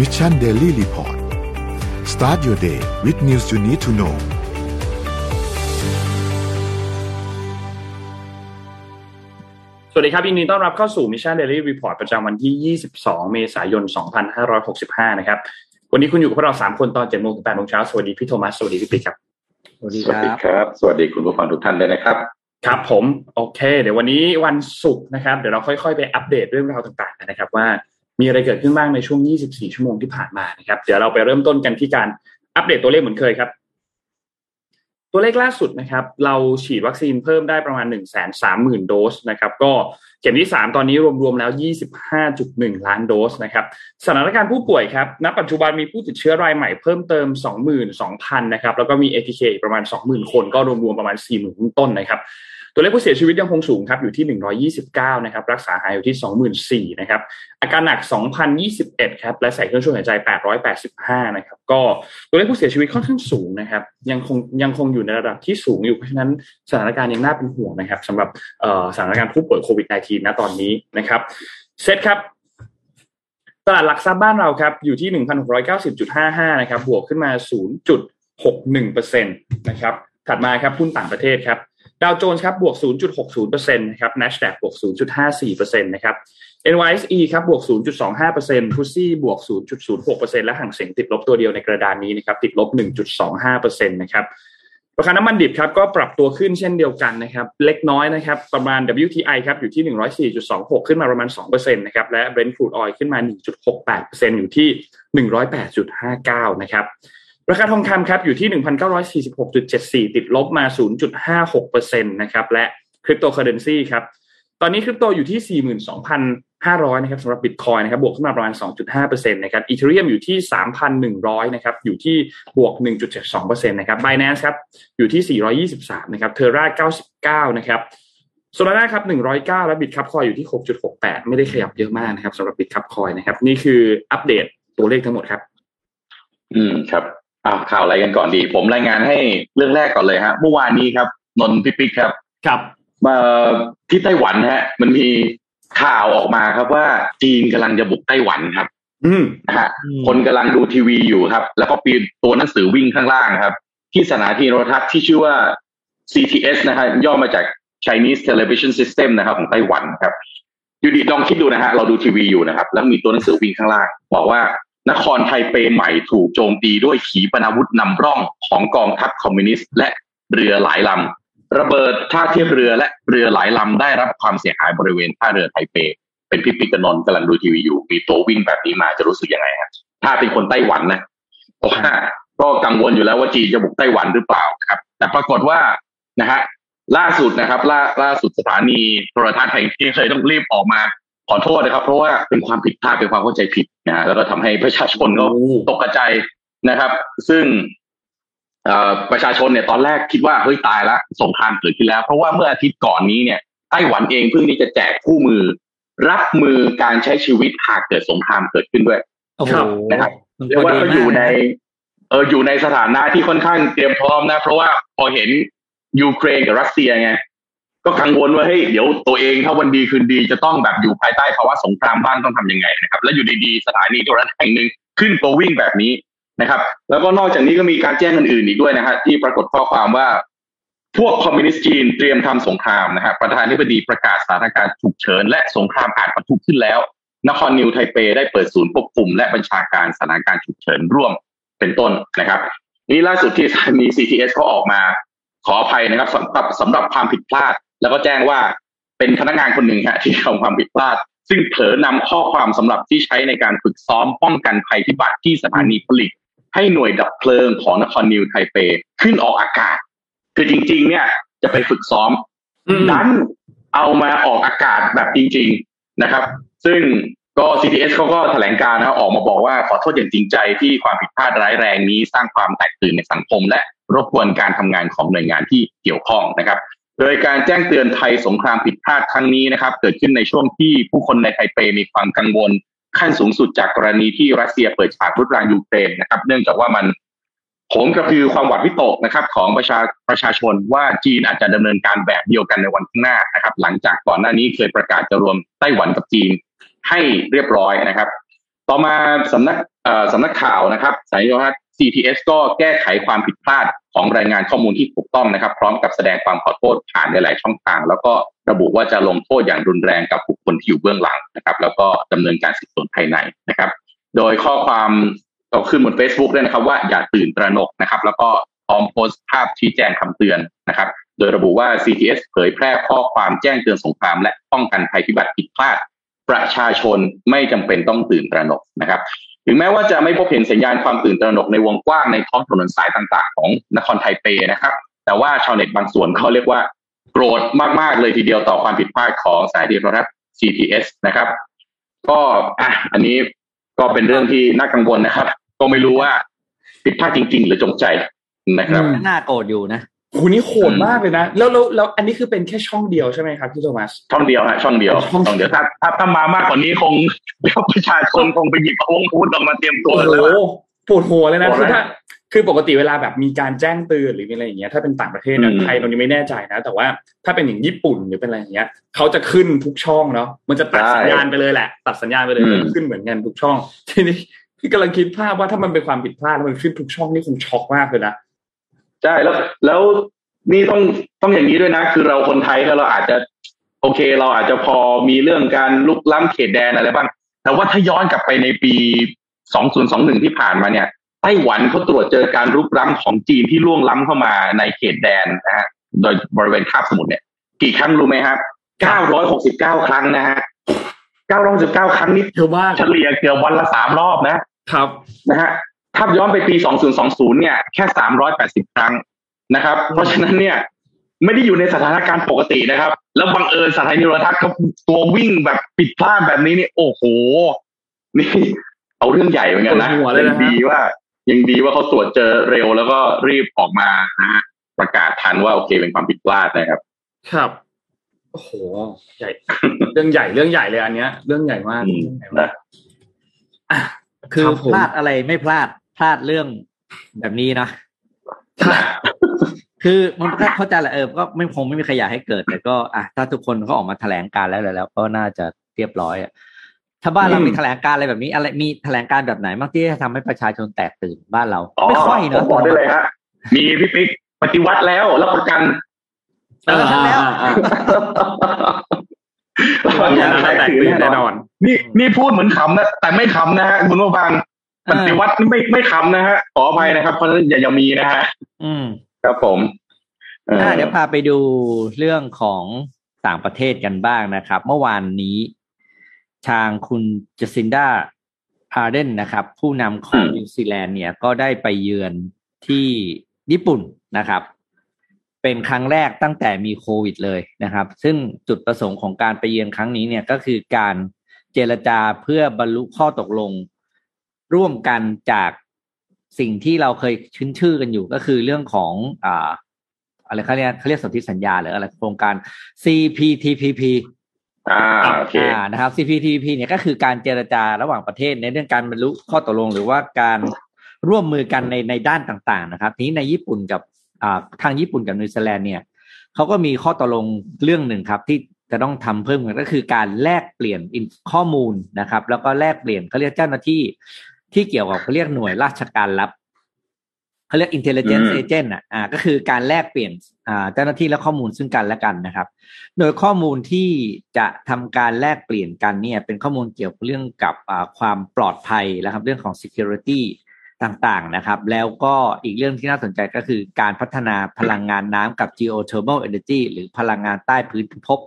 Mission Daily Report start your day with news you need to know สวัสดีครับยินดีต้อนรับเข้าสู่ Mission Daily Report ประจำวันที่ 22 เมษายน 2565 นะครับ วันนี้คุณอยู่กับพวกเรา 3 คนตอน7โมงถึง8โมงเช้า สวัสดีพี่โทมัส สวัสดีพี่ปิ๊กครับ สวัสดีสควัสรัดีบครับ สวัสดีคุณผู้ฟังทุกท่านเลยนะครับครับผม โอเค เดี๋ยววันนี้วันศุกร์นะครับ เดี๋ยวเราค่อยๆ ไปอัปเดตเรื่องราวต่างๆกันนะครับว่า มีอะไรเกิดขึ้นบ้างในช่วง 24 ชั่วโมงที่ผ่านมานะครับ เดี๋ยวเราไปเริ่มต้นกันที่การอัปเดตตัวเลขเหมือนเคยครับ ตัวเลขล่าสุดนะครับ เราฉีดวัคซีนเพิ่มได้ประมาณ 1 3 0 0 0 0 โดสนะครับ ก็เข็มที่ 3 ตอนนี้รวมๆแล้ว 25.1 ล้านโดสนะครับ สถานการณ์ผู้ป่วยครับ ณ ปัจจุบันมีผู้ติดเชื้อรายใหม่เพิ่มเติม 22,000 นะครับ แล้วก็มี ATK ประมาณ 20,000 คน ก็รวมๆประมาณ 40,000ต้นนะครับ ตัวเลขผู้เสียชีวิตยังคงสูงครับอยู่ที่ 129 นะครับ รักษาหายอยู่ที่ 24,000นะครับ อาการหนัก 2,021 ครับ และใส่เครื่องช่วยหายใจ 885 นะครับ ก็ตัวเลขผู้เสียชีวิตค่อนข้างสูงนะครับ ยังคงยังคงอยู่ในระดับที่สูงอยู่ เพราะฉะนั้นสถานการณ์ยังน่าเป็นห่วงนะครับสำหรับสถานการณ์ผู้ป่วยโควิด -19 ณตอนนี้นะครับเซตครับตลาดหลักทรัพย์บ้านเราครับอยู่ที่ 1,690.55 นะครับ บวกขึ้นมา 0.61%นะครับ ถัดมาครับหุ้นต่างประเทศครับ ดาวโจนส์ครับบวก 0.60%นะครับ NASDAQ บวก 0.54%นะครับ NYSE ครับบวก 0.25%ฟุซี่บวก 0.06%และห่างเสียงติดลบตัวเดียวในกระดานนี้นะครับติดลบ 1.25%นะครับราคาน้ำมันดิบครับก็ปรับตัวขึ้นเช่นเดียวกันนะครับเล็กน้อยนะครับประมาณ WTI ครับอยู่ที่ 104.26 ขึ้นมาประมาณ2%นะครับและ Brent crude oil ขึ้นมา 1.68%อยู่ที่ 108.59 นะครับ ราคาทองคำครับอยู่ที่ 1,946.74 ติดลบมา 0.56%นะครับและคริปโตเคอเรนซีครับตอนนี้คริปโตอยู่ที่ 42,500 นะครับสำหรับบิตคอยนะครับบวกขึ้นมาประมาณ 2.5%นะครับ Ethereum อยู่ที่ 3,100 นะครับอยู่ที่บวก 1.72%นะครับ Binance ครับอยู่ที่ 423 นะครับ Terra 99 นะครับ Solana ครับ 109 และ Bitkub Coin อยู่ที่ 6.68 ไม่ได้ขยับเยอะมากนะครับสำหรับบิตคับคอยนะครับนี่คืออัปเดตตัวเลขทั้งหมดครับ อืมครับ อ้าวข่าวอะไรกันก่อนดี ผมรายงานให้เรื่องแรกก่อนเลยฮะเมื่อวานนี้ครับ นนท์พิปิกครับครับมาที่ไต้หวันฮะ มันมีข่าวออกมาครับว่าจีนกำลังจะบุกไต้หวันครับ อืมนะฮะคนกำลังดูทีวีอยู่ครับ แล้วก็ปีนตัวหนังสือวิ่งข้างล่างครับ ที่สถานีโทรทัศน์ที่ชื่อว่า CTS นะฮะย่อมาจาก Chinese Television System นะครับ ของไต้หวันครับอยู่ดีลองคิดดูนะฮะเราดูทีวีอยู่นะครับ แล้วมีตัวหนังสือวิ่งข้างล่าง บอกว่า นครไทเปใหม่ถูกโจมตีด้วยขีปนาวุธนำร่องของกองทัพคอมมิวนิสต์และเรือหลายลำระเบิดท่าเทียบเรือและเรือหลายลำได้รับความเสียหายบริเวณท่าเรือไทเป เป็นพิพิกนนท์กำลังดูทีวีอยู่ มีตัววิ่งแบบนี้มาจะรู้สึกยังไงฮะถ้าเป็นคนไต้หวันนะเพราะว่าก็กังวลอยู่แล้วว่าจีนจะบุกไต้หวันหรือเปล่าครับ แต่ปรากฏว่านะฮะล่าสุดนะครับล่าล่าสุดสถานีโทรทัศน์แห่งที่เคยต้องรีบออกมา ขอโทษนะครับ เพราะว่าเป็นความผิดพลาดเป็นความเข้าใจผิดนะฮะแล้วก็ทำให้ประชาชนก็ตกใจนะครับ ซึ่งเอ่อประชาชนเนี่ยตอนแรกคิดว่าเฮ้ยตายละสงครามเกิดขึ้นแล้ว เพราะว่าเมื่ออาทิตย์ก่อนนี้เนี่ยไต้หวันเองเพิ่งที่จะแจกคู่มือ รับมือการใช้ชีวิตหากเกิดสงครามเกิดขึ้นด้วยโอ้โหนะครับมันเรียกว่าพเขาดีอยู่มากในเอออยู่ในสถานะที่ค่อนข้างเตรียมพร้อมนะ เพราะว่าพอเห็นยูเครนกับรัสเซียไง ก็กังวลว่าเฮ้ยเดี๋ยวตัวเองถ้าวันดีคืนดีจะต้องแบบอยู่ภายใต้ภาวะสงครามบ้างต้องทำยังไงนะครับ แล้วอยู่ดีๆสถานีโทรทัศน์แห่งหนึ่งขึ้นตัววิ่งแบบนี้นะครับ แล้วก็นอกจากนี้ก็มีการแจ้งอื่นๆอีกด้วยนะฮะที่ปรากฏข้อความว่า พวกคอมมิวนิสต์จีนเตรียมทำสงครามนะฮะประธานาธิบดีประกาศสถานการณ์ฉุกเฉินและสงครามอาจปะทุขึ้นแล้ว นครนิวไทเปได้เปิดศูนย์ควบคุม และบัญชาการสถานการณ์ฉุกเฉินร่วมเป็นต้นนะครับนี่ล่าสุดที่สถานี CTS เขาออกมาขออภัยนะครับสำหรับสำหรับความผิดพลาด แล้วก็แจ้งว่าเป็นพนักงานคนหนึ่งฮะที่ทำความผิดพลาด ซึ่งเผลอนำข้อความสำหรับที่ใช้ในการฝึกซ้อมป้องกันภัยพิบัติที่สถานีผลิต ให้หน่วยดับเพลิงของนครนิวไทเป ขึ้นออกอากาศ คือจริง ๆ เนี่ยจะไปฝึกซ้อมอืมดันเอามาออกอากาศแบบจริง ๆนะครับ ซึ่งก็ CTS เขาก็แถลงการนะออกมาบอกว่าขอโทษอย่างจริงใจที่ความผิดพลาดร้ายแรงนี้ สร้างความแตกตื่นในสังคม และรบกวนการทำงานของหน่วยงานที่เกี่ยวข้องนะครับโดยการแจ้งเตือนไทยสงครามผิดพลาดครั้งนี้นะครับ เกิดขึ้นในช่วงที่ผู้คนในไทเปมีความกังวลขั้นสูงสุดจากกรณีที่รัสเซียเปิดฉากรุกรานยูเครนนะครับ เนื่องจากว่ามันโหมกระพือความหวาดวิตกนะครับ ของประชาประชาชนว่าจีนอาจจะดำเนินการแบบเดียวกันในวันข้างหน้านะครับ หลังจากก่อนหน้านี้เคยประกาศจะรวมไต้หวันกับจีนให้เรียบร้อยนะครับ ต่อมาสำนักสำนักข่าวนะครับสายโทรทัศน์ CTS ก็แก้ไขความผิดพลาดของรายงานข้อมูลที่ถูกต้องนะครับ พร้อมกับแสดงความขอโทษผ่านในหลายช่องทาง แล้วก็ระบุว่าจะลงโทษอย่างรุนแรงกับบุคคลที่อยู่เบื้องหลังนะครับ แล้วก็ดำเนินการสืบสวนภายในนะครับ โดยข้อความก็ขึ้นบน Facebook ด้วยนะครับว่าอย่าตื่นตระหนกนะครับ แล้วก็พร้อมโพสต์ภาพชี้แจงคำเตือนนะครับ โดยระบุว่า CTS เผยแพร่ข้อความแจ้งเตือนสงคราม และป้องกันภัยพิบัติผิดพลาด ประชาชนไม่จำเป็นต้องตื่นตระหนกนะครับ ถึงแม้ว่าจะไม่พบเห็นสัญญาณความตื่นตระหนกในวงกว้างในท้องถนนสายต่างๆ ของนครไทเปนะครับ แต่ว่าชาวเน็ตบางส่วนเขาเรียกว่าโกรธมากๆเลยทีเดียวต่อความผิดพลาดของสายโทรทัศน์ CTS นะครับ ก็อะอันนี้ก็เป็นเรื่องที่น่ากังวลนะครับ ก็ไม่รู้ว่าผิดพลาดจริง ๆ หรือจงใจนะครับน่าโกรธอยู่นะ โหนี่โหดมากเลยนะ แล้วแล้วแล้วอันนี้คือเป็นแค่ช่องเดียวใช่ไหมครับพี่โทมัสช่องเดียวฮะช่องเดียวช่องเดียวถ้าถ้าถ้ามามากกว่านี้คงเดี๋ยวประชาชนคงไปหยิบวงพูดออกมาเตรียมตัวแล้วปวดหัวเลยนะคือถ้าคือปกติเวลาแบบมีการแจ้งเตือนหรืออะไรอย่างเงี้ยถ้าเป็นต่างประเทศนะไทยตรงนี้ไม่แน่ใจนะ แต่ว่าถ้าเป็นอย่างญี่ปุ่นหรือเป็นอะไรอย่างเงี้ยเขาจะขึ้นทุกช่องเนาะมันจะตัดสัญญาณไปเลยแหละ ตัดสัญญาณไปเลยขึ้นเหมือนกันทุกช่องทีนี้พี่กำลังคิดภาพว่าถ้ามันเป็นความผิดพลาดมันขึ้นทุกช่องนี่คงช็อกมากเลยนะ ใช่แล้วแล้วนี่ต้องต้องอย่างนี้ด้วยนะ คือเราคนไทยเราอาจจะ โอเค เราอาจจะพอมีเรื่องการลุกล้ำเขตแดนอะไรบ้าง แต่ว่าถ้าย้อนกลับไปในปี 2021 ที่ผ่านมาเนี่ยไต้หวันเขาตรวจเจอการรุกล้ำของจีนที่ล่วงล้ำเข้ามาในเขตแดนนะฮะโดยบริเวณคาบสมุทรเนี่ย กี่ครั้งรู้ไหมครับ 969 ครั้งนะฮะ 969 ครั้งนี้เยอะมากเฉลี่ยเกือบวันละสามรอบนะครับนะฮะ ถ้าย้อนไปปี 2020 เนี่ย แค่ 380 ครั้งนะครับ เพราะฉะนั้นเนี่ย ไม่ได้อยู่ในสถานการณ์ปกตินะครับ แล้วบังเอิญสถานีโทรทัศน์เขาตัววิ่งแบบปิดพลาดแบบนี้นี่โอ้โห นี่เอาเรื่องใหญ่เหมือนกันนะยังดีว่ายังดีว่าเขาตรวจเจอเร็วแล้วก็รีบออกมานะฮะประกาศทันว่าโอเคเป็นความผิดพลาดนะครับ ครับโอ้โหใหญ่ เรื่องใหญ่เรื่องใหญ่เลยอันเนี้ย เรื่องใหญ่มากนะคือพลาดอะไรไม่พลาด พลาดเรื่องแบบนี้นะคือมันก็เข้าใจแหละเออก็ไม่คงไม่มีใครอยากให้เกิดแต่ก็อะถ้าทุกคนเขาออกมาแถลงการแล้วแล้ว ก็น่าจะเรียบร้อยอะถ้าบ้านเรามีแถลงการอะไรแบบนี้อะไรมีแถลงการแบบไหนบ้างที่จะทำให้ประชาชนแตกตื่นบ้านเราไม่ค่อยเนอะบอกได้เลยฮะมีพี่ปิ๊กปฏิวัติแล้วรับประกันเออแล้วรับประกันแตกตื่นแน่นอน นี่นี่พูดเหมือนขำนะแต่ไม่ขำนะฮะคุณผู้ฟัง ปฏิวัติไม่ไม่ขำนะฮะขออภัยนะครับ เพราะฉะนั้นอย่าอย่ามีนะฮะอืมครับผมเดี๋ยวพาไปดูเรื่องของต่างประเทศกันบ้างนะครับ เมื่อวานนี้ ทางคุณจสินดาอาร์เดนนะครับ ผู้นำของนิวซีแลนด์เนี่ยก็ได้ไปเยือนที่ญี่ปุ่นนะครับ เป็นครั้งแรกตั้งแต่มีโควิดเลยนะครับ ซึ่งจุดประสงค์ของการไปเยือนครั้งนี้เนี่ยก็คือการเจรจาเพื่อบรรลุข้อตกลง ร่วมกันจากสิ่งที่เราเคยชื่นชื่อกันอยู่ก็คือเรื่องของอ่าอะไรเขาเรียกเขาเรียกสนธิสัญญาหรืออะไรโครงการ CPTPP อ่าโอเคนะครับ CPTPP เนี่ยก็คือการเจรจาระหว่างประเทศในเรื่องการบรรลุข้อตกลงหรือว่าการร่วมมือกันในในด้านต่าง ๆ นะครับ นี้ในญี่ปุ่นกับอ่าทางญี่ปุ่นกับนิวซีแลนด์เนี่ยเขาก็มีข้อตกลงเรื่องหนึ่งครับ ที่จะต้องทำเพิ่มกันก็คือการแลกเปลี่ยนข้อมูลนะครับ แล้วก็แลกเปลี่ยนเขาเรียกเจ้าหน้าที่ ที่เกี่ยวกับเขาเรียกหน่วยราชการลับเขาเรียก intelligence agent อะอ่าก็คือการแลกเปลี่ยนอ่าเจ้าหน้าที่และข้อมูลซึ่งกันและกันนะครับ โดยข้อมูลที่จะทำการแลกเปลี่ยนกันเนี่ย เป็นข้อมูลเกี่ยวกับเรื่องกับอ่าความปลอดภัยนะครับ เรื่องของ security ต่างๆนะครับ แล้วก็อีกเรื่องที่น่าสนใจก็คือการพัฒนาพลังงานน้ำกับ geothermal energy หรือพลังงานใต้พื้นพิภพ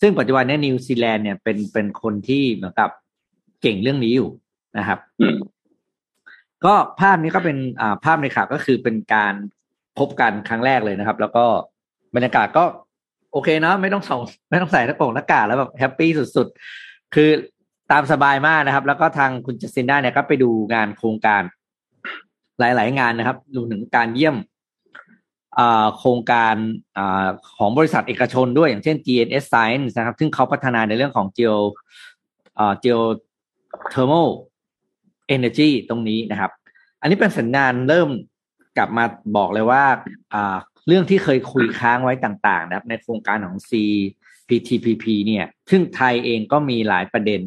ซึ่งปัจจุบันนี้นิวซีแลนด์เนี่ยเป็นเป็นคนที่เหมือนกับเก่งเรื่องนี้อยู่ นะครับก็ภาพนี้ก็เป็นอ่าภาพในข่าวก็คือเป็นการพบกันครั้งแรกเลยนะครับ แล้วก็บรรยากาศก็ โอเคเนาะไม่ต้องส่งไม่ต้องใส่หน้ากากหน้ากากแล้วแบบแฮปปี้สุดๆ คือตามสบายมากนะครับ แล้วก็ทางคุณจัสซินด้าเนี่ยก็ไปดูงานโครงการหลายๆงานนะครับดูถึงการเยี่ยมโครงการอของบริษัทเอกชนด้วยอย่างเช่น GNS Science นะครับ ซึ่งเขาพัฒนาในเรื่องของ geo geo thermal energy ตรงนี้นะครับ อันนี้เป็นสัญญาณเริ่มกลับมาบอกเลยว่าเรื่องที่เคยคุยค้างไว้ต่างๆนะครับในโครงการของ CPTPP เนี่ย ซึ่งไทยเองก็มีหลายประเด็น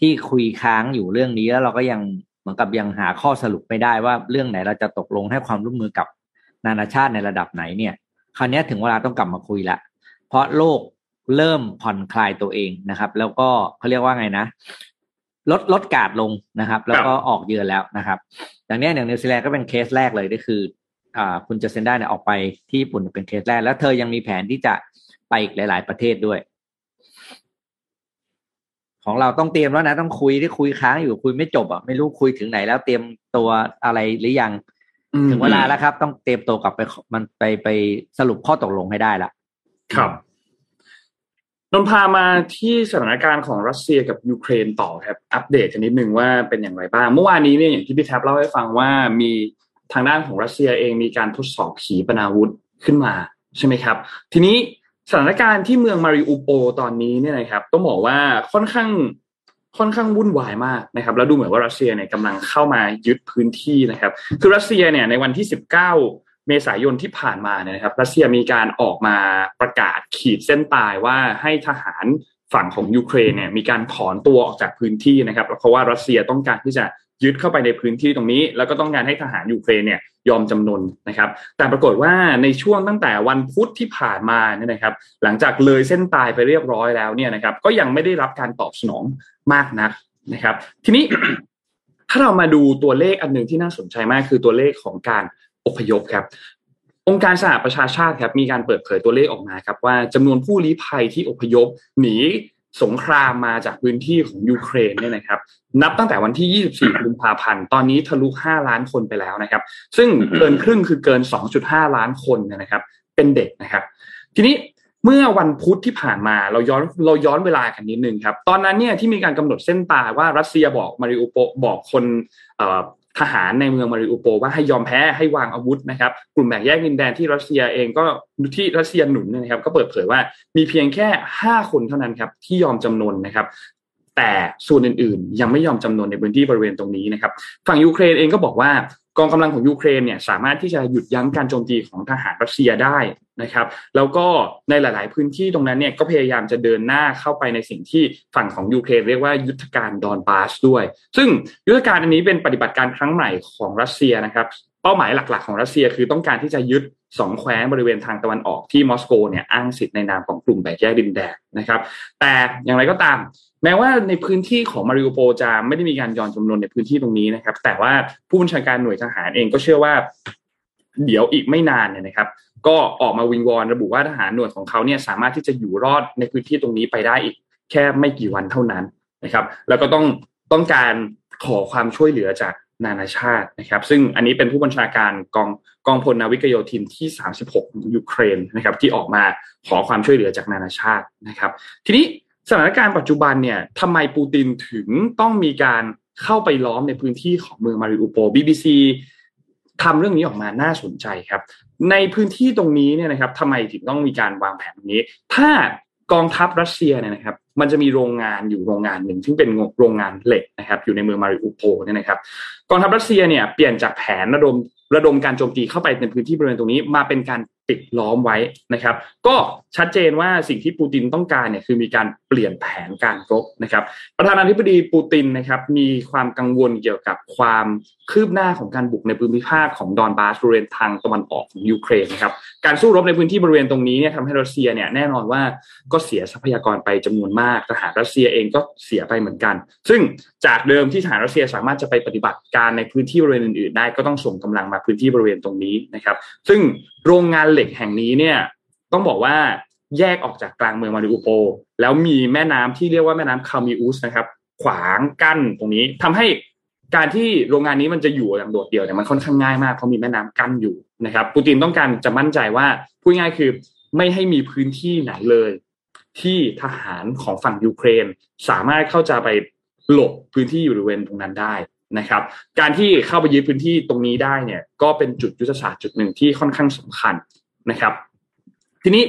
ที่คุยค้างอยู่เรื่องนี้แล้วเราก็ยังเหมือนกับยังหาข้อสรุปไม่ได้ว่าเรื่องไหนเราจะตกลงให้ความร่วมมือกับนานาชาติในระดับไหนเนี่ย คราวนี้ถึงเวลาต้องกลับมาคุยละ เพราะโลกเริ่มผ่อนคลายตัวเองนะครับ แล้วก็เขาเรียกว่าไงนะ ลดลดการ์ดลงนะครับ แล้วก็ออกเยือนแล้วนะครับ อย่างนี้อย่างนิวซีแลนด์ก็เป็นเคสแรกเลยก็คืออ่าคุณเจเซนด้าเนี่ยออกไปที่ญี่ปุ่นเป็นเคสแรก แล้วเธอยังมีแผนที่จะไปอีกหลาย ๆ ประเทศด้วย ของเราต้องเตรียมแล้วนะ ต้องคุยที่คุยค้างอยู่คุยไม่จบอะไม่รู้คุยถึงไหนแล้วเตรียมตัวอะไรหรือยังถึงเวลาแล้วครับ ต้องเตรียมตัวกลับไปมันไปไปสรุปข้อตกลงให้ได้ละครับ นนพามาที่สถานการณ์ของรัสเซียกับยูเครนต่อครับ อัปเดตกันนิดนึงว่าเป็นอย่างไรบ้าง เมื่อวานนี้เนี่ยอย่างที่พี่แท็บเล่าให้ฟังว่ามีทางด้านของรัสเซียเองมีการทดสอบขีปนาวุธขึ้นมาใช่ไหมครับ ทีนี้สถานการณ์ที่เมืองมาริอูโปตอนนี้เนี่ยนะครับต้องบอกว่าค่อนข้างค่อนข้างวุ่นวายมากนะครับ แล้วดูเหมือนว่ารัสเซียเนี่ยกำลังเข้ามายึดพื้นที่นะครับ คือรัสเซียเนี่ยในวันที่ 19 เมษายนที่ผ่านมาเนี่ยนะครับรัสเซียมีการออกมาประกาศขีดเส้นตายว่าให้ทหารฝั่งของยูเครนเนี่ยมีการถอนตัวออกจากพื้นที่นะครับเพราะว่ารัสเซียต้องการที่จะยึดเข้าไปในพื้นที่ตรงนี้ แล้วก็ต้องการให้ทหารยูเครนเนี่ยยอมจำนนนะครับ แต่ปรากฏว่าในช่วงตั้งแต่วันพุธที่ผ่านมาเนี่ยนะครับ หลังจากเลยเส้นตายไปเรียบร้อยแล้วเนี่ยนะครับ ก็ยังไม่ได้รับการตอบสนองมากนักนะครับ ทีนี้ถ้าเรามาดูตัวเลขอันหนึ่งที่น่าสนใจมากคือตัวเลขของการ อพยพครับองค์การสหประชาชาติครับมีการเปิดเผยตัวเลขออกมาครับว่าจำนวนผู้ลี้ภัยที่อพยพหนีสงครามมาจากพื้นที่ของยูเครนเนี่ยนะครับ นับตั้งแต่วันที่ 24 กุมภาพันธ์ ตอนนี้ทะลุ 5 ล้านคนไปแล้วนะครับ ซึ่งเกินครึ่งคือเกิน 2.5 ล้านคนนะครับ เป็นเด็กนะครับ ทีนี้เมื่อวันพุธที่ผ่านมาเราย้อนเราย้อนเวลากันนิดนึงครับ ตอนนั้นเนี่ยที่มีการกำหนดเส้นตายว่ารัสเซียบอกมาริอุโปบอกคน ทหารในเมืองมาริอุโปว่าให้ยอมแพ้ให้วางอาวุธนะครับ กลุ่มแบ่งแยกดินแดนที่รัสเซียเองก็ที่รัสเซียหนุนนะครับ ก็เปิดเผยว่ามีเพียงแค่ห้าคนเท่านั้นครับที่ยอมจำนนนะครับแต่ส่วนอื่นๆ ยังไม่ยอมจำนนในพื้นที่บริเวณตรงนี้นะครับ ฝั่งยูเครนเองก็บอกว่า กองกำลังของยูเครนเนี่ยสามารถที่จะหยุดยั้งการโจมตีของทหารรัสเซียได้นะครับแล้วก็ในหลาย ๆ พื้นที่ตรงนั้นเนี่ยก็พยายามจะเดินหน้าเข้าไปในสิ่งที่ฝั่งของยูเครนเรียกว่ายุทธการดอนบาสด้วย ซึ่งยุทธการอันนี้เป็นปฏิบัติการครั้งใหม่ของรัสเซียนะครับเป้าหมายหลัก ๆ ของรัสเซียคือต้องการที่จะยึดสองแคว้นบริเวณทางตะวันออกที่มอสโกเนี่ยอ้างสิทธิ์ในนามของกลุ่มแบ่งแยกดินแดนนะครับแต่อย่างไรก็ตาม แม้ว่าในพื้นที่ของมาริโอโปจะไม่ได้มีการย้อนจำนวนในพื้นที่ตรงนี้นะครับ แต่ว่าผู้บัญชาการหน่วยทหารเองก็เชื่อว่า เดี๋ยวอีกไม่นานเนี่ยนะครับ ก็ออกมาวิงวอนระบุว่าทหารหน่วยของเขาเนี่ยสามารถที่จะอยู่รอดในพื้นที่ตรงนี้ไปได้อีก แค่ไม่กี่วันเท่านั้นนะครับ แล้วก็ต้องต้องการขอความช่วยเหลือจากนานาชาตินะครับ ซึ่งอันนี้เป็นผู้บัญชาการกองกองพลนาวิกโยธินที่ 36 ยูเครนนะครับ ที่ออกมาขอความช่วยเหลือจากนานาชาตินะครับ ทีนี้ สถานการณ์ปัจจุบันเนี่ยทำไมปูตินถึงต้องมีการเข้าไปล้อมในพื้นที่ของเมืองมาริอุโป BBC ทำเรื่องนี้ออกมาน่าสนใจครับ ในพื้นที่ตรงนี้เนี่ยนะครับทำไมถึงต้องมีการวางแผนนี้ ถ้ากองทัพรัสเซียเนี่ยนะครับ มันจะมีโรงงานอยู่โรงงานหนึ่งซึ่งเป็นโรงงานเหล็กนะครับ อยู่ในเมืองมาริอุโปเนี่ยนะครับ กองทัพรัสเซียเนี่ยเปลี่ยนจากแผนระดมระดมการโจมตีเข้าไปในพื้นที่บริเวณตรงนี้มาเป็นการ ปิดล้อมไว้นะครับ ก็ชัดเจนว่าสิ่งที่ปูตินต้องการเนี่ยคือมีการเปลี่ยนแผนการรบนะครับ ประธานาธิบดีปูตินนะครับมีความกังวลเกี่ยวกับความคืบหน้าของการบุกในพื้นที่ภาคของดอนบาสบริเวณทางตะวันออกของยูเครนนะครับการสู้รบในพื้นที่บริเวณตรงนี้เนี่ยทำให้รัสเซียเนี่ยแน่นอนว่าก็เสียทรัพยากรไปจำนวนมากทหารรัสเซียเองก็เสียไปเหมือนกัน ซึ่งจากเดิมที่ทหารรัสเซียสามารถจะไปปฏิบัติการในพื้นที่บริเวณอื่นๆ ได้ก็ต้องส่งกำลังมาพื้นที่บริเวณตรงนี้นะครับ ซึ่ง โรงงานเหล็กแห่งนี้เนี่ยต้องบอกว่าแยกออกจากกลางเมืองมาริอุโป แล้วมีแม่น้ำที่เรียกว่าแม่น้ำคามิอุสนะครับ ขวางกั้นตรงนี้ทำให้การที่โรงงานนี้มันจะอยู่อย่างโดดเดี่ยวเนี่ยมันค่อนข้างง่ายมากเพราะมีแม่น้ำกั้นอยู่นะครับปูตินต้องการจะมั่นใจว่าพูดง่ายคือไม่ให้มีพื้นที่ไหนเลย ที่ทหารของฝั่งยูเครน สามารถเข้าจะไปหลบพื้นที่อยู่บริเวณตรงนั้นได้ นะครับ การที่เข้าไปยึดพื้นที่ตรงนี้ได้เนี่ย ก็เป็นจุดยุทธศาสตร์จุดหนึ่งที่ค่อนข้างสำคัญนะครับ ทีนี้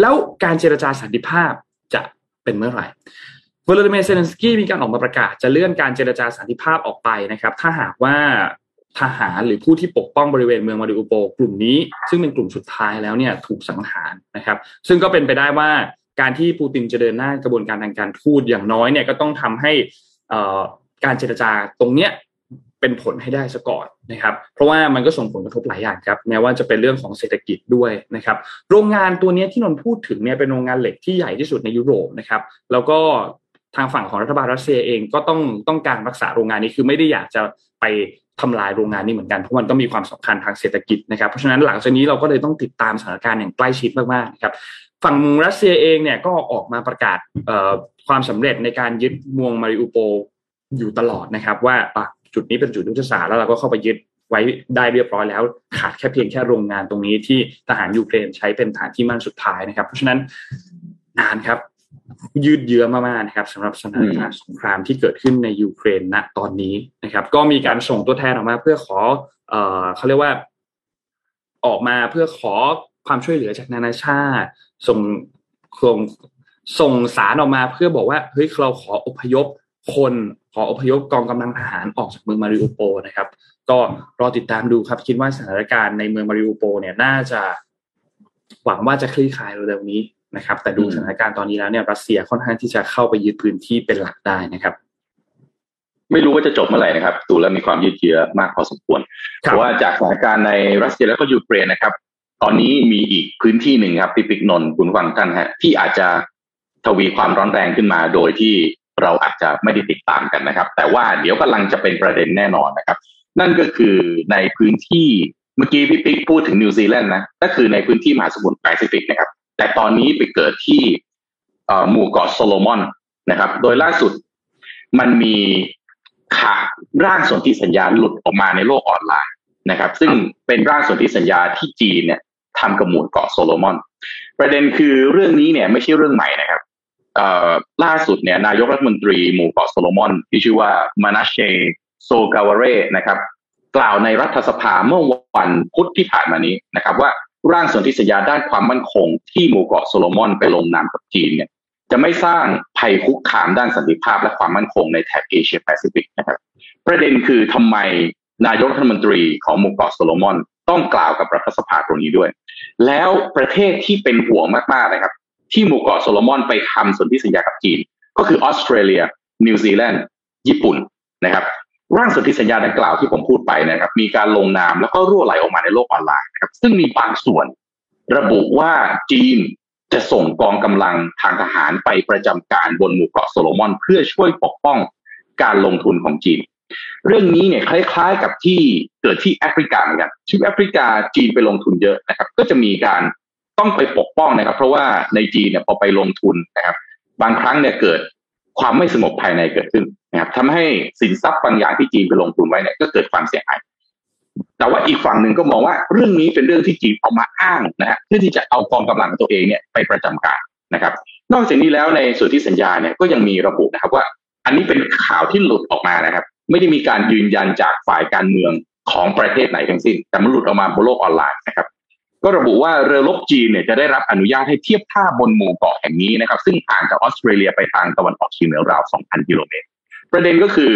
แล้วการเจรจาสันติภาพจะเป็นเมื่อไหร่วลาดิเมียร์เซเลนสกี้มีการออกมาประกาศจะเลื่อนการเจรจาสันติภาพออกไปนะครับ ถ้าหากว่าทหารหรือผู้ที่ปกป้องบริเวณเมืองมาริอุโปกลุ่มนี้ ซึ่งเป็นกลุ่มสุดท้ายแล้วเนี่ยถูกสังหารนะครับ ซึ่งก็เป็นไปได้ว่าการที่ปูตินจะเดินหน้ากระบวนการทางการทูตอย่างน้อยเนี่ยก็ต้องทำให้ การเจรจาตรงเนี้ยเป็นผลให้ได้ซะก่อนนะครับ เพราะว่ามันก็ส่งผลกระทบหลายอย่างครับ แม้ว่าจะเป็นเรื่องของเศรษฐกิจด้วยนะครับ โรงงานตัวนี้ที่นนพูดถึงเนี่ยเป็นโรงงานเหล็กที่ใหญ่ที่สุดในยุโรปนะครับ แล้วก็ทางฝั่งของรัฐบาลรัสเซียเองก็ต้องต้องการรักษาโรงงานนี้คือไม่ได้อยากจะไปทำลายโรงงานนี้เหมือนกันเพราะมันก็มีความสำคัญทางเศรษฐกิจนะครับ เพราะฉะนั้นหลังจากนี้เราก็เลยต้องติดตามสถานการณ์อย่างใกล้ชิดมากๆนะครับฝั่งรัสเซียเองเนี่ยก็ออกมาประกาศความสำเร็จในการยึดเมืองมาริอุโป อยู่ตลอดนะครับ ว่าจุดนี้เป็นจุดยุทธศาสตร์แล้วเราก็เข้าไปยึดไว้ได้เรียบร้อยแล้ว ขาดแค่เพียงแค่โรงงานตรงนี้ที่ทหารยูเครนใช้เป็นฐานที่มั่นสุดท้ายนะครับ เพราะฉะนั้นนานครับ ยืดเยื้อมากๆนะครับสำหรับสถานการณ์สงครามที่เกิดขึ้นในยูเครนณตอนนี้นะครับ ก็มีการส่งตัวแทนออกมา เพื่อขอเอ่อเขาเรียกว่า ออกมาเพื่อขอความช่วยเหลือจากนานาชาติส่งส่งส่งสารออกมาเพื่อบอกว่าเฮ้ยเราขออพยพ คนขออพยพกองกำลังทหารออกจากเมืองมาริอุโปนะครับ ก็รอติดตามดูครับ คิดว่าสถานการณ์ในเมืองมาริอุโปเนี่ยน่าจะหวังว่าจะคลี่คลายเร็วๆนี้นะครับ แต่ดูสถานการณ์ตอนนี้แล้วเนี่ยรัสเซียค่อนข้างที่จะเข้าไปยึดพื้นที่เป็นหลักได้นะครับ ไม่รู้ว่าจะจบเมื่อไหร่นะครับดูแล้วมีความยืดเยื้อมากพอสมควรเพราะว่าจากสถานการณ์ในรัสเซียแล้วก็ยูเครนนะครับ ตอนนี้มีอีกพื้นที่หนึ่งครับพี่ปิ๊กคุณผู้ฟังทุกท่านฮะ ที่อาจจะทวีความร้อนแรงขึ้นมาโดยที่ เราอาจจะไม่ได้ติดตามกันนะครับ แต่ว่าเดี๋ยวกำลังจะเป็นประเด็นแน่นอนนะครับ นั่นก็คือในพื้นที่เมื่อกี้พี่ปิ๊กพูดถึงนิวซีแลนด์นะก็คือในพื้นที่มหาสมุทรแปซิฟิกนะครับ แต่ตอนนี้ไปเกิดที่หมู่เกาะโซโลมอนนะครับ โดยล่าสุดมันมีข่าวร่างสนธิสัญญาหลุดออกมาในโลกออนไลน์นะครับ ซึ่งเป็นร่างสนธิสัญญาที่จีนเนี่ยทำกับหมู่เกาะโซโลมอน ประเด็นคือเรื่องนี้เนี่ยไม่ใช่เรื่องใหม่นะครับ ล่าสุดเนี่ยนายกรัฐมนตรีหมู่เกาะโซโลมอน ที่ชื่อว่ามานาสเซห์ โซกาวาเรนะครับกล่าวในรัฐสภาเมื่อวันพุธที่ผ่านมานี้นะครับ ว่าร่างสนธิสัญญาด้านความมั่นคง ที่หมู่เกาะโซโลมอนไปลงนามกับจีนเนี่ยจะไม่สร้างภัยคุกคามด้านสันติภาพและความมั่นคงในแถบเอเชียแปซิฟิกนะครับประเด็นคือทำไมนายกรัฐมนตรีของหมู่เกาะโซโลมอน ต้องกล่าวกับรัฐสภาตรงนี้ด้วย แล้วประเทศที่เป็นห่วงมากๆนะครับ ที่หมู่เกาะโซโลมอนไปทำสนธิสัญญากับจีน ก็คือออสเตรเลีย นิวซีแลนด์ ญี่ปุ่นนะครับ ร่างสนธิสัญญาดังกล่าวที่ผมพูดไปนะครับ มีการลงนามแล้วก็รั่วไหลออกมาในโลกออนไลน์นะครับ ซึ่งมีบางส่วน ระบุว่าจีนจะส่งกองกำลังทางทหารไปประจำการบนหมู่เกาะโซโลมอน เพื่อช่วยปกป้องการลงทุนของจีน เรื่องนี้เนี่ยคล้ายๆกับที่เกิดที่แอฟริกาเหมือนกันที่แอฟริกาจีนไปลงทุนเยอะนะครับ ก็จะมีการ ต้องไปปกป้องนะครับ เพราะว่าในจีนเนี่ยพอไปลงทุนนะครับ บางครั้งเนี่ยเกิดความไม่สงบภายในเกิดขึ้นนะครับทำให้สินทรัพย์บางอย่างที่จีนไปลงทุนไว้เนี่ยก็เกิดความเสียหายแต่ว่าอีกฝั่งหนึ่งก็มองว่าเรื่องนี้เป็นเรื่องที่จีนเอามาอ้างนะฮะเพื่อที่จะเอากองกำลังตัวเองเนี่ยไปประจำการนะครับ นอกจากนี้แล้วในส่วนที่สัญญาเนี่ยก็ยังมีระบุนะครับว่า อันนี้เป็นข่าวที่หลุดออกมานะครับ ไม่ได้มีการยืนยันจากฝ่ายการเมืองของประเทศไหนทั้งสิ้น แต่มันหลุดออกมาบนโลกออนไลน์นะครับ ก็ระบุว่าเรือรบจีนเนี่ยจะได้รับอนุญาตให้เทียบท่าบนหมู่เกาะแห่งนี้นะครับ ซึ่งห่างจากออสเตรเลียไปทางตะวันออกเฉียงเหนือราว 2,000 กิโลเมตร ประเด็นก็คือ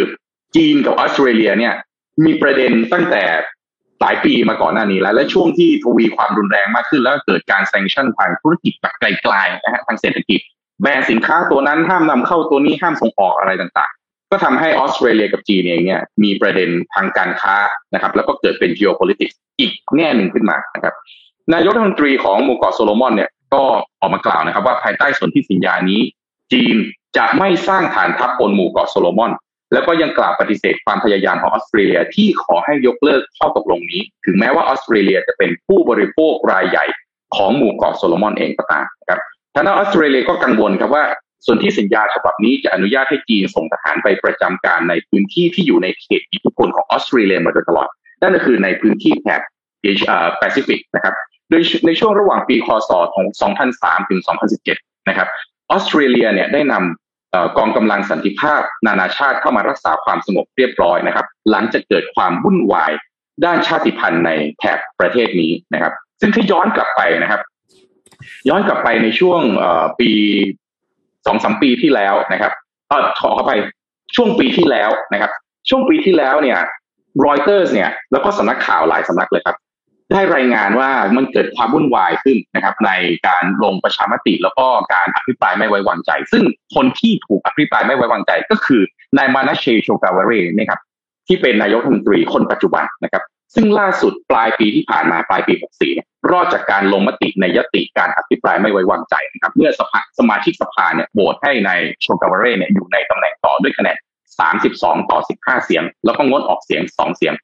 จีนกับออสเตรเลียเนี่ยมีประเด็นตั้งแต่หลายปีมาก่อนหน้านี้แล้ว และช่วงที่ทวีความรุนแรงมากขึ้นแล้วเกิดการแซงชั่นทางธุรกิจแบบไกลๆนะฮะทางเศรษฐกิจแบนสินค้าตัวนั้นห้ามนำเข้าตัวนี้ห้ามส่งออกอะไรต่างๆ ก็ทำให้ออสเตรเลียกับจีนเองเนี่ยมีประเด็นทางการค้านะครับ แล้วก็เกิดเป็น geopolitics อีกแง่หนึ่งขึ้นมานะครับ นายกรัฐมนตรีของหมู่เกาะโซโลมอนเนี่ยก็ออกมากล่าวนะครับ ว่าภายใต้สนธิสัญญานี้ จีนจะไม่สร้างฐานทัพบนหมู่เกาะโซโลมอน แล้วก็ยังกล่าวปฏิเสธความพยายามของออสเตรเลียที่ขอให้ยกเลิกข้อตกลงนี้ ถึงแม้ว่าออสเตรเลียจะเป็นผู้บริโภครายใหญ่ของหมู่เกาะโซโลมอนเองก็ตามครับทางด้านออสเตรเลียก็กังวลครับว่าส่วนที่สัญญาฉบับนี้จะอนุญาตให้จีนส่งทหารไปประจำการในพื้นที่ที่อยู่ในเขตอิทธิพลของออสเตรเลียมาโดยตลอด นั่นก็คือในพื้นที่แถบ แปซิฟิกนะครับโดยในช่วงระหว่างปี ค.ศ. ของ 2003 ถึง 2017 นะครับออสเตรเลียเนี่ยได้นำกองกำลังสันติภาพ นานาชาติเข้ามารักษาความสงบเรียบร้อยนะครับ หลังจากเกิดความวุ่นวายด้านชาติพันธุ์ในแถบประเทศนี้นะครับ ซึ่งถ้าย้อนกลับไปนะครับ ย้อนกลับไปในช่วงปีสองสามปีที่แล้วนะครับเออขอเข้าไปช่วงปีที่แล้วนะครับ ช่วงปีที่แล้วเนี่ยรอยเตอร์สเนี่ยแล้วก็สำนักข่าวหลายสำนักเลยครับ ได้รายงานว่ามันเกิดความวุ่นวายขึ้นนะครับ ในการลงประชามติแล้วก็การอภิปรายไม่ไว้วางใจ ซึ่งคนที่ถูกอภิปรายไม่ไว้วางใจก็คือนายมานาเชโชกาวเรนะครับที่เป็นนายกรัฐมนตรีคนปัจจุบันนะครับ ซึ่งล่าสุดปลายปีที่ผ่านมาปลายปี 64เนี่ยรอดจากการลงมติในยติการอภิปรายไม่ไว้วางใจนะครับ เมื่อสภาสมาชิกสภาเนี่ยโหวตให้นายโชกาวเรเนี่ยอยู่ในตำแหน่งต่อด้วยคะแนน 32 ต่อ 15 เสียง แล้วก็งดออกเสียง 2 เสียง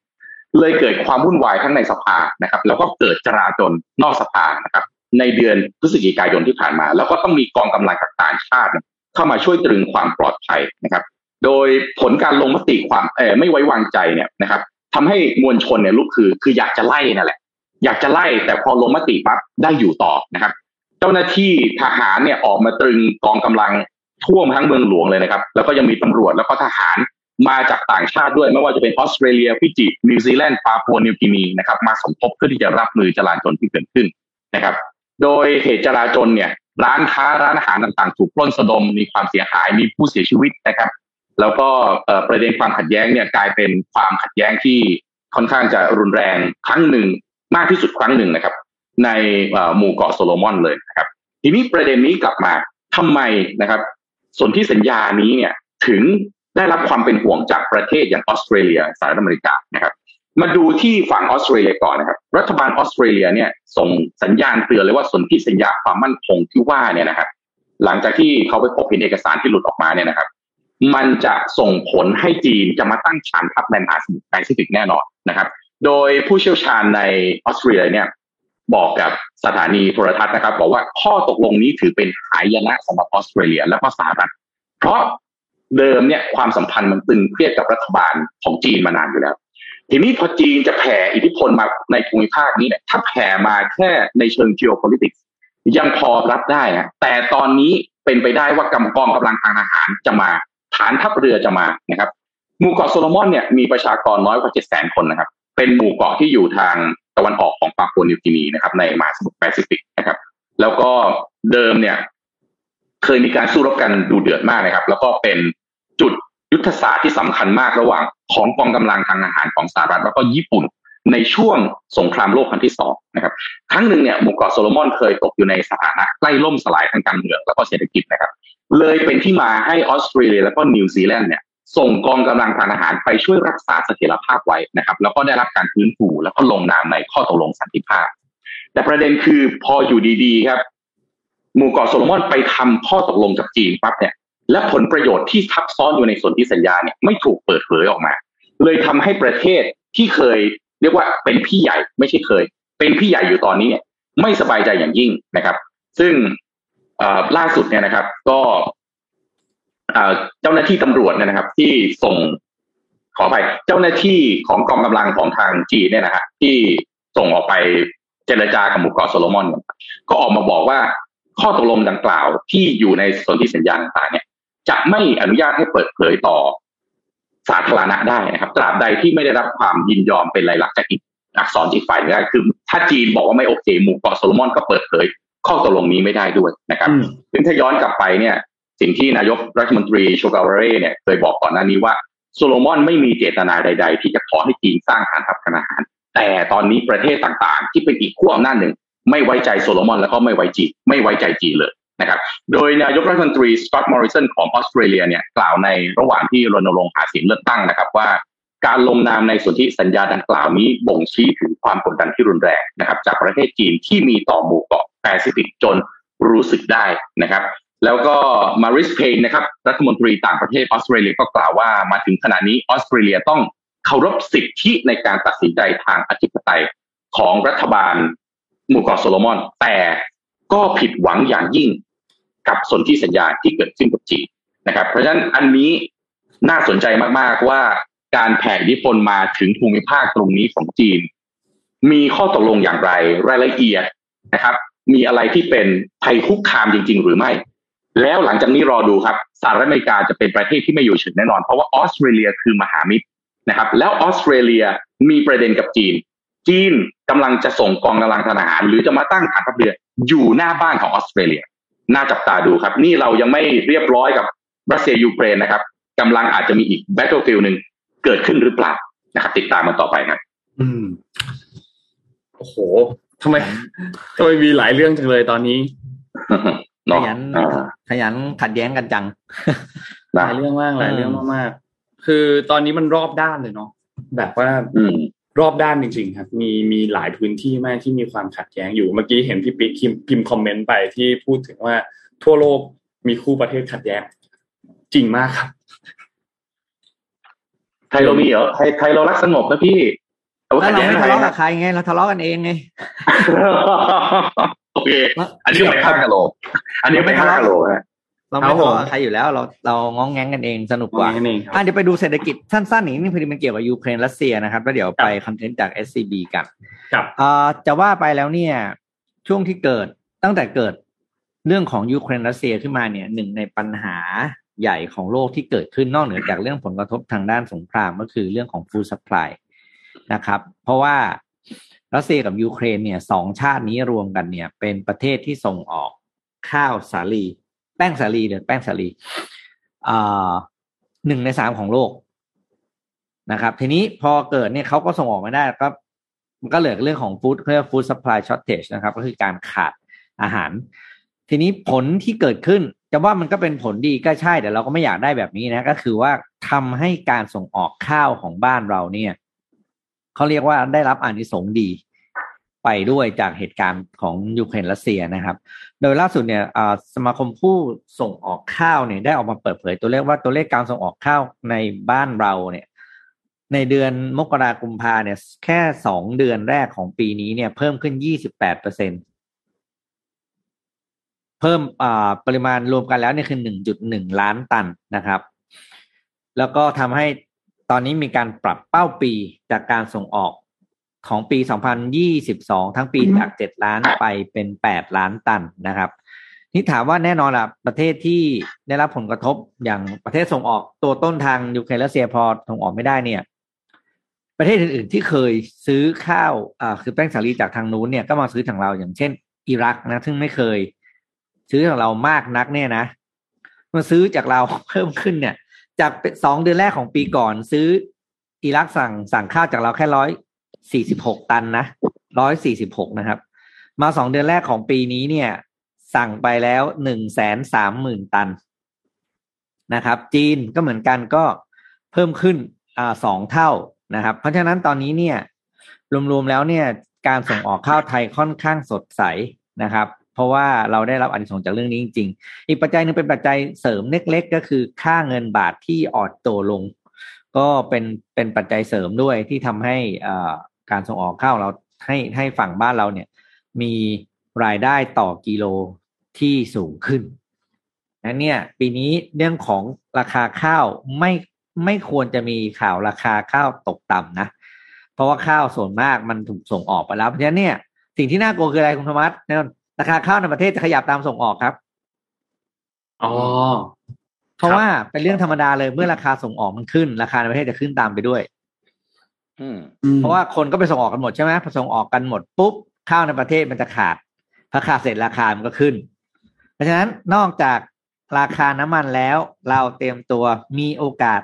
เลยเกิดความวุ่นวายทั้งในสภานะครับ แล้วก็เกิดจราจนนอกสภานะครับ ในเดือนพฤศจิกายนที่ผ่านมา แล้วก็ต้องมีกองกำลังจากต่างชาติ เข้ามาช่วยตรึงความปลอดภัยนะครับ โดยผลการลงมติความเออไม่ไว้วางใจเนี่ยนะครับทำให้มวลชนเนี่ยลุกคือ คืออยากจะไล่นั่นแหละ อยากจะไล่แต่พอลงมติปั๊บได้อยู่ต่อนะครับ เจ้าหน้าที่ทหารเนี่ยออกมาตรึงกองกำลังท่วมทั้งเมืองหลวงเลยนะครับ แล้วก็ยังมีตำรวจแล้วก็ทหาร มาจากต่างชาติด้วยไม่ว่าจะเป็นออสเตรเลียฟิจินิวซีแลนด์ปาปัวนิวกินีนะครับมาสมทบเพื่อที่จะรับมือจลาจลที่เกิดขึ้นนะครับ โดยเหตุจลาจลเนี่ย ร้านค้าร้านอาหารต่างๆ ถูกปล้นสะดมมีความเสียหายมีผู้เสียชีวิตนะครับ แล้วก็ประเด็นความขัดแย้งเนี่ยกลายเป็นความขัดแย้งที่ค่อนข้างจะรุนแรงครั้งหนึ่งมากที่สุดครั้งหนึ่งนะครับ ในหมู่เกาะโซโลมอนเลยนะครับ ทีนี้ประเด็นนี้กลับมาทำไมนะครับส่วนที่สัญญานี้เนี่ยถึง ได้รับความเป็นห่วงจากประเทศอย่างออสเตรเลียสหรัฐอเมริกานะครับ มาดูที่ฝั่งออสเตรเลียก่อนนะครับ รัฐบาลออสเตรเลียเนี่ยส่งสัญญาณเตือนเลยว่าสนธิสัญญาความมั่นคงที่ว่าเนี่ยนะครับ หลังจากที่เขาไปพบเห็นเอกสารที่หลุดออกมาเนี่ยนะครับ มันจะส่งผลให้จีนจะมาตั้งฐานทัพในมหาสมุทรแปซิฟิกแน่นอนนะครับ โดยผู้เชี่ยวชาญในออสเตรเลียเนี่ยบอกกับสถานีโทรทัศน์นะครับ บอกว่าข้อตกลงนี้ถือเป็นหายนะสำหรับออสเตรเลีย และก็สหรัฐเพราะ เดิมเนี่ยความสัมพันธ์มันตึงเครียดกับรัฐบาลของจีนมานานอยู่แล้ว ทีนี้พอจีนจะแผ่อิทธิพลมาในภูมิภาคนี้เนี่ยถ้าแผ่มาแค่ในเชิง geopolitics ยังพอรับได้นะแต่ตอนนี้เป็นไปได้ว่ากำกองกำลังทางทหารจะมาฐานทัพเรือจะมานะครับ หมู่เกาะโซโลมอนเนี่ยมีประชากรน้อยกว่าเจ็ดแสนคนนะครับ เป็นหมู่เกาะที่อยู่ทางตะวันออกของปาปัวนิวกินีนะครับ ในมหาสมุทรแปซิฟิกนะครับ แล้วก็เดิมเนี่ย เคยมีการสู้รบกันดุเดือดมากนะครับ แล้วก็เป็น จุดยุทธศาสตร์ที่สำคัญมากระหว่างของกองกำลังทางทหารของสหรัฐแล้วก็ญี่ปุ่นในช่วงสงครามโลกครั้งที่สองนะครับ ครั้งหนึ่งเนี่ยหมู่เกาะโซโลมอนเคยตกอยู่ในสถานะใกล้ล่มสลายทางการเมืองแล้วก็เศรษฐกิจนะครับ เลยเป็นที่มาให้ออสเตรเลียแล้วก็นิวซีแลนด์เนี่ยส่งกองกำลังทางอาหารไปช่วยรักษาเสถียรภาพไว้นะครับ แล้วก็ได้รับการฟื้นฟูแล้วก็ลงนามในข้อตกลงสันติภาพ แต่ประเด็นคือพออยู่ดีๆครับ หมู่เกาะโซโลมอนไปทำข้อตกลงกับจีนปั๊บเนี่ย และผลประโยชน์ที่ทับซ้อนอยู่ในส่วนที่สัญญาเนี่ยไม่ถูกเปิดเผยออกมา เลยทำให้ประเทศที่เคย เรียกว่าเป็นพี่ใหญ่ไม่ใช่เคย เป็นพี่ใหญ่อยู่ตอนนี้เนี่ยไม่สบายใจอย่างยิ่งนะครับ ซึ่งล่าสุดเนี่ยนะครับ ก็เจ้าหน้าที่ตำรวจเนี่ยนะครับ ที่ส่งขอไปเจ้าหน้าที่ของกองกำลังของทางจีนเนี่ยนะฮะที่ส่งออกไปเจรจากับหมู่เกาะโซโลมอน ก็ออกมาบอกว่าข้อตกลงดังกล่าวที่อยู่ในสนธิสัญญาต่างเนี่ย จะไม่อนุญาตให้เปิดเผยต่อสาธารณะได้นะครับ ตราบใดที่ไม่ได้รับความยินยอมเป็นลายลักษณ์จากอีกอักษรจีฝ่ายไม่ได้คือ ถ้าจีนบอกว่าไม่โอเคหมู่เกาะโซโลมอนก็เปิดเผย ข้อตกลงนี้ไม่ได้ด้วยนะครับซึ่งถ้าย้อนกลับไปเนี่ย สิ่งที่นายกรัฐมนตรีโซกาวาเรเนี่ยเคยบอกก่อนหน้านี้ว่าโซโลมอนไม่มีเจตนาใด ๆ ที่จะขอให้จีนสร้างฐานทัพทางทหาร แต่ตอนนี้ประเทศต่างๆ ที่เป็นอีกขั้วอำนาจหนึ่ง ไม่ไว้ใจโซโลมอนแล้วก็ไม่ไว้จีนไม่ไว้ใจจีนเลย นะครับโดยนายกรัฐมนตรีสกอตต์มอริสันของออสเตรเลียเนี่ยกล่าวในระหว่างที่รณรงค์หาเสียงเลือกตั้งนะครับว่าการลงนามในสนธิสัญญาดังกล่าวนี้บ่งชี้ถึงความกดดันที่รุนแรงนะครับจากประเทศจีนที่มีต่อหมู่เกาะแปซิฟิกจนรู้สึกได้นะครับ แล้วก็มาริสเพย์นนะครับรัฐมนตรีต่างประเทศออสเตรเลียก็กล่าวว่ามาถึงขณะนี้ออสเตรเลียต้องเคารพสิทธิในการตัดสินใจทางอธิปไตยของรัฐบาลหมู่เกาะโซโลมอน แต่ก็ผิดหวังอย่างยิ่ง กับสนธิสัญญาที่เกิดขึ้นกับจีนนะครับ เพราะฉะนั้นอันนี้น่าสนใจมากๆว่าการแผ่อิทธิพลมาถึงภูมิภาคตรงนี้ของจีน มีข้อตกลงอย่างไรรายละเอียดนะครับ มีอะไรที่เป็นภัยคุกคามจริง ๆ หรือไม่ แล้วหลังจากนี้รอดูครับสหรัฐอเมริกาจะเป็นประเทศที่ไม่อยู่เฉยแน่นอน เพราะว่าออสเตรเลียคือมหามิตรนะครับ แล้วออสเตรเลียมีประเด็นกับจีน จีนกำลังจะส่งกองกำลังทหาร หรือจะมาตั้งฐานทัพเรืออยู่หน้าบ้านของออสเตรเลีย น่าจับตาดูครับ นี่เรายังไม่เรียบร้อยกับรัสเซียยูเครนนะครับกำลังอาจจะมีอีก battlefield หนึ่งเกิดขึ้นหรือเปล่านะครับ ติดตามกันต่อไปครับอืมโอ้โหทำไมทำไมมีหลายเรื่องจังเลยตอนนี้ขยันขยันขัดแย้งกันจังหลายเรื่องมากหลายเรื่องมากๆคือตอนนี้มันรอบด้านเลยเนาะแบบว่าอืม รอบด้านจริง ๆ ครับ มีมีหลายพื้นที่มากที่มีความขัดแย้งอยู่เมื่อกี้เห็นพี่ปิ๊กพิมพ์คอมเมนต์ไปที่พูดถึงว่าทั่วโลกมีคู่ประเทศขัดแย้งจริงมากครับ ไทยเรามีเหรอไทยไทยเรารักสงบนะพี่เอาแล้วเราขัดแย้งไม่อะทะไรเลาะกันะบใครไงเราทะเลาะกันเองไงโอเค อันนี้ไม่ฆ่ากะโหลกอันนี้ไม่ฆ่ากะโหลกฮะ เราไม่ทะเลาะกับใครอยู่แล้วเราเราง้องแง้งกันเองสนุกกว่านั่นเองครับอะเดี๋ยวไปดูเศรษฐกิจสั้นๆอีกนี่พอดีมันเกี่ยวกับยูเครนรัสเซียนะครับแล้วเดี๋ยวไปคอนเทนต์จาก SCB กันครับอ่าจะว่าไปแล้วเนี่ย ช่วงที่เกิดตั้งแต่เกิดเรื่องของยูเครนรัสเซียขึ้นมาเนี่ยหนึ่งในปัญหาใหญ่ของโลกที่เกิดขึ้นนอกเหนือจากเรื่องผลกระทบทางด้านสงครามก็คือเรื่องของ food supply นะครับ เพราะว่ารัสเซียกับยูเครนเนี่ยสองชาตินี้รวมกันเนี่ย เป็นประเทศที่ส่งออกข้าวสาลี แป้งสาลีหรือแป้งสาลีอ่าหนึ่งในสามของโลกนะครับ ทีนี้พอเกิดเนี่ยเขาก็ส่งออกไม่ได้ก็มันก็เหลือเรื่องของ food เรียก food supply shortage นะครับ ก็คือการขาดอาหาร ทีนี้ผลที่เกิดขึ้นจะว่ามันก็เป็นผลดีก็ใช่แต่เราก็ไม่อยากได้แบบนี้นะ ก็คือว่าทำให้การส่งออกข้าวของบ้านเราเนี่ยเขาเรียกว่าได้รับอานิสงส์ดี ไปด้วยจากเหตุการณ์ของยูเครนรัสเซียนะครับ โดยล่าสุดเนี่ยสมาคมผู้ส่งออกข้าวเนี่ยได้ออกมาเปิดเผยตัวเลขว่าตัวเลขการส่งออกข้าวในบ้านเราเนี่ยในเดือนมกราคมพาเนี่ยแค่สองเดือนแรกของปีนี้เนี่ยเพิ่มขึ้นยี่สิบแปดเปอร์เซ็นเพิ่มปริมาณรวมกันแล้วเนี่ยคือหนึ่งจุดหนึ่งล้านตันนะครับ แล้วก็ทำให้ตอนนี้มีการปรับเป้าปีจากการส่งออก ของปี 2022 ทั้งปีจาก 7 ล้านไปเป็น 8 ล้านตันนะครับ นี่ถามว่าแน่นอนล่ะ ประเทศที่ได้รับผลกระทบอย่างประเทศส่งออกตัวต้นทางยูเครนและเซียพอส่งออกไม่ได้เนี่ย ประเทศอื่น ๆ ที่เคยซื้อข้าวอ่าคือแป้งสาลีจากทางนู้นเนี่ยก็มาซื้อทางเราอย่างเช่น อิรักนะซึ่งไม่เคย ซื้อจากเรามากนักเนี่ยนะมาซื้อจากเราเพิ่มขึ้นเนี่ย จากสองเดือนแรกของปีก่อนซื้ออิรักสั่งสั่งข้าวจากเราแค่ร้อย สี่สิบหกตันนะร้อยสี่สิบหกนะครับ มาสองเดือนแรกของปีนี้เนี่ย สั่งไปแล้วหนึ่งแสนสามหมื่นตันนะครับ จีนก็เหมือนกันก็เพิ่มขึ้นอ่าสองเท่านะครับ เพราะฉะนั้นตอนนี้เนี่ย รวมๆแล้วเนี่ย การส่งออกข้าวไทยค่อนข้างสดใสนะครับ เพราะว่าเราได้รับอันสงจากเรื่องนี้จริง ๆ อีกปัจจัยหนึงเป็นปัจจัยเสริมเล็กๆ ก็คือค่าเงินบาทที่อ่อนตัวลง ก็เป็นเป็นปัจจัยเสริมด้วยที่ทำให้อ่า การส่งออกข้าวเราให้ให้ฝั่งบ้านเราเนี่ย มีรายได้ต่อกิโลที่สูงขึ้นนั้นเนี่ย ปีนี้เรื่องของราคาข้าวไม่ไม่ควรจะมีข่าวราคาข้าวตกต่ำนะ เพราะว่าข้าวส่วนมากมันถูกส่งออกไปแล้วเพราะฉะนั้นเนี่ย สิ่งที่น่ากลัวคืออะไรคุณธรรมัสแน่นอนราคาข้าวในประเทศจะขยับตามส่งออกครับอ๋อเพราะว่าเป็นเรื่องธรรมดาเลยเมื่อราคาส่งออกมันขึ้น ราคาในประเทศจะขึ้นตามไปด้วย อืมเพราะว่าคนก็ไปส่งออกกันหมดใช่ไหมพอส่งออกกันหมดปุ๊บข้าวในประเทศมันจะขาดพอขาดเสร็จราคามันก็ขึ้น เพราะฉะนั้นนอกจากราคาน้ำมันแล้ว เราเตรียมตัวมีโอกาส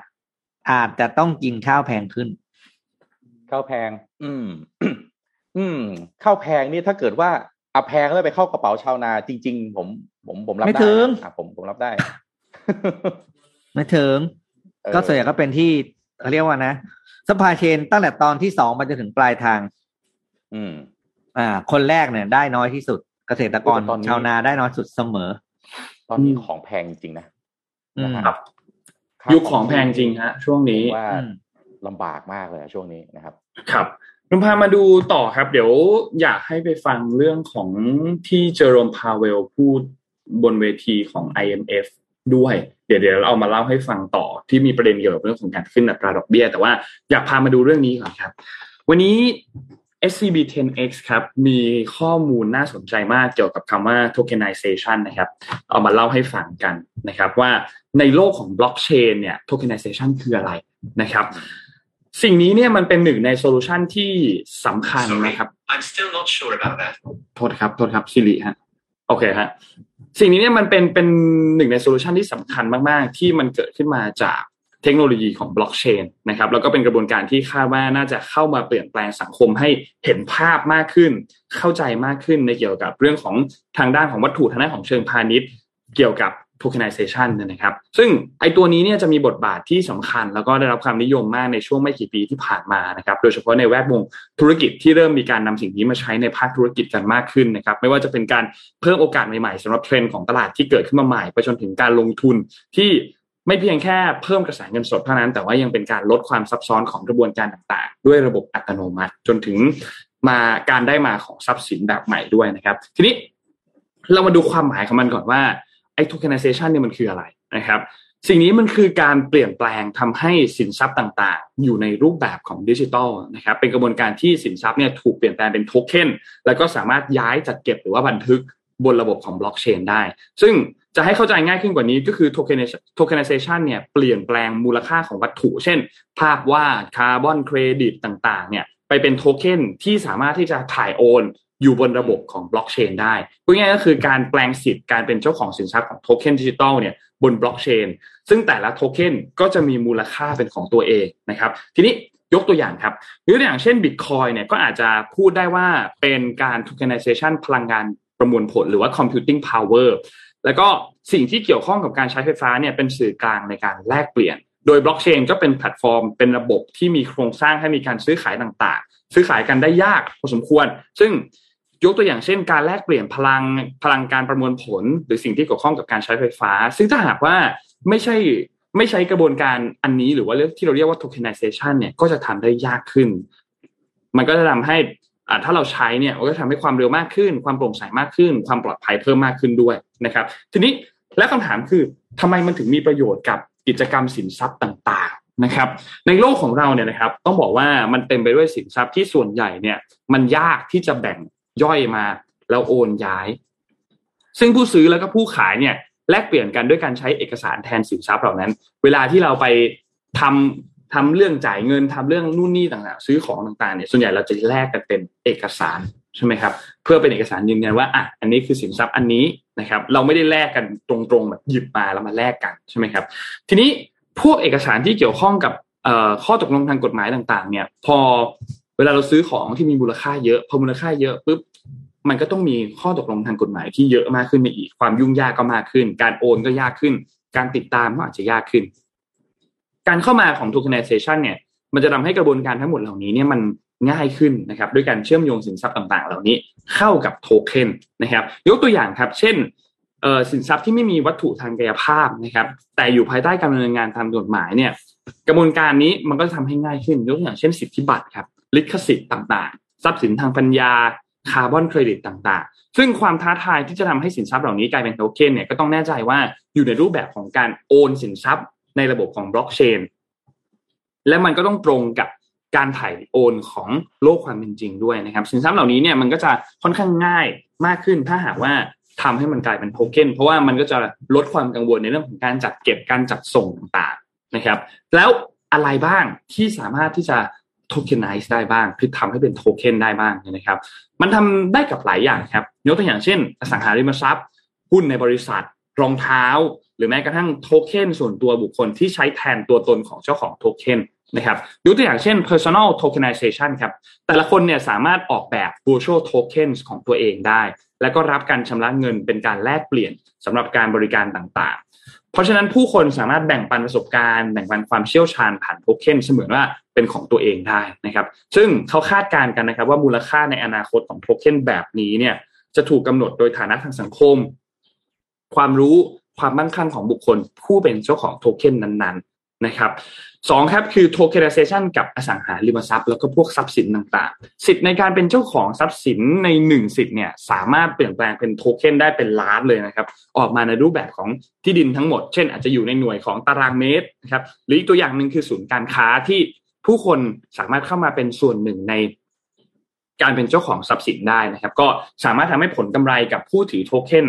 อาจจะต้องกินข้าวแพงขึ้น ข้าวแพง อืม อืมข้าวแพงนี่ถ้าเกิดว่าเอาแพงแล้วไปเข้ากระเป๋าชาวนา จริง ๆ ผมผมผมรับไม่ได้ถึงนะอะผมผมรับได้ ไม่ถึงเออก็ส่วนใหญ่ก็เป็นที่เขาเรียกว่านะ สปายเชนตั้งแต่ตอนที่สองมาจนถึงปลายทาง อืม อ่า คนแรกเนี่ยได้น้อยที่สุด เกษตรกรโอ้แต่ตอนนี้ชาวนาได้น้อยสุดเสมอ ตอนนี้ของแพงจริงๆนะอืมครับค่ายุคของแพงจริงฮะ ช่วงนี้ผมว่าอืมลำบากมากเลยอะช่วงนี้นะครับ ครับลุงพามาดูต่อครับ เดี๋ยวอยากให้ไปฟังเรื่องของที่เจอโรมพาเวลพูดบนเวทีของ IMF ด้วย เดี๋ยวเดี๋ยวเราเอามาเล่าให้ฟังต่อที่มีประเด็นเกี่ยวกับเรื่องของการขึ้นอัตราดอกเบี้ย แต่ว่าอยากพามาดูเรื่องนี้ก่อนครับ วันนี้ SCB 10X ครับมีข้อมูลน่าสนใจมากเกี่ยวกับคำว่า tokenization นะครับ เอามาเล่าให้ฟังกันนะครับ ว่าในโลกของบล็อกเชนเนี่ย tokenization คืออะไรนะครับ สิ่งนี้เนี่ยมันเป็นหนึ่งใน solution ที่สำคัญนะครับ I'm still not sure about that. โทษครับ โทษครับ Siri ฮะ โอเคฮะ สิ่งนี้เนี่ยมันเป็นเป็นหนึ่งใน solution ที่สำคัญมาก ๆ ที่มันเกิดขึ้นมาจากเทคโนโลยีของบล็อกเชนนะครับแล้วก็เป็นกระบวนการที่คาดว่าน่าจะเข้ามาเปลี่ยนแปลงสังคมให้เห็นภาพมากขึ้น เข้าใจมากขึ้นในเกี่ยวกับเรื่องของทางด้านของวัตถุทางด้านของเชิงพาณิชย์ เกี่ยวกับ tokenization นะครับ ซึ่งไอตัวนี้เนี่ยจะมีบทบาทที่สำคัญ แล้วก็ได้รับความนิยมมากในช่วงไม่กี่ปีที่ผ่านมานะครับ โดยเฉพาะในแวดวงธุรกิจที่เริ่มมีการนำสิ่งนี้มาใช้ในภาคธุรกิจกันมากขึ้นนะครับ ไม่ว่าจะเป็นการเพิ่มโอกาสใหม่ๆสำหรับเทรนด์ของตลาดที่เกิดขึ้นมาใหม่ไปจนถึงการลงทุนที่ไม่เพียงแค่เพิ่มกระแสเงินสดเท่านั้น แต่ว่ายังเป็นการลดความซับซ้อนของกระบวนการต่างๆ ด้วยระบบอัตโนมัติ จนถึงมาการได้มาของทรัพย์สินแบบใหม่ด้วยนะครับ ทีนี้เรามาดูความหมายของมันก่อนว่า ไอ้ tokenization เนี่ยมันคืออะไรนะครับ สิ่งนี้มันคือการเปลี่ยนแปลงทำให้สินทรัพย์ต่างๆ อยู่ในรูปแบบของดิจิทัลนะครับเป็นกระบวนการที่สินทรัพย์เนี่ยถูกเปลี่ยนแปลงเป็นโทเค็นแล้วก็สามารถย้ายจัดเก็บหรือว่าบันทึกบนระบบของบล็อกเชนได้ ซึ่งจะให้เข้าใจง่ายขึ้นกว่านี้ก็คือ tokenization เนี่ยเปลี่ยนแปลงมูลค่าของวัตถุ เช่น ภาพวาดคาร์บอนเครดิตต่างๆเนี่ยไปเป็นโทเค็นที่สามารถที่จะถ่ายโอน อยู่บนระบบของบล็อกเชนได้พูดง่ายก็คือการแปลงสิทธิ์การเป็นเจ้าของสินทรัพย์ของโทเค็นดิจิตอลเนี่ยบนบล็อกเชนซึ่งแต่ละโทเค็นก็จะมีมูลค่าเป็นของตัวเองนะครับ ทีนี้ยกตัวอย่างครับยกตัวอย่างเช่นบิตคอยน์เนี่ยก็อาจจะพูดได้ว่าเป็นการ tokenization พลังงานประมวลผลหรือว่า computing power แล้วก็สิ่งที่เกี่ยวข้องกับการใช้ไฟฟ้าเนี่ยเป็นสื่อกลางในการแลกเปลี่ยน โดยบล็อกเชนก็เป็นแพลตฟอร์ม เป็นระบบที่มีโครงสร้างให้มีการซื้อขายต่างๆ ซื้อขายกันได้ยากพอสมควร ซึ่ง ยกตัวอย่างเช่น การแลกเปลี่ยนพลังพลังการประมวลผล หรือสิ่งที่เกี่ยวข้องกับการใช้ไฟฟ้า ซึ่งถ้าหากว่าไม่ใช่ไม่ใช้กระบวนการอันนี้หรือว่าเรื่องที่เราเรียกว่า tokenization เนี่ยก็จะทำได้ยากขึ้น มันก็จะทำให้อ่าถ้าเราใช้เนี่ยมันก็ทำให้ความเร็วมากขึ้น ความโปร่งใสมากขึ้น ความปลอดภัยเพิ่มมากขึ้นด้วยนะครับ ทีนี้และคำถามคือทำไมมันถึงมีประโยชน์กับกิจกรรมสินทรัพย์ต่างๆนะครับ ในโลกของเราเนี่ยนะครับ ต้องบอกว่ามันเต็มไปด้วยสินทรัพย์ที่ส่วนใหญ่เนี่ย มันยากที่จะแบ่ง ย่อยมาแล้วโอนย้าย ซึ่งผู้ซื้อแล้วก็ผู้ขายเนี่ยแลกเปลี่ยนกันด้วยการใช้เอกสารแทนสินทรัพย์เหล่านั้น เวลาที่เราไปทำทำเรื่องจ่ายเงินทำเรื่องนู่นนี่ต่างๆ ซื้อของต่างๆเนี่ยส่วนใหญ่เราจะแลกกันเป็นเอกสารใช่ไหมครับ เพื่อเป็นเอกสารยืนยันว่าอะอันนี้คือสินทรัพย์อันนี้นะครับ เราไม่ได้แลกกันตรงๆแบบหยิบมาแล้วมาแลกกันใช่ไหมครับ ทีนี้พวกเอกสารที่เกี่ยวข้องกับข้อตกลงทางกฎหมายต่าง ๆ เนี่ย พอ เวลาเราซื้อของที่มีมูลค่าเยอะพอมูลค่าเยอะปุ๊บมันก็ต้องมีข้อตกลงทางกฎหมายที่เยอะมากขึ้นไปอีกความยุ่งยากก็มากขึ้น การโอนก็ยากขึ้น การติดตามก็อาจจะยากขึ้น การเข้ามาของ tokenization เนี่ย มันจะทำให้กระบวนการทั้งหมดเหล่านี้เนี่ยมันง่ายขึ้นนะครับ ด้วยการเชื่อมโยงสินทรัพย์ต่าง ๆ เหล่านี้เข้ากับโทเค็นนะครับ ยกตัวอย่างครับ เช่นสินทรัพย์ที่ไม่มีวัตถุทางกายภาพนะครับ แต่อยู่ภายใต้การดำเนินงานตามกฎหมายเนี่ย กระบวนการนี้มันก็จะทำให้ง่ายขึ้น ยกตัวอย่างเช่นสิทธิบัตรครับ ลิขสิทธิ์ต่างๆ ทรัพย์สินทางปัญญาคาร์บอนเครดิตต่างๆ ซึ่งความท้าทายที่จะทำให้สินทรัพย์เหล่านี้กลายเป็นโทเค็นเนี่ยก็ต้องแน่ใจว่าอยู่ในรูปแบบของการโอนสินทรัพย์ในระบบของบล็อกเชนและมันก็ต้องตรงกับการถ่ายโอนของโลกความเป็นจริงด้วยนะครับ สินทรัพย์เหล่านี้เนี่ยมันก็จะค่อนข้างง่ายมากขึ้น ถ้าหากว่าทำให้มันกลายเป็นโทเค็นเพราะว่ามันก็จะลดความกังวลในเรื่องของการจัดเก็บการจัดส่งต่างๆนะครับ แล้วอะไรบ้างที่สามารถที่จะ โทเค็นไนซ์ได้บ้าง คือทำให้เป็นโทเค็นได้บ้างนะครับ มันทำได้กับหลายอย่างครับยกตัวอย่างเช่น อสังหาริมทรัพย์ หุ้นในบริษัท รองเท้า หรือแม้กระทั่งโทเค็นส่วนตัวบุคคลที่ใช้แทนตัวตนของเจ้าของโทเค็นนะครับยกตัวอย่างเช่น personal tokenization ครับ แต่ละคนเนี่ยสามารถออกแบบ virtual tokens ของตัวเองได้ แล้วก็รับการชำระเงินเป็นการแลกเปลี่ยนสำหรับการบริการต่างๆ เพราะฉะนั้นผู้คนสามารถแบ่งปันประสบการณ์แบ่งปันความเชี่ยวชาญผ่านโทเค็นเสมือนว่าเป็นของตัวเองได้นะครับ ซึ่งเขาคาดการณ์กันนะครับ ว่ามูลค่าในอนาคตของโทเค็นแบบนี้เนี่ยจะถูกกาหนดโดยฐานะทางสังคม ความรู้ความมั่งคั่งของบุคคลผู้เป็นเจ้าของโทเค็นนั้นๆ นะครับสองครับคือ tokenization กับอสังหาริมทรัพย์แล้วก็พวกทรัพย์สินต่างๆ สิทธิ์ในการเป็นเจ้าของทรัพย์สินในหนึ่งสิทธิ์เนี่ยสามารถเปลี่ยนแปลงเป็นโทเค็นได้เป็นล้านเลยนะครับออกมาในรูปแบบของที่ดินทั้งหมด เช่นอาจจะอยู่ในหน่วยของตารางเมตรนะครับหรืออีกตัวอย่างหนึ่งคือศูนย์การค้าที่ผู้คนสามารถเข้ามาเป็นส่วนหนึ่งในการเป็นเจ้าของทรัพย์สินได้นะครับ ก็สามารถทำให้ผลกำไรกับผู้ถือโทเค็น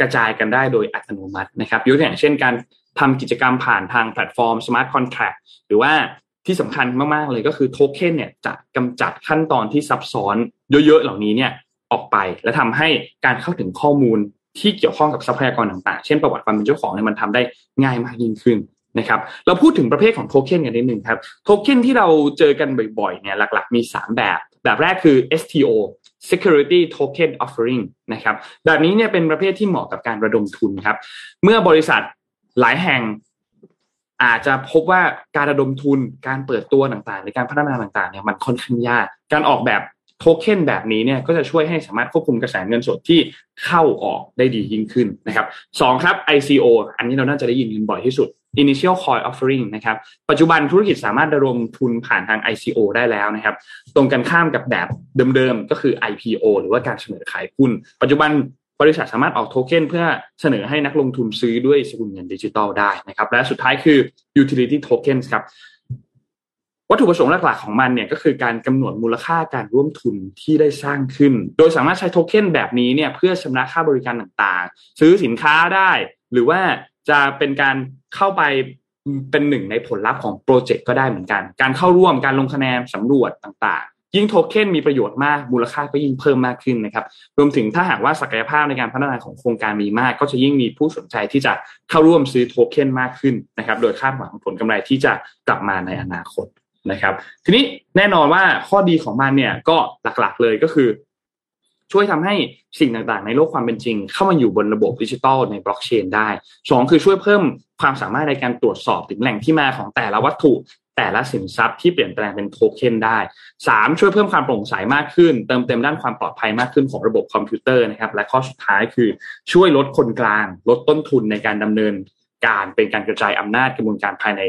กระจายกันได้โดยอัตโนมัตินะครับยกตัวอย่างเช่นการ ทำกิจกรรมผ่านทางแพลตฟอร์ม Smart Contract หรือว่าที่สำคัญมากๆเลยก็คือโทเค็นเนี่ยจะกำจัดขั้นตอนที่ซับซ้อนเยอะๆเหล่านี้เนี่ยออกไป และทำให้การเข้าถึงข้อมูลที่เกี่ยวข้องกับทรัพยากรต่างๆ เช่นประวัติความเป็นเจ้าของเนี่ยมันทำได้ง่ายมากยิ่งขึ้นนะครับเราพูดถึงประเภทของโทเค็นกันนิดหนึ่งครับโทเค็นที่เราเจอกันบ่อยๆเนี่ยหลักๆมี 3 แบบ แบบแรกคือ STO Security Token Offering นะครับแบบนี้เนี่ยเป็นประเภทที่เหมาะกับการระดมทุนครับเมื่อบริษัท หลายแห่งอาจจะพบว่าการระดมทุนการเปิดตัวต่างๆในการพัฒนาต่างๆเนี่ยมันค่อนข้างยาก การออกแบบโทเค็นแบบนี้เนี่ยก็จะช่วยให้สามารถควบคุมกระแสเงินสดที่เข้าออกได้ดียิ่งขึ้นนะครับสองครับ ICO อันนี้เราน่าจะได้ยินกันบ่อยที่สุด Initial Coin Offering นะครับปัจจุบันธุรกิจสามารถระดมทุนผ่านทาง ICO ได้แล้วนะครับตรงกันข้ามกับแบบเดิมๆ ก็คือ IPO หรือว่าการเสนอขายหุ้น ปัจจุบัน บริษัทสามารถออกโทเค็นเพื่อเสนอให้นักลงทุนซื้อด้วยสกุลเงินดิจิตอลได้นะครับ และสุดท้ายคือ Utility Tokens ครับวัตถุประสงค์หลักๆของมันเนี่ยก็คือการกำหนดมูลค่าการร่วมทุนที่ได้สร้างขึ้น โดยสามารถใช้โทเค็นแบบนี้เนี่ยเพื่อชำระค่าบริการต่างๆ ซื้อสินค้าได้ หรือว่าจะเป็นการเข้าไปเป็นหนึ่งในผลลัพธ์ของโปรเจกต์ก็ได้เหมือนกัน การเข้าร่วมการลงคะแนนสำรวจต่างๆ ยิ่งโทเค็นมีประโยชน์มากมูลค่าก็ยิ่งเพิ่มมากขึ้นนะครับ รวมถึงถ้าหากว่าศักยภาพในการพัฒนาของโครงการมีมาก ก็จะยิ่งมีผู้สนใจที่จะเข้าร่วมซื้อโทเค็นมากขึ้นนะครับ โดยคาดหวังผลกำไรที่จะกลับมาในอนาคตนะครับ ทีนี้แน่นอนว่าข้อดีของมันเนี่ยก็หลักๆเลยก็คือ ช่วยทำให้สิ่งต่างๆ ในโลกความเป็นจริง เข้ามาอยู่บนระบบดิจิทัลในบล็อกเชนได้สองคือช่วยเพิ่มความสามารถในการตรวจสอบถึงแหล่งที่มาของแต่ละวัตถุ แต่ละสินทรัพย์ที่เปลี่ยนแปลงเป็นโทเค็นได้สามช่วยเพิ่มความโปร่งใสมากขึ้น เติมเต็มด้านความปลอดภัยมากขึ้นของระบบคอมพิวเตอร์นะครับ และข้อสุดท้ายคือช่วยลดคนกลาง ลดต้นทุนในการดำเนินการเป็นการกระจายอำนาจกระบวนการภายใน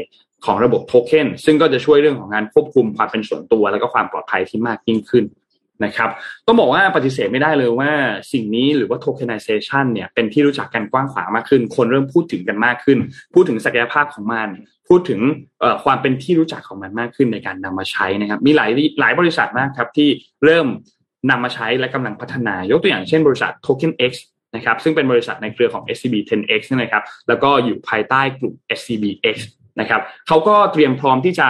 ของระบบโทเค็นซึ่งก็จะช่วยเรื่องของการควบคุมความเป็นส่วนตัว และก็ความปลอดภัยที่มากยิ่งขึ้นนะครับต้องบอกว่าปฏิเสธไม่ได้เลยว่าสิ่งนี้หรือว่าโทเคน i z a t i o n เนี่ยเป็นที่รู้จักกันกว้างขวางมากขึ้น คนเริ่มพูดถึงกันมากขึ้น พูดถึงศักยภาพของมัน พูดถึงความเป็นที่รู้จักของมันมากขึ้นในการนำมาใช้นะครับ มีหลายหลายบริษัทมากครับที่เริ่มนำมาใช้และกำลังพัฒนายกตัวอย่างเช่นบริษัท Token X นะครับซึ่งเป็นบริษัทในเครือของ SCB 10X นะครับแล้วก็อยู่ภายใต้กลุ่ม SCBX นะครับเขาก็เตรียมพร้อมที่จะ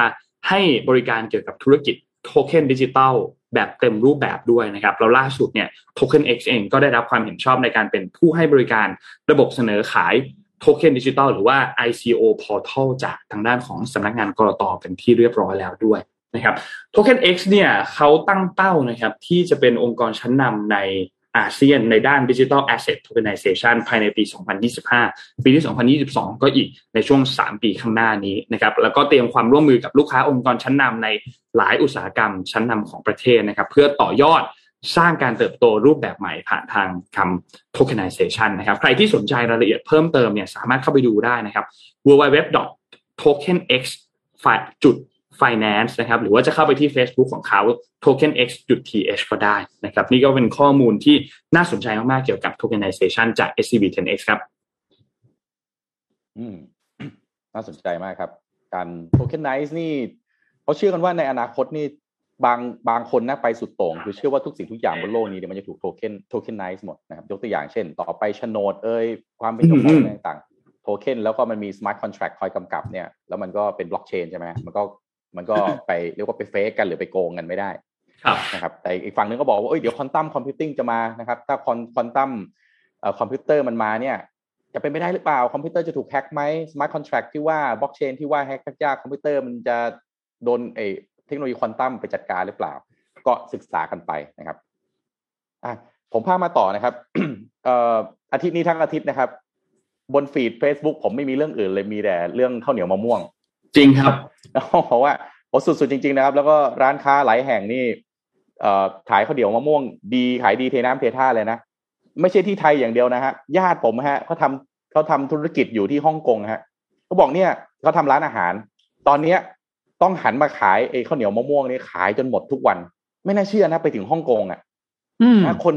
ให้บริการเกี่ยวกับธุรกิจโทเค็นดิจิตอลแบบเต็มรูปแบบด้วยนะครับแล้วล่าสุดเนี่ย Token X เองก็ได้รับความเห็นชอบในการเป็นผู้ให้บริการระบบเสนอขาย โทเค็นดิจิตอลหรือว่า ICO Portal จากทางด้านของสำนักงานก.ล.ต.เป็นที่เรียบร้อยแล้วด้วยนะครับ Token X เนี่ยเขาตั้งเป้านะครับที่จะเป็นองค์กรชั้นนำในอาเซียนในด้าน Digital Asset Tokenization ภายในปี 2025 ปีนี้ 2022 ก็อีกในช่วง 3 ปีข้างหน้านี้นะครับแล้วก็เตรียมความร่วมมือกับลูกค้าองค์กรชั้นนำในหลายอุตสาหกรรมชั้นนำของประเทศนะครับเพื่อต่อยอด สร้างการเติบโตรูปแบบใหม่ผ่านทางคำ tokenization นะครับ ใครที่สนใจรายละเอียดเพิ่มเติมเนี่ยสามารถเข้าไปดูได้นะครับ www.tokenx จุด finance นะครับ หรือว่าจะเข้าไปที่ Facebook ของเขา tokenx.th ก็ได้นะครับ นี่ก็เป็นข้อมูลที่น่าสนใจมาก ๆ เกี่ยวกับ tokenization จาก SCB 10x ครับ อืม น่าสนใจมากครับ การ tokenize นี่เขาเชื่อกันว่าในอนาคตนี่ บางบางคนนะไปสุดโต่งคือเชื่อว่าทุกสิ่งทุกอย่างบนโลกนี้เดี๋ยวมันจะถูกโทเค็น tokenize หมดนะครับยกตัวอย่างเช่น ต่อไปโฉนดเอยความเป็นเจ้าของต่างๆโทเค็นแล้วก็มันมี smart contract คอยกำกับเนี่ยแล้วมันก็เป็นบล็อกเชนใช่ไหมมันก็มันก็ไปเรียกว่าไป fake กันหรือไปโกงกันไม่ได้นะครับแต่อีกฝั่งนึงก็บอกว่าเอ้ยเดี๋ยว quantum computing จะมานะครับถ้าคอนควอนตัมเอ่อคอมพิวเตอร์มันมาเนี่ยจะเป็นไปได้หรือเปล่าคอมพิวเตอร์จะถูกแฮ็กไหม smart contract ที่ว่าบล็อกเชนที่ว่าแฮ็กยากคอมพิวเตอร์มันจะโดนเอ เทคโนโลยีควอนตัมไปจัดการหรือเปล่า ก็ศึกษากันไปนะครับอะผมพามาต่อนะครับเอ่ออาทิตย์นี้ทั้งอาทิตย์นะครับ บน feed Facebook ผมไม่มีเรื่องอื่นเลยมีแต่เรื่องข้าวเหนียวมะม่วง จริงครับเพราะว่าโอ้สุดๆจริง ๆนะครับ แล้วก็ร้านค้าหลายแห่งนี่เอ่อขายข้าวเหนียวมะม่วง ดีขายดีเทน้ำเทท่าเลยนะไม่ใช่ที่ไทยอย่างเดียวนะฮะญาติผมฮะเขาทำเขาทำธุรกิจอยู่ที่ฮ่องกงฮะเขาบอกเนี่ยเขาทำร้านอาหาร ตอนเนี้ย ต้องหันมาขายไอ้ข้าวเหนียวมะม่วงนี่ขายจนหมดทุกวัน ไม่น่าเชื่อนะไปถึงฮ่องกงอะนะคน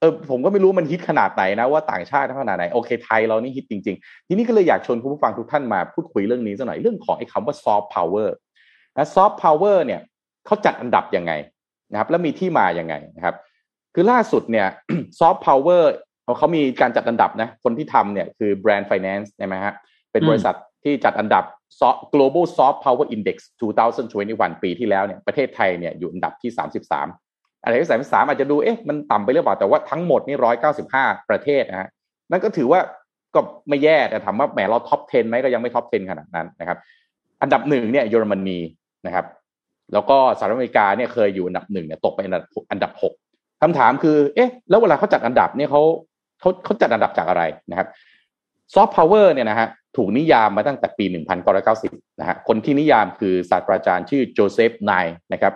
เออผมก็ไม่รู้มันฮิตขนาดไหนนะว่าต่างชาติขนาดไหนโอเคไทยเรานี่ฮิตจริง ๆ ทีนี้ก็เลยอยากชวนคุณผู้ฟังทุกท่านมาพูดคุยเรื่องนี้สักหน่อยเรื่องของไอ้คำว่า soft powerนะซอฟต์พาวเวอร์เนี่ยเขาจัดอันดับยังไงนะครับ แล้วมีที่มาอย่างไงนะครับ คือล่าสุดเนี่ยซอฟต์พาวเวอร์เขามีการจัดอันดับนะคนที่ทำเนี่ยคือ Brand Finance ใช่ไหมฮะเป็นบริษัทที่จัดอันดับ global soft power index 2021 ปีที่แล้วเนี่ยประเทศไทยเนี่ยอยู่อันดับที่ 33 อะไรที่33อาจจะดูเอ๊ะมันต่ำไปหรือเปล่าแต่ว่าทั้งหมดนี่195ประเทศนะฮะนั่นก็ถือว่าก็ไม่แย่แต่ถามว่าแหมเรา top 10ไหมก็ยังไม่ top 10 ขนาดนั้นนะครับ อันดับหนึ่งเนี่ยเยอรมนีนะครับ แล้วก็สหรัฐอเมริกาเนี่ยเคยอยู่อันดับหนึ่งเนี่ยตกไปอันดับอันดับหกคำถามคือ เอ๊ะ แล้วเวลาเขาจัดอันดับเนี่ยเขาเขาเขาจัดอันดับจากอะไรนะครับ ซอฟต์พาวเวอร์เนี่ยนะฮะถูกนิยามมาตั้งแต่ปี 1990 นะฮะคนที่นิยามคือศาสตราจารย์ชื่อโจเซฟไนนะครับ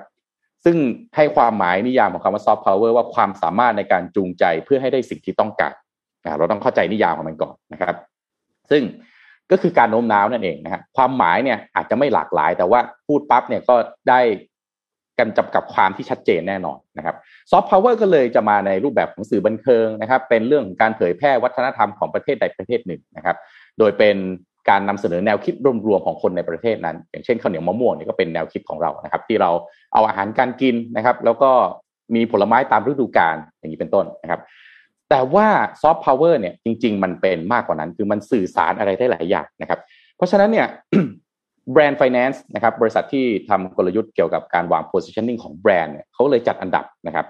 ซึ่งให้ความหมายนิยามของคำว่าซอฟต์พาวเวอร์ว่าความสามารถในการจูงใจเพื่อให้ได้สิ่งที่ต้องการเราต้องเข้าใจนิยามของมันก่อนนะครับ ซึ่งก็คือการโน้มน้าวนั่นเองนะฮะความหมายเนี่ยอาจจะไม่หลากหลาย แต่ว่าพูดปั๊บเนี่ยก็ได้ คำจำกัดความที่ชัดเจนแน่นอนนะครับซอฟต์พาวเวอร์ก็เลยจะมาในรูปแบบของสื่อบันเทิงนะครับ เป็นเรื่องของการเผยแพร่วัฒนธรรมของประเทศใดประเทศหนึ่งนะครับ โดยเป็นการนำเสนอแนวคิดรวมๆของคนในประเทศนั้น อย่างเช่นข้าวเหนียวมะม่วงนี่ก็เป็นแนวคิดของเรานะครับ ที่เราเอาอาหารการกินนะครับ แล้วก็มีผลไม้ตามฤดูกาลอย่างนี้เป็นต้นนะครับ แต่ว่าซอฟต์พาวเวอร์เนี่ยจริง ๆ มันเป็นมากกว่านั้นคือมันสื่อสารอะไรได้หลายอย่างนะครับ เพราะฉะนั้นเนี่ย Brand Finance นะครับบริษัทที่ทำกลยุทธ์เกี่ยวกับการวาง positioning ของแบรนด์เนี่ยเขาเลยจัดอันดับนะครับ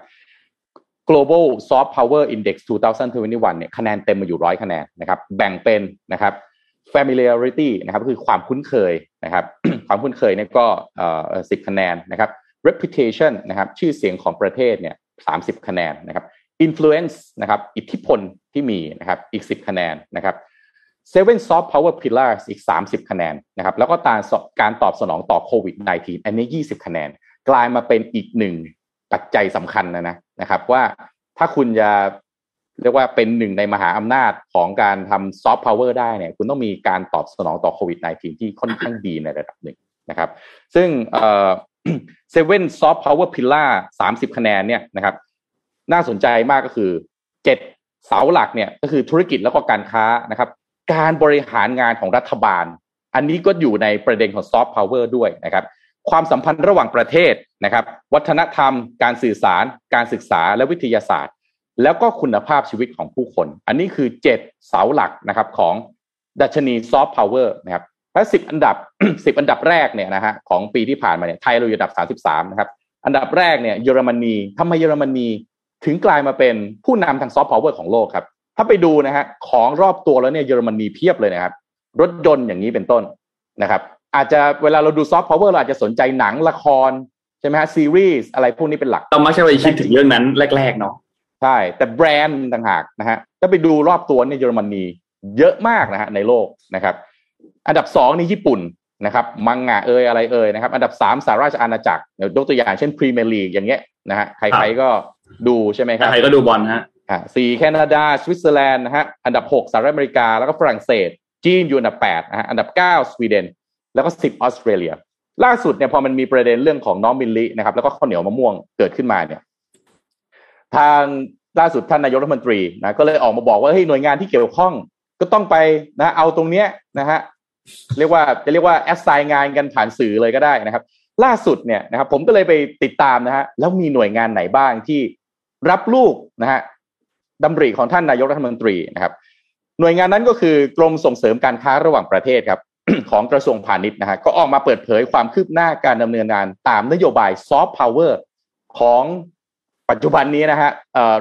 global soft power index 2021 เนี่ยคะแนนเต็มมาอยู่ร้อยคะแนนนะครับแบ่งเป็นนะครับ familiarity นะครับคือความคุ้นเคยนะครับ ความคุ้นเคยเนี่ยก็เอ่อสิบคะแนนนะครับ reputation นะครับชื่อเสียงของประเทศเนี่ยสามสิบคะแนนนะครับ influence นะครับอิทธิพลที่มีนะครับอีกสิบคะแนนนะครับ seven soft power pillars อีก 30 คะแนนนะครับแล้วก็ตารการตอบสนองต่อโควิด -19 อันนี้ 20 คะแนน กลายมาเป็นอีกหนึ่งปัจจัยสำคัญนะนะนะครับว่าถ้าคุณจะเรียกว่าเป็นหนึ่งในมหาอำนาจของการทำซอฟต์พาวเวอร์ได้เนี่ยคุณต้องมีการตอบสนองต่อโควิด -19 ที่ค่อนข้างดีในระดับหนึ่งนะครับซึ่งเอ่อ seven soft power pillar 30คะแนนเนี่ยนะครับน่าสนใจมากก็คือเจ็ดเสาหลักเนี่ยก็คือธุรกิจแล้วก็การค้านะครับ การบริหารงานของรัฐบาล อันนี้ก็อยู่ในประเด็นของซอฟต์พาวเวอร์ด้วยนะครับ ความสัมพันธ์ระหว่างประเทศนะครับ วัฒนธรรม การสื่อสาร การศึกษาและวิทยาศาสตร์ แล้วก็คุณภาพชีวิตของผู้คน อันนี้คือเจ็ดเสาหลักนะครับของดัชนีซอฟต์พาวเวอร์นะครับและสิบอันดับสิบอันดับแรกเนี่ยนะฮะของปีที่ผ่านมาเนี่ยไทยเราอยู่อันดับสามสิบสามนะครับอันดับแรกเนี่ยเยอรมนีทำไมเยอรมนีถึงกลายมาเป็นผู้นำทางซอฟต์พาวเวอร์ของโลกครับ ถ้าไปดูนะฮะของรอบตัวแล้วเนี่ยเยอรมนีเพียบเลยนะครับ รถยนต์อย่างนี้เป็นต้นนะครับ อาจจะเวลาเราดูซอฟต์พาวเวอร์เราอาจจะสนใจหนังละครใช่ไหมฮะซีรีส์อะไรพวกนี้เป็นหลัก เราไม่ใช่ไปคิดถึงเรื่องนั้นแรกๆเนาะใช่ แต่แบรนด์ต่างหากนะฮะถ้าไปดูรอบตัวเนี่ยเยอรมนีเยอะมากนะฮะในโลกนะครับ อันดับสองนี่ญี่ปุ่นนะครับ มังงะเอยอะไรเอยนะครับ อันดับสามสหราชอาณาจักรเดี๋ยวยกตัวอย่างเช่นพรีเมียร์ลีกอย่างเงี้ยนะฮะใครๆก็ดูใช่ไหมครับใครก็ดูบอลฮะ อ่าสี่แคนาดา สวิตเซอร์แลนด์นะฮะอันดับหกสหรัฐอเมริกาแล้วก็ฝรั่งเศส จีนอยู่อันดับแปดนะฮะอันดับเก้าสวีเดน แล้วก็สิบออสเตรเลีย ล่าสุดเนี่ยพอมันมีประเด็นเรื่องของน้องมิลลินะครับ แล้วก็ข้าวเหนียวมะม่วงเกิดขึ้นมาเนี่ย ทางล่าสุดท่านนายกรัฐมนตรีนะก็เลยออกมาบอกว่าเฮ้ยหน่วยงานที่เกี่ยวข้อง ก็ต้องไปนะเอาตรงเนี้ยนะฮะเรียกว่าจะเรียกว่า assign งานกันผ่านสื่อเลยก็ได้นะครับ ล่าสุดเนี่ยนะครับ ผมก็เลยไปติดตามนะฮะแล้วมีหน่วยงานไหนบ้างที่รับลูกนะฮะ ดำริของท่านนายกรัฐมนตรีนะครับ หน่วยงานนั้นก็คือกรมส่งเสริมการค้าระหว่างประเทศครับของกระทรวงพาณิชย์นะฮะก็ออกมาเปิดเผยความคืบหน้าการดำเนินงานตามนโยบายซอฟต์พาวเวอร์ของปัจจุบันนี้นะฮะ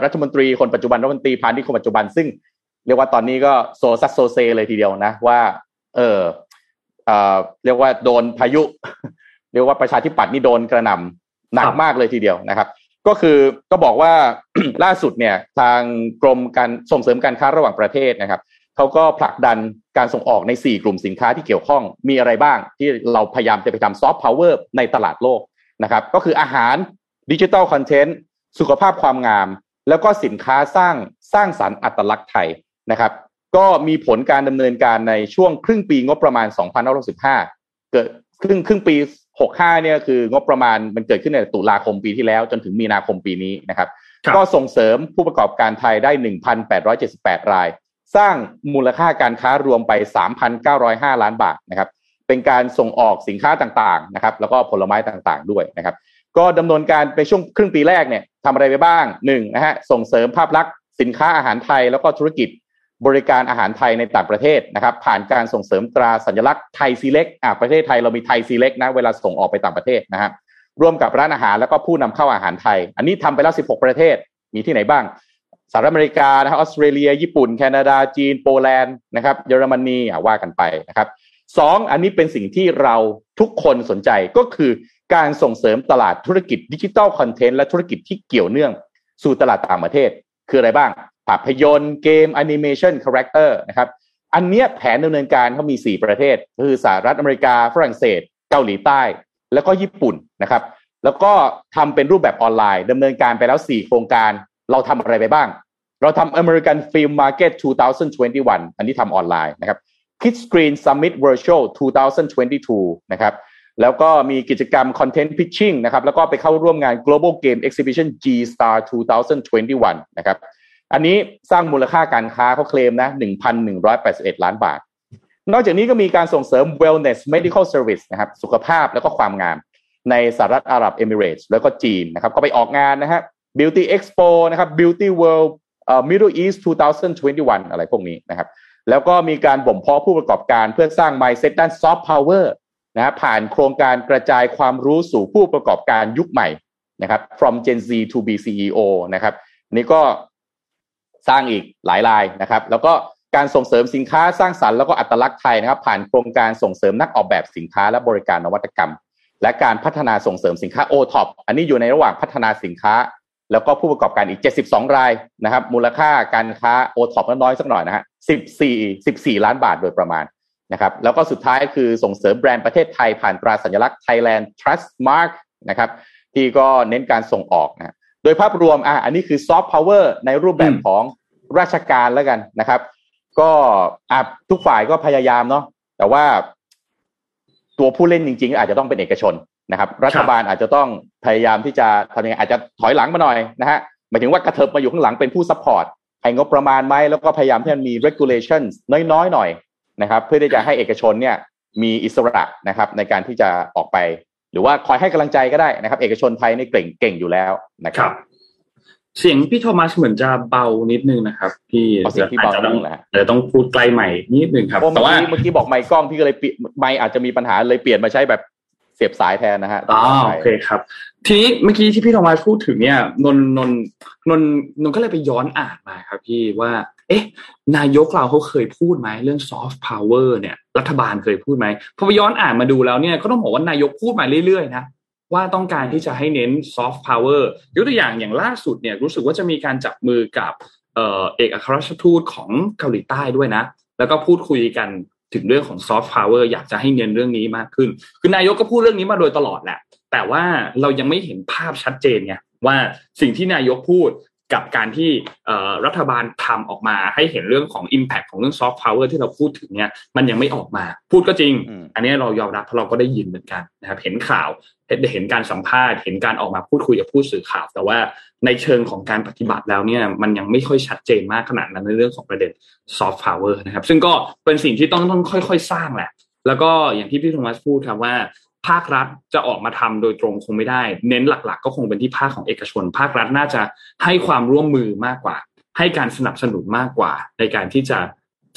รัฐมนตรีคนปัจจุบันรัฐมนตรีพาณิชย์คนปัจจุบันซึ่งเรียกว่าตอนนี้ก็โซซัสโซเซเลยทีเดียวนะว่า เออเออเรียกว่าโดนพายุ เรียกว่าประชาธิปัตย์นี่โดนกระหน่ำหนักมากเลยทีเดียวนะครับ ก็คือก็บอกว่าล่าสุดเนี่ยทางกรมการส่งเสริมการค้าระหว่างประเทศนะครับเขาก็ผลักดันการส่งออกใน 4 กลุ่มสินค้าที่เกี่ยวข้องมีอะไรบ้าง ที่เราพยายามจะไปทำซอฟต์พาวเวอร์ในตลาดโลกนะครับ ก็คืออาหารดิจิทัลคอนเทนต์สุขภาพความงาม แล้วก็สินค้าสร้างสร้างสรรค์อัตลักษณ์ไทยนะครับ ก็มีผลการดำเนินการในช่วงครึ่งปีงบประมาณ 2565 เกิดครึ่งครึ่งปี หกห้าเนี่ยคืองบประมาณมันเกิดขึ้นในตุลาคมปีที่แล้ว จนถึงมีนาคมปีนี้นะครับ ก็ส่งเสริมผู้ประกอบการไทยได้ 1,878 ราย สร้างมูลค่าการค้ารวมไป 3,905 ล้านบาทนะครับ เป็นการส่งออกสินค้าต่างๆนะครับ แล้วก็ผลไม้ต่างๆด้วยนะครับ ก็ดำเนินการไปช่วงครึ่งปีแรกเนี่ยทำอะไรไปบ้างหนึ่งนะฮะส่งเสริมภาพลักษณ์สินค้าอาหารไทยแล้วก็ธุรกิจ บริการอาหารไทยในต่างประเทศนะครับ ผ่านการส่งเสริมตราสัญลักษณ์ไทยซีเล็กอ่าประเทศไทยเรามีไทยซีเล็กนะเวลาส่งออกไปต่างประเทศนะฮะร่วมกับร้านอาหารแล้วก็ผู้นำเข้าอาหารไทย อันนี้ทำไปแล้ว 16 ประเทศมีที่ไหนบ้างสหรัฐอเมริกานะครับออสเตรเลีย ญี่ปุ่น แคนาดาจีน โปแลนด์นะครับเยอรมนีอะว่ากันไปนะครับสองอันนี้เป็นสิ่งที่เราทุกคนสนใจก็คือการส่งเสริมตลาดธุรกิจดิจิทัลคอนเทนต์และธุรกิจที่เกี่ยวเนื่องสู่ตลาดต่างประเทศ คืออะไรบ้าง ภาพยนตร์เกมแอนิเมชัน character นะครับ อันเนี้ยแผนดำเนินการเขามี 4 ประเทศ คือสหรัฐอเมริกา ฝรั่งเศส เกาหลีใต้ แล้วก็ญี่ปุ่นนะครับ แล้วก็ทำเป็นรูปแบบออนไลน์ดำเนินการไปแล้ว 4 โครงการ เราทำอะไรไปบ้าง เราทำ American Film Market 2021 อันนี้ทำออนไลน์นะครับ Kids Screen Summit Virtual 2022 นะครับแล้วก็มีกิจกรรม Content Pitching นะครับ แล้วก็ไปเข้าร่วมงาน Global Game Exhibition G Star 2021 นะครับ อันนี้สร้างมูลค่าการค้าเขาเคลมนะ 1,181 ล้านบาท นอกจากนี้ก็มีการส่งเสริม Wellness Medical Service นะครับ สุขภาพแล้วก็ความงาม ในสหรัฐอาหรับเอมิเรตส์แล้วก็จีนนะครับ ก็ไปออกงานนะฮะ Beauty Expo นะครับ Beauty World เอ่อ Middle East 2021 อะไรพวกนี้นะครับ แล้วก็มีการบ่มเพาะผู้ประกอบการเพื่อสร้าง mindset ด้าน soft power นะฮะผ่านโครงการกระจายความรู้สู่ผู้ประกอบการยุคใหม่นะครับ from Gen Z to be CEO นะครับนี่ก็ สร้างอีกหลายรายนะครับ แล้วก็การส่งเสริมสินค้าสร้างสรรค์แล้วก็อัตลักษณ์ไทยนะครับ ผ่านโครงการส่งเสริมนักออกแบบสินค้าและบริการนวัตกรรม และการพัฒนาส่งเสริมสินค้า o t o p อันนี้อยู่ในระหว่างพัฒนาสินค้า แล้วก็ผู้ประกอบการอีก 72 รายนะครับ มูลค่าการค้า o t o p น้อยสักหน่อยนะฮะ14 14 ล้านบาทโดยประมาณนะครับ แล้วก็สุดท้ายคือส่งเสริมแบรนด์ประเทศไทยผ่านตราสัญลักษณ์ Thailand Trust Mark นะครับที่ก็เน้นการส่งออกนะ ดยภาพรวมอะอันนี้คือซอฟต์พาวเวอร์ในรูปแบบของราชการแล้วกันนะครับ ก็อะทุกฝ่ายก็พยายามเนาะแต่ว่าตัวผู้เล่นจริง ๆ อาจจะต้องเป็นเอกชนนะครับ รัฐบาลอาจจะต้องพยายามที่จะทำยังไงอาจจะถอยหลังมาหน่อยนะฮะหมายถึงว่ากระเถิบมาอยู่ข้างหลังเป็นผู้ support ให้งบประมาณไหมแล้วก็พยายามที่จะมี regulations น้อยๆหน่อยนะครับ เพื่อที่จะให้เอกชนเนี่ยมีอิสระนะครับ ในการที่จะออกไปห หรือว่าคอยให้กำลังใจก็ได้นะครับ เอกชนไทยนี่เก่งเก่งอยู่แล้วนะครับ เสียงพี่โทมัสเหมือนจะเบานิดนึงนะครับ พี่เสียงพี่เบาลงแล้วแต่ต้องพูดใกล้ไมค์นิดนึงครับแต่ว่าเมื่อกี้บอกไมค์กล้องพี่ก็เลยไมค์อาจจะมีปัญหาเลยเปลี่ยนมาใช้แบบเสียบสายแทนนะฮะอ๋อโอเคครับ ทีนี้เมื่อกี้ที่พี่โทมัสพูดถึงเนี่ยนนนนนนก็เลยไปย้อนอ่านมาครับพี่ว่า เอ๊ะ นายกเราเขาเคยพูดไหมเรื่องซอฟต์พาวเวอร์เนี่ย รัฐบาลเคยพูดไหมพอไปย้อนอ่านมาดูแล้วเนี่ยก็ต้องบอกว่านายกพูดมาเรื่อยๆนะว่าต้องการที่จะให้เน้นซอฟต์พาวเวอร์ยกตัวอย่างอย่างล่าสุดเนี่ยรู้สึกว่าจะมีการจับมือกับเอ่อเอกอัครราชทูตของเกาหลีใต้ด้วยนะ แล้วก็พูดคุยกันถึงเรื่องของซอฟต์พาวเวอร์อยากจะให้เน้นเรื่องนี้มากขึ้น คือนายกก็พูดเรื่องนี้มาโดยตลอดแหละ แต่ว่าเรายังไม่เห็นภาพชัดเจนไงว่าสิ่งที่นายกพูด กับการที่เอ่อรัฐบาลทำออกมาให้เห็นเรื่องของ Impact ของเรื่องซอฟต์พาวเวอร์ที่เราพูดถึงเนี่ยมันยังไม่ออกมา พูดก็จริงอืมอันนี้เรายอมรับเพราะเราก็ได้ยินเหมือนกันนะครับเห็นข่าวเห็นเห็นการสัมภาษณ์ เห็นการออกมาพูดคุยกับผู้สื่อข่าว แต่ว่าในเชิงของการปฏิบัติแล้วเนี่ยมันยังไม่ค่อยชัดเจนมากขนาดนั้นในเรื่องของประเด็นซอฟต์พาวเวอร์นะครับซึ่งก็เป็นสิ่งที่ต้องต้องค่อย ๆ สร้างแหละแล้วก็อย่างที่พี่โทมัสพูดครับว่า ภาครัฐจะออกมาทำโดยตรงคงไม่ได้ เน้นหลัก ๆ ก็คงเป็นที่ภาคของเอกชน ภาครัฐน่าจะให้ความร่วมมือมากกว่า ให้การสนับสนุนมากกว่า ในการที่จะ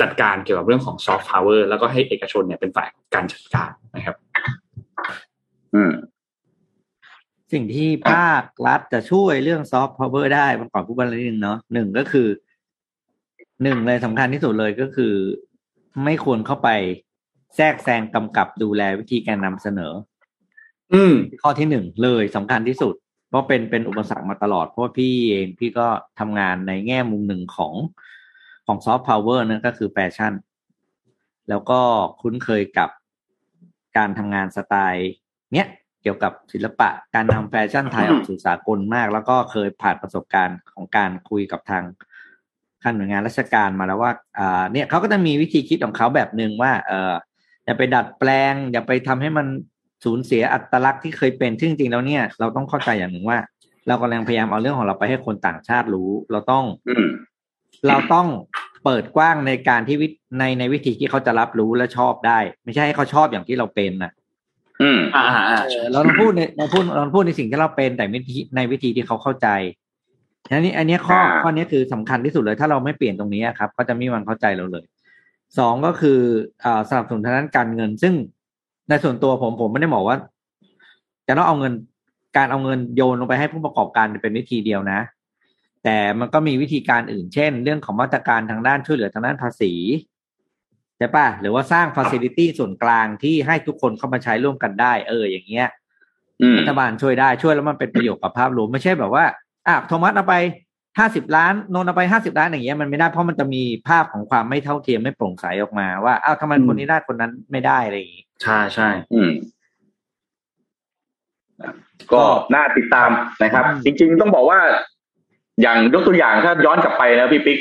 จัดการเกี่ยวกับเรื่องของซอฟต์พาวเวอร์แล้วก็ให้เอกชนเนี่ยเป็นฝ่ายการจัดการนะครับ อืมสิ่งที่ภาครัฐจะช่วยเรื่องซอฟต์พาวเวอร์ได้ประกอบผู้บริหารเนาะหนึ่งก็คือหนึ่งเลยสำคัญที่สุดเลยก็คือ ไม่ควรเข้าไป แทรกแซงกำกับดูแลวิธีการนำเสนอ อืมข้อที่หนึ่งเลยสำคัญที่สุด เพราะเป็นเป็นอุปสรรคมาตลอด เพราะว่าพี่เองพี่ก็ทำงานในแง่มุมหนึ่งของของซอฟต์พาวเวอร์นั่นก็คือแฟชั่น แล้วก็คุ้นเคยกับการทำงานสไตล์เนี้ยเกี่ยวกับศิลปะการนำแฟชั่นไทยออกสู่สากลมาก แล้วก็เคยผ่านประสบการณ์ของการคุยกับทางขั้นหน่วยงานราชการมาแล้วว่าอ่าเนี่ยเขาก็จะมีวิธีคิดของเขาแบบหนึ่งว่า เออ อย่าไปดัดแปลง อย่าไปทำให้มันสูญเสียอัตลักษณ์ที่เคยเป็นซึ่งจริงๆแล้วเนี่ย เราต้องเข้าใจอย่างหนึ่งว่า เรากำลังพยายามเอาเรื่องของเราไปให้คนต่างชาติรู้ เราต้องอืมเราต้องเปิดกว้างในการที่วิในในวิธีที่เขาจะรับรู้และชอบได้ ไม่ใช่ให้เขาชอบอย่างที่เราเป็นนะอืมอ่าอ่าอ่าเออเราต้องพูดในเราพูดเราพูดในสิ่งที่เราเป็นแต่วิธีในวิธีที่เขาเข้าใจอันนี้ อันนี้ข้ออ่าข้อนี้คือสำคัญที่สุดเลย ถ้าเราไม่เปลี่ยนตรงนี้อะครับ ก็จะไม่มีวันเข้าใจเราเลย สองก็คืออ่าสนับสนุนทางด้านการเงิน ซึ่งในส่วนตัวผมผมไม่ได้บอกว่า จะต้องเอาเงินการเอาเงินโยนลงไปให้ผู้ประกอบการเป็นวิธีเดียวนะ แต่แต่มันก็มีวิธีการอื่น เช่น เรื่องของมาตรการทางด้านช่วยเหลือทางด้านภาษีใช่ปะหรือว่าสร้างฟ a ซิลิตี้ส่วนกลางที่ให้ทุกคนเข้ามาใช้ร่วมกันได้ เออ อย่างเงี้ยอืมรัฐบาลช่วยได้ช่วยแล้วมันเป็นประโยชน์กับภาพรวมไม่ใช่แบบว่าอะโทมัสเอาไป ห้าสิบล้านโนนเอาไปห้าสิบล้านอย่างเงี้ยมันไม่ได้เพราะมันจะมีภาพของความไม่เท่าเทียมไม่โปร่งใสออกมาว่าอ้าวทำไมคนนี้ได้คนนั้นไม่ได้อะไรอย่างงี้ใช่ใช่อืมก็น่าติดตามนะครับอืมจริง ๆ ต้องบอกว่า อย่างยกตัวอย่างถ้าย้อนกลับไปนะพี่ปิ๊ก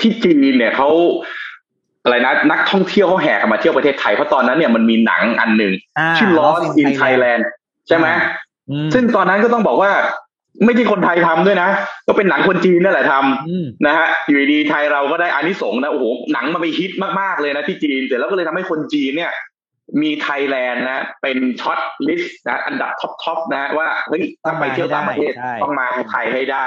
ที่จีนเนี่ยเขาอะไรนะนักท่องเที่ยวเขาแห่กันมาเที่ยวประเทศไทยเพราะตอนนั้นเนี่ยมันมีหนังอันหนึ่งาชื่อ Lost in Thailand ใช่ไหมอืมซึ่งตอนนั้นก็ต้องบอกว่า ไม่ใช่คนไทยทำด้วยนะ ก็เป็นหนังคนจีนนั่นแหละทำอืมนะฮะอยู่ดีๆไทยเราก็ได้อานิสงส์นะโอ้โหหนังมันไปฮิตมากๆเลยนะที่จีนเสร็จแล้วก็เลยทำให้คนจีนเนี่ย มีไทยแลนด์นะเป็น shortlist นะอันดับ top ๆนะว่าเฮ้ยถ้าไปเที่ยวต่างประเทศใช่ต้องมาไทยให้ได้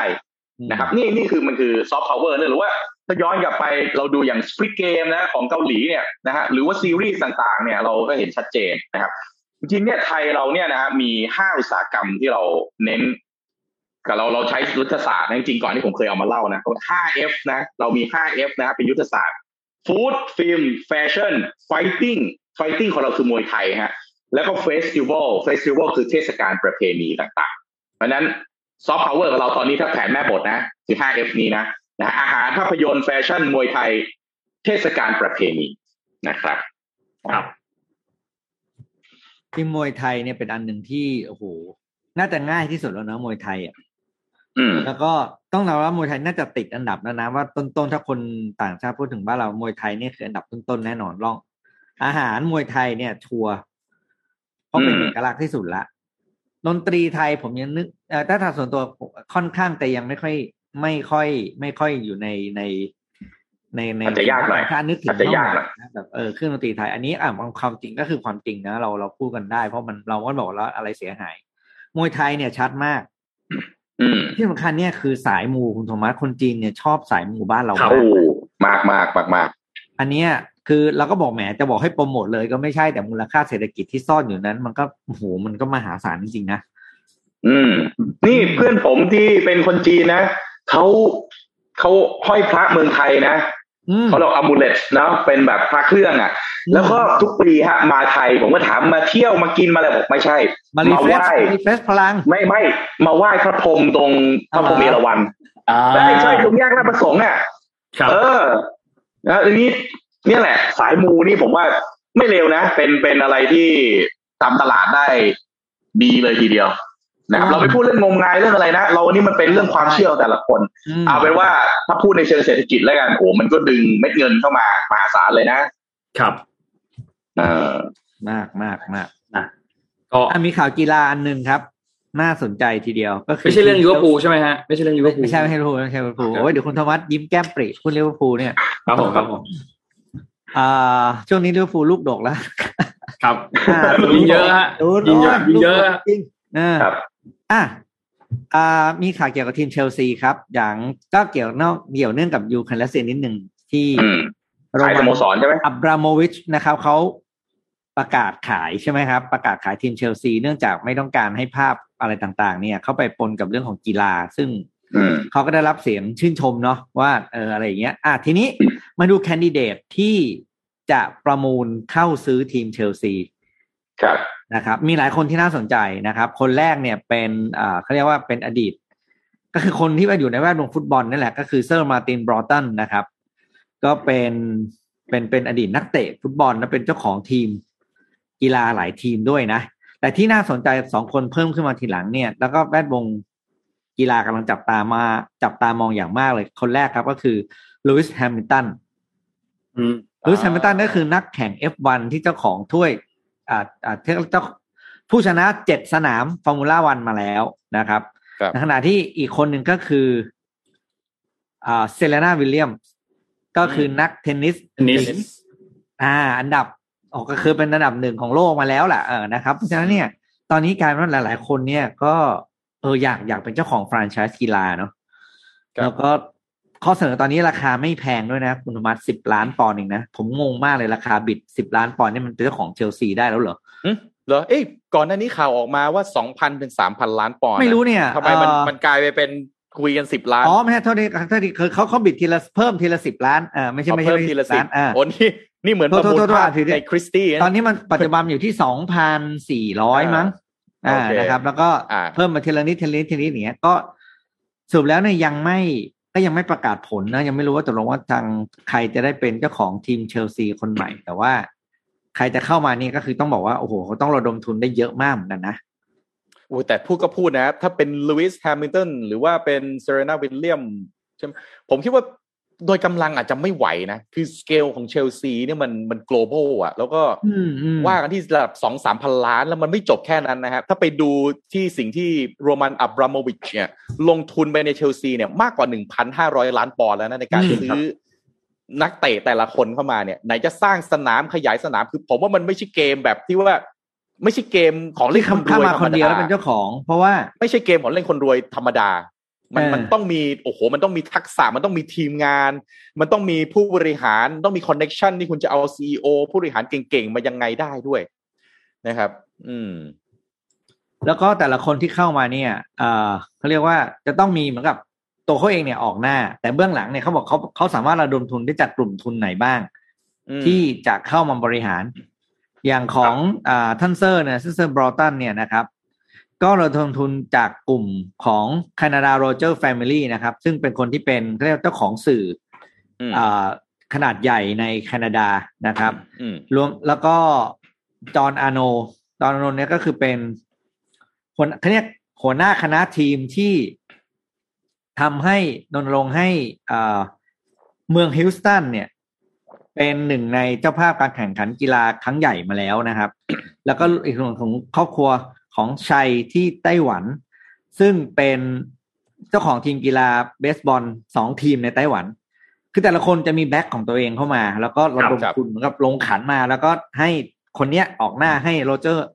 นะครับ นี่นี่คือมันคือซอฟต์พาวเวอร์เนี่ยหรือว่าถ้าย้อนกลับไปเราดูอย่าง Squid Game นะของเกาหลีเนี่ยนะฮะหรือว่าซีรีส์ต่างๆ เนี่ยเราก็เห็นชัดเจนนะครับจริงๆเนี่ยไทยเราเนี่ยนะฮะมีห้าอุตสาหกรรมที่เราเน้น กับเราเราใช้ยุทธศาสตร์นะจริงๆก่อนที่ผมเคยเอามาเล่านะห้า F นะ เรามีห้า F นะเป็นยุทธศาสตร์ food film fashion fighting fighting ของเราคือมวยไทยฮะแล้วก็ festival festival คือเทศกาลประเพณีต่างๆ เพราะฉะนั้นซอฟต์พาวเวอร์ของเราตอนนี้ถ้าแผนแม่บทนะคือ 5F นี้นะนะอาหารภาพยนตร์แฟชั่นมวยไทย เทศกาลประเพณีนะครับครับทีมมวยไทยเนี่ยเป็นอันหนึ่งที่โอ้โหน่าจะง่ายที่สุดแล้วนะมวยไทยอะอืม แล้วก็ต้องยอมรับมวยไทยน่าจะติดอันดับแล้วนะว่าต้นๆถ้าคนต่างชาติพูดถึงบ้านเรามวยไทยเนี่ยคืออันดับต้นๆแน่นอนลอง อาหารมวยไทยเนี่ย ชัวร์เพราะเป็นอืมเอกลักษณ์ที่สุดละดนตรีไทยผมยังนึกเอ่อถ้าทางส่วนตัวผมค่อนข้างแต่ยังไม่ค่อย ไม่ค่อย ไม่ค่อยอยู่ในในในในอาจจะยากหน่อยถ้านึกถึงอาจจะยากหน่อยนะแบบเออเครื่องดนตรีไทยอันนี้อะความจริงก็คือความจริงนะเราเราพูดกันได้ เพราะมันเราก็บอกแล้วอะไรเสียหาย มวยไทยเนี่ยชัดมากอืม ที่สำคัญเนี่ยคือสายมูคุณโทมัสคนจีนเนี่ยชอบสายมูบ้านเราครับมากโอ้มากมากมากมากอันเนี้ยคือเราก็บอกแหมจะบอกให้โปรโมทเลยก็ไม่ใช่แต่มูลค่าเศรษฐกิจที่ซ่อนอยู่นั้น มันก็โอ้โหมันก็มหาศาลจริงๆนะอืม นี่เพื่อนผมที่เป็นคนจีนนะเขาเขาห้อยพระเมืองไทยนะอืม เขาเรียก amulet นะเป็นแบบพระเครื่องอะ แล้วก็ทุกปีฮะมาไทยผมก็ถามมาเที่ยวมากินมาอะไรบอกไม่ใช่ มา refresh ไหว้มา re fresh พลัง ไม่ไม่มาไหว้พระพรหมตรงพระพรหมอ่าเอราวัณอ่าใช่ใช่ตรงแยกราชประสงค์อะครับเออนะทีนี้เนี่ยแหละ สายมูนี่ผมว่าไม่เลวนะ เป็นเป็นอะไรที่ทำตลาดได้ดีเลยทีเดียว นะครับอ่าเราไม่พูดเรื่องงมงายเรื่องอะไรนะ เราวันนี้มันเป็นเรื่องความเชื่อของแต่ละคนเอาเป็นว่าถ้าพูดในเชิงเศรษฐกิจแล้วกันโอ้มันก็ดึงเม็ดเงินเข้ามามหาศาลเลยนะ ครับเออมากมากมากนะก็อะมีข่าวกีฬาอันหนึ่งครับน่าสนใจทีเดียวก็คือไม่ใช่เรื่องลิเวอร์พูลใช่ไหมฮะไม่ใช่เรื่องลิเวอร์พูลไม่ใช่ไม่ใช่ลิเวอร์พูลไม่ใช่ลิเวอร์พูลโอ้ยเดี๋ยวคุณโทมัสยิ้มแก้มปริคุณลิเวอร์พูลเนี่ยครับผมครับผมอ่าช่วงนี้ลิเวอร์พูลลูกดกแล้ว ครับอ่ายิงเยอะฮะดูยิงเยอะยิงเยอะลูกดกจริงเออครับ อะอ่ามีข่าวเกี่ยวกับทีมเชลซีครับ อย่างก็เกี่ยวนอกเกี่ยวเนื่องกับยูคันและเซนนิดหนึ่งที่อืมโรขายสมันโมสรใช่ไหมอับราโมวิชนะครับเขาประกาศขายใช่ไหมครับ ประกาศขายทีมเชลซีเนื่องจากไม่ต้องการให้ภาพอะไรต่างๆ เนี่ย เข้าไปปนกับเรื่องของกีฬา ซึ่งอืมเขาก็ได้รับเสียงชื่นชมเนาะว่าเอออะไรอย่างเงี้ย อะทีนี้มาดูแคนดิเดตที่จะประมูลเข้าซื้อทีมเชลซี ครับ นะครับมีหลายคนที่น่าสนใจนะครับ คนแรกเนี่ยเป็นอ่าเขาเรียกว่าเป็นอดีต ก็คือคนที่มาอยู่ในแวดวงฟุตบอลนั่นแหละก็คือเซอร์มาร์ตินบรอตันนะครับ ก็เป็นเป็นเป็นอดีตนักเตะฟุตบอลและเป็นเจ้าของทีมกีฬาหลายทีมด้วยนะ แต่ที่น่าสนใจสองคนเพิ่มขึ้นมาทีหลังเนี่ย แล้วก็แวดวงกีฬากำลังจับตามาจับตามองอย่างมากเลย คนแรกครับก็คือลูอิสแฮมิลตันอืมลูอิสแฮมิลตันก็คือนักแข่ง F1 ที่เจ้าของถ้วย อ่าอ่าที่เจ้าผู้ชนะเจ็ดสนามฟอร์มูล่าวันมาแล้วนะครับครับในขณะที่อีกคนหนึ่งก็คืออ่าเซเรนาวิลเลียม ก็คือนักเทนนิสเทนนิสหญิงอ่า อันดับออกก็คือเป็นอันดับหนึ่งของโลกมาแล้วแหละเออนะครับเพราะฉะนั้นเนี่ย ตอนนี้กลายว่าหลาย ๆ คนเนี่ยก็เอออยากอยากเป็นเจ้าของแฟรนไชส์กีฬาเนาะครับแล้วก็ ข้อเสนอตอนนี้ราคาไม่แพงด้วยนะ คุณธรรมัสสิบล้านปอนด์เองนะ ผมงงมากเลยราคาบิดสิบล้านปอนด์นี่มันเป็นเจ้าของเชลซีได้แล้วเหรออืมเหรอเอ้ยก่อนหน้านี้ข่าวออกมาว่าสองพันถึงสามพันล้านปอนด์ไม่รู้เนี่ยทำไมมันเอ่อมันกลายไปเป็นคุยกันสิบล้านอ๋อไม่ใช่เท่านี้เท่านี้คือเขาเขาบิดทีละเพิ่มทีละสิบล้านอ่าไม่ใช่ไม่ใช่เพิ่มทีละสิบล้านอ่าโอ้นี่นี่เหมือนโทปษระมูลโทษโทษภาพอะถือดิในคริสตี้ตอนนี้มันปัจจุบันอยู่ที่สองพันสี่ร้อยมั้งอ่าโอเคนะครับ แล้วก็อ่าเพิ่มมาทีละนิดทีละนิดทีละนิดอย่างเงี้ยก็สรุปแล้วเนี่ยยังไม่ ก็ยังไม่ประกาศผลนะ ยังไม่รู้ว่าตกลงว่าทางใครจะได้เป็นเจ้าของทีมเชลซีคนใหม่ แต่ว่าใครจะเข้ามานี่ก็คือต้องบอกว่าโอ้โหเขาต้องระดมทุนได้เยอะมากเหมือนกันนะโอ้แต่พูดก็พูดนะ ถ้าเป็นลูอิสแฮมิลตันหรือว่าเป็นเซเรนาวิลเลียมใช่ไหมผมคิดว่า โดยกำลังอาจจะไม่ไหวนะ คือสเกลของเชลซีเนี่ยมันมัน global อะแล้วก็อืมอืมว่ากันที่ระดับสองสามพันล้านแล้วมันไม่จบแค่นั้นนะครับ ถ้าไปดูที่สิ่งที่โรมันอับราโมวิชเนี่ยลงทุนไปในเชลซีเนี่ยมากกว่าหนึ่งพันห้าร้อยล้านปอนด์แล้วนะในการซื้อนักเตะแต่ละคนเข้ามาเนี่ย ไหนจะสร้างสนามขยายสนามคือผมว่ามันไม่ใช่เกมแบบที่ว่าไม่ใช่เกมของเล่ที่นคนรเข้าวยมาธรครมนเดียวดาแล้วเป็นเจ้าของ เพราะว่าไม่ใช่เกมของเล่นคนรวยธรรมดา มันเออมันต้องมีโอ้โห มันต้องมีทักษะมันต้องมีทีมงาน มันต้องมีผู้บริหารต้องมี connection ที่คุณจะเอา CEO ผู้บริหารเก่งๆ มายังไงได้ด้วยนะครับ อืม แล้วก็แต่ละคนที่เข้ามาเนี่ยเอ่อเขาเรียกว่าจะต้องมีเหมือนกับตัวเขาเองเนี่ยออกหน้า แต่เบื้องหลังเนี่ยเขาบอกเขาเขาสามารถระดมทุนได้จากกลุ่มทุนไหนบ้างอืมที่จะเข้ามาบริหาร อย่างของอ่าท่านเซอร์เนี่ยเซอร์บรอตันเนี่ยนะครับ ก็ระดมทุนจากกลุ่มของแคนาดาโรเจอร์ family นะครับ ซึ่งเป็นคนที่เป็นเขาเรียกเจ้าของสื่ออืมอ่าขนาดใหญ่ในแคนาดานะครับอืมรวมแล้วก็จอห์นอาโนจอห์นอาโนเนี่ยก็คือเป็นคนเขาเรียกหัวหน้าคณะทีมที่ทำให้รณรงค์ให้อ่าเมืองฮิวสตันเนี่ย เป็นหนึ่งในเจ้าภาพการแข่งขันกีฬาครั้งใหญ่มาแล้วนะครับ แล้วก็อีกส่วนของครอบครัว ของชัยที่ไต้หวัน ซึ่งเป็นเจ้าของทีมกีฬาเบสบอลสองทีมในไต้หวัน คือแต่ละคนจะมี back ของตัวเองเข้ามา แล้วก็ระดมครับทุนเหมือนกับลงขันมา แล้วก็ให้คนเนี้ยออกหน้าให้โรเจอร์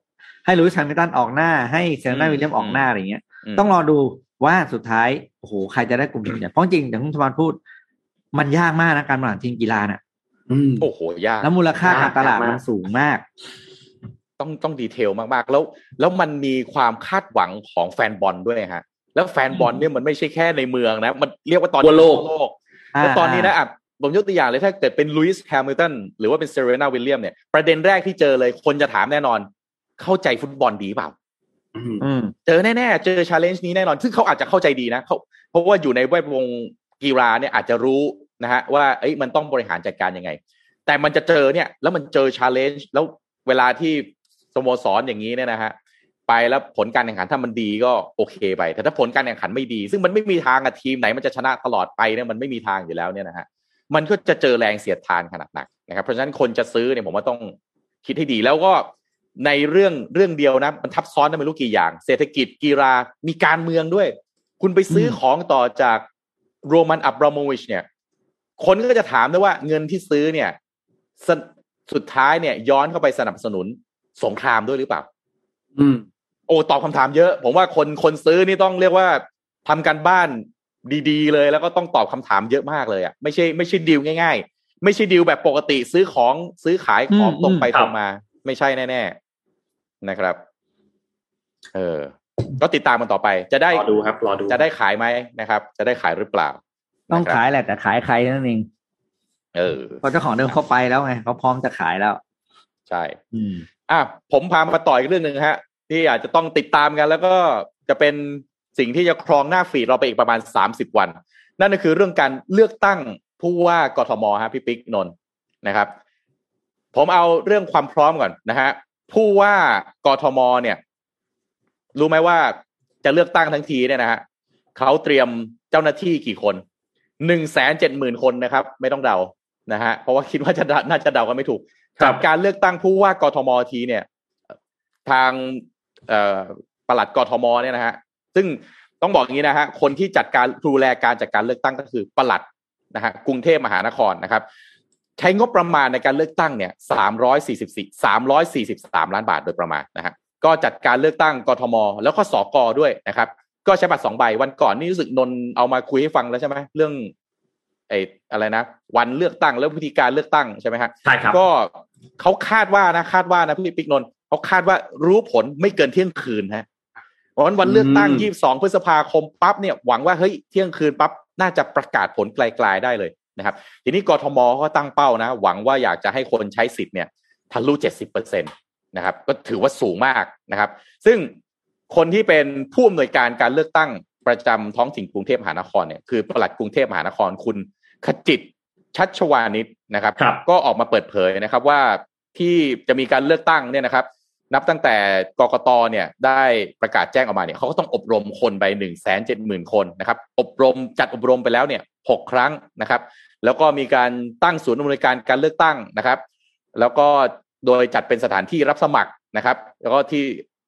ให้ลุยส์แฮมิลตันออกหน้า ให้เซเรนาวิลเลียมออกหน้าอะไรเงี้ย มันต้องรอดูว่าสุดท้ายโอ้โหใครจะได้กลุ่มทุนใหญ่เพราะจริงอย่างที่คุณโทมัสพูด มันยากมากนะการบริหารทีมกีฬาน่ะอืมโอ้โหยากแล้วมูลค่าการตลาดยากมากมันสูงมาก ต้องต้อง detail มากๆ แล้ว แล้วมันมีความคาดหวังของแฟนบอลด้วยฮะ แล้วแฟนบอลเนี่ยมันไม่ใช่แค่ในเมืองนะ มันเรียกว่าตอนนี้ทั่วโลกทั่วโลกแล้วตอนนี้นะอะผมยกตัวอย่างเลยถ้าเกิดเป็นลุยส์แฮมิลตันหรือว่าเป็นเซเรนาวิลเลียมเนี่ยประเด็นแรกที่เจอเลยคนจะถามแน่นอน เข้าใจฟุตบอลดีเปล่าอืมอืมเจอแน่ๆ เจอ challenge นี้แน่นอน ซึ่งเขาอาจจะเข้าใจดีนะเขาเพราะว่าอยู่ในแวดวงกีฬาเนี่ยอาจจะรู้นะฮะว่าเอ้ยมันต้องบริหารจัดการยังไง แต่มันจะเจอเนี่ย แล้วมันเจอชาเลนจ์แล้วเวลาที่ สโมสรอย่างนี้เนี่ยนะฮะไปแล้วผลการแข่งขันถ้ามันดีก็โอเคไป แต่ถ้าผลการแข่งขันไม่ดี ซึ่งมันไม่มีทางอะทีมไหนมันจะชนะตลอดไปเนี่ยมันไม่มีทางอยู่แล้วเนี่ยนะฮะมันก็จะเจอแรงเสียดทานขนาดหนักนะครับ เพราะฉะนั้นคนจะซื้อเนี่ยผมว่าต้องคิดให้ดีแล้วก็ในเรื่องเรื่องเดียวนะ มันทับซ้อนกันไม่รู้กี่อย่าง เศรษฐกิจกีฬามีการเมืองด้วย คุณไปซื้อของต่อจากโรมันอับราโมวิชเนี่ย คนก็จะถามด้วยว่าเงินที่ซื้อเนี่ยสสุดท้ายเนี่ยย้อนเข้าไปสนับสนุน สงครามด้วยหรือเปล่า อืม โอ้ตอบคำถามเยอะ ผมว่าคนคนซื้อนี่ต้องเรียกว่าทำการบ้านดีๆ เลย แล้วก็ต้องตอบคำถามเยอะมากเลยอะไม่ใช่ไม่ใช่ดีลง่าย ๆ ไม่ใช่ดีลแบบปกติซื้อของซื้อขายของอืมตรงไปครับตรงมา ไม่ใช่แน่ ๆนะครับ เออ ก็ติดตามมันต่อไป จะได้รอดูครับรอดูจะได้ขายไหมนะครับ จะได้ขายหรือเปล่า ต้องนะครับขายแหละแต่ขายใครนั่นเองเออเพราะเจ้าของเดิมเขาไปแล้วไงเขาพร้อมจะขายแล้ว ใช่ อืม อะผมพามาต่ออีกเรื่องหนึ่งฮะ ที่อาจจะต้องติดตามกัน แล้วก็จะเป็นสิ่งที่จะครองหน้าฟีเราไปอีกประมาณสามสิบวัน นั่นก็คือเรื่องการเลือกตั้งผู้ว่ากทมฮะพี่ปิ๊กนนท์นะครับ ผมเอาเรื่องความพร้อมก่อนนะฮะผู้ว่ากทมเนี่ย รู้ไหมว่าจะเลือกตั้งทั้งทีเนี่ยนะฮะเขาเตรียมเจ้าหน้าที่กี่คนหนึ่งแสนเจ็ดหมื่นคนนะครับ ไม่ต้องเดานะฮะเพราะว่าคิดว่าจะน่าจะเดากันไม่ถูก จากการเลือกตั้งผู้ว่ากทมทีเนี่ย ทางเอ่อปลัดกทมเนี่ยนะฮะซึ่งต้องบอกอย่างนี้นะฮะคนที่จัดการดูแลการจัดการเลือกตั้งก็คือปลัดนะฮะกรุงเทพมหานครนะครับ ใช้งบประมาณในการเลือกตั้งเนี่ยสามร้อยสี่สิบสี่สามร้อยสี่สิบสามล้านบาทโดยประมาณนะฮะก็จัดการเลือกตั้งกทม แล้วก็สกด้วยนะครับ ก็ใช้บัตรสองใบวันก่อนนี่รู้สึกนนท์เอามาคุยให้ฟังแล้วใช่ไหมเรื่องไอ้อะไรนะ วันเลือกตั้งแล้ววิธีการเลือกตั้งใช่ไหมฮะใช่ครับก็ เขาคาดว่านะคาดว่านะพี่ปิ๊กนนท์เขาคาดว่ารู้ผลไม่เกินเที่ยงคืนฮะวันวันเลือกตั้งอืมยี่สองพฤษภาคมปั๊บเนี่ยหวังว่าเฮ้ยเที่ยงคืนปั๊บน่าจะประกาศผลไกลๆได้เลยนะครับ ทีนี้กทมก็ตั้งเป้านะ หวังว่าอยากจะให้คนใช้สิทธิ์เนี่ยทะลุเจ็ดสิบเปอร์เซ็นตนะครับ ก็ถือว่าสูงมากนะครับ ซึ่งคนที่เป็นผู้อำนวยการการเลือกตั้งประจำท้องถิ่นกรุงเทพมหานครเนี่ยคือปลัดกรุงเทพมหานครคุณขจิต ชัชวานิชนะครับครับก็ออกมาเปิดเผยนะครับว่าที่จะมีการเลือกตั้งเนี่ยนะครับ นับตั้งแต่กกตเนี่ยได้ประกาศแจ้งออกมาเนี่ยเขาก็ต้องอบรมคนไปหนึ่งแสนเจ็ดหมื่นคนนะครับ อบรมจัดอบรมไปแล้วเนี่ยหกครั้งนะครับ แล้วก็มีการตั้งศูนย์อำนวยการการเลือกตั้งนะครับ แล้วก็โดยจัดเป็นสถานที่รับสมัครนะครับ แล้วก็ที่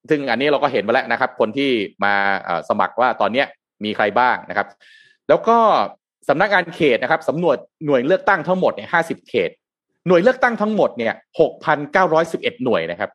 ซึ่งอันนี้เราก็เห็นมาแล้วนะครับ คนที่มาเอ่อสมัครว่าตอนเนี้ยมีใครบ้างนะครับ แล้วก็ สำนักงานเขตนะครับสำรวจหน่วยเลือกตั้งทั้งหมดเนี่ยห้าสิบเขต หน่วยเลือกตั้งทั้งหมดเนี่ยหกพันเก้าร้อยสิบเอ็ดหน่วยนะครับ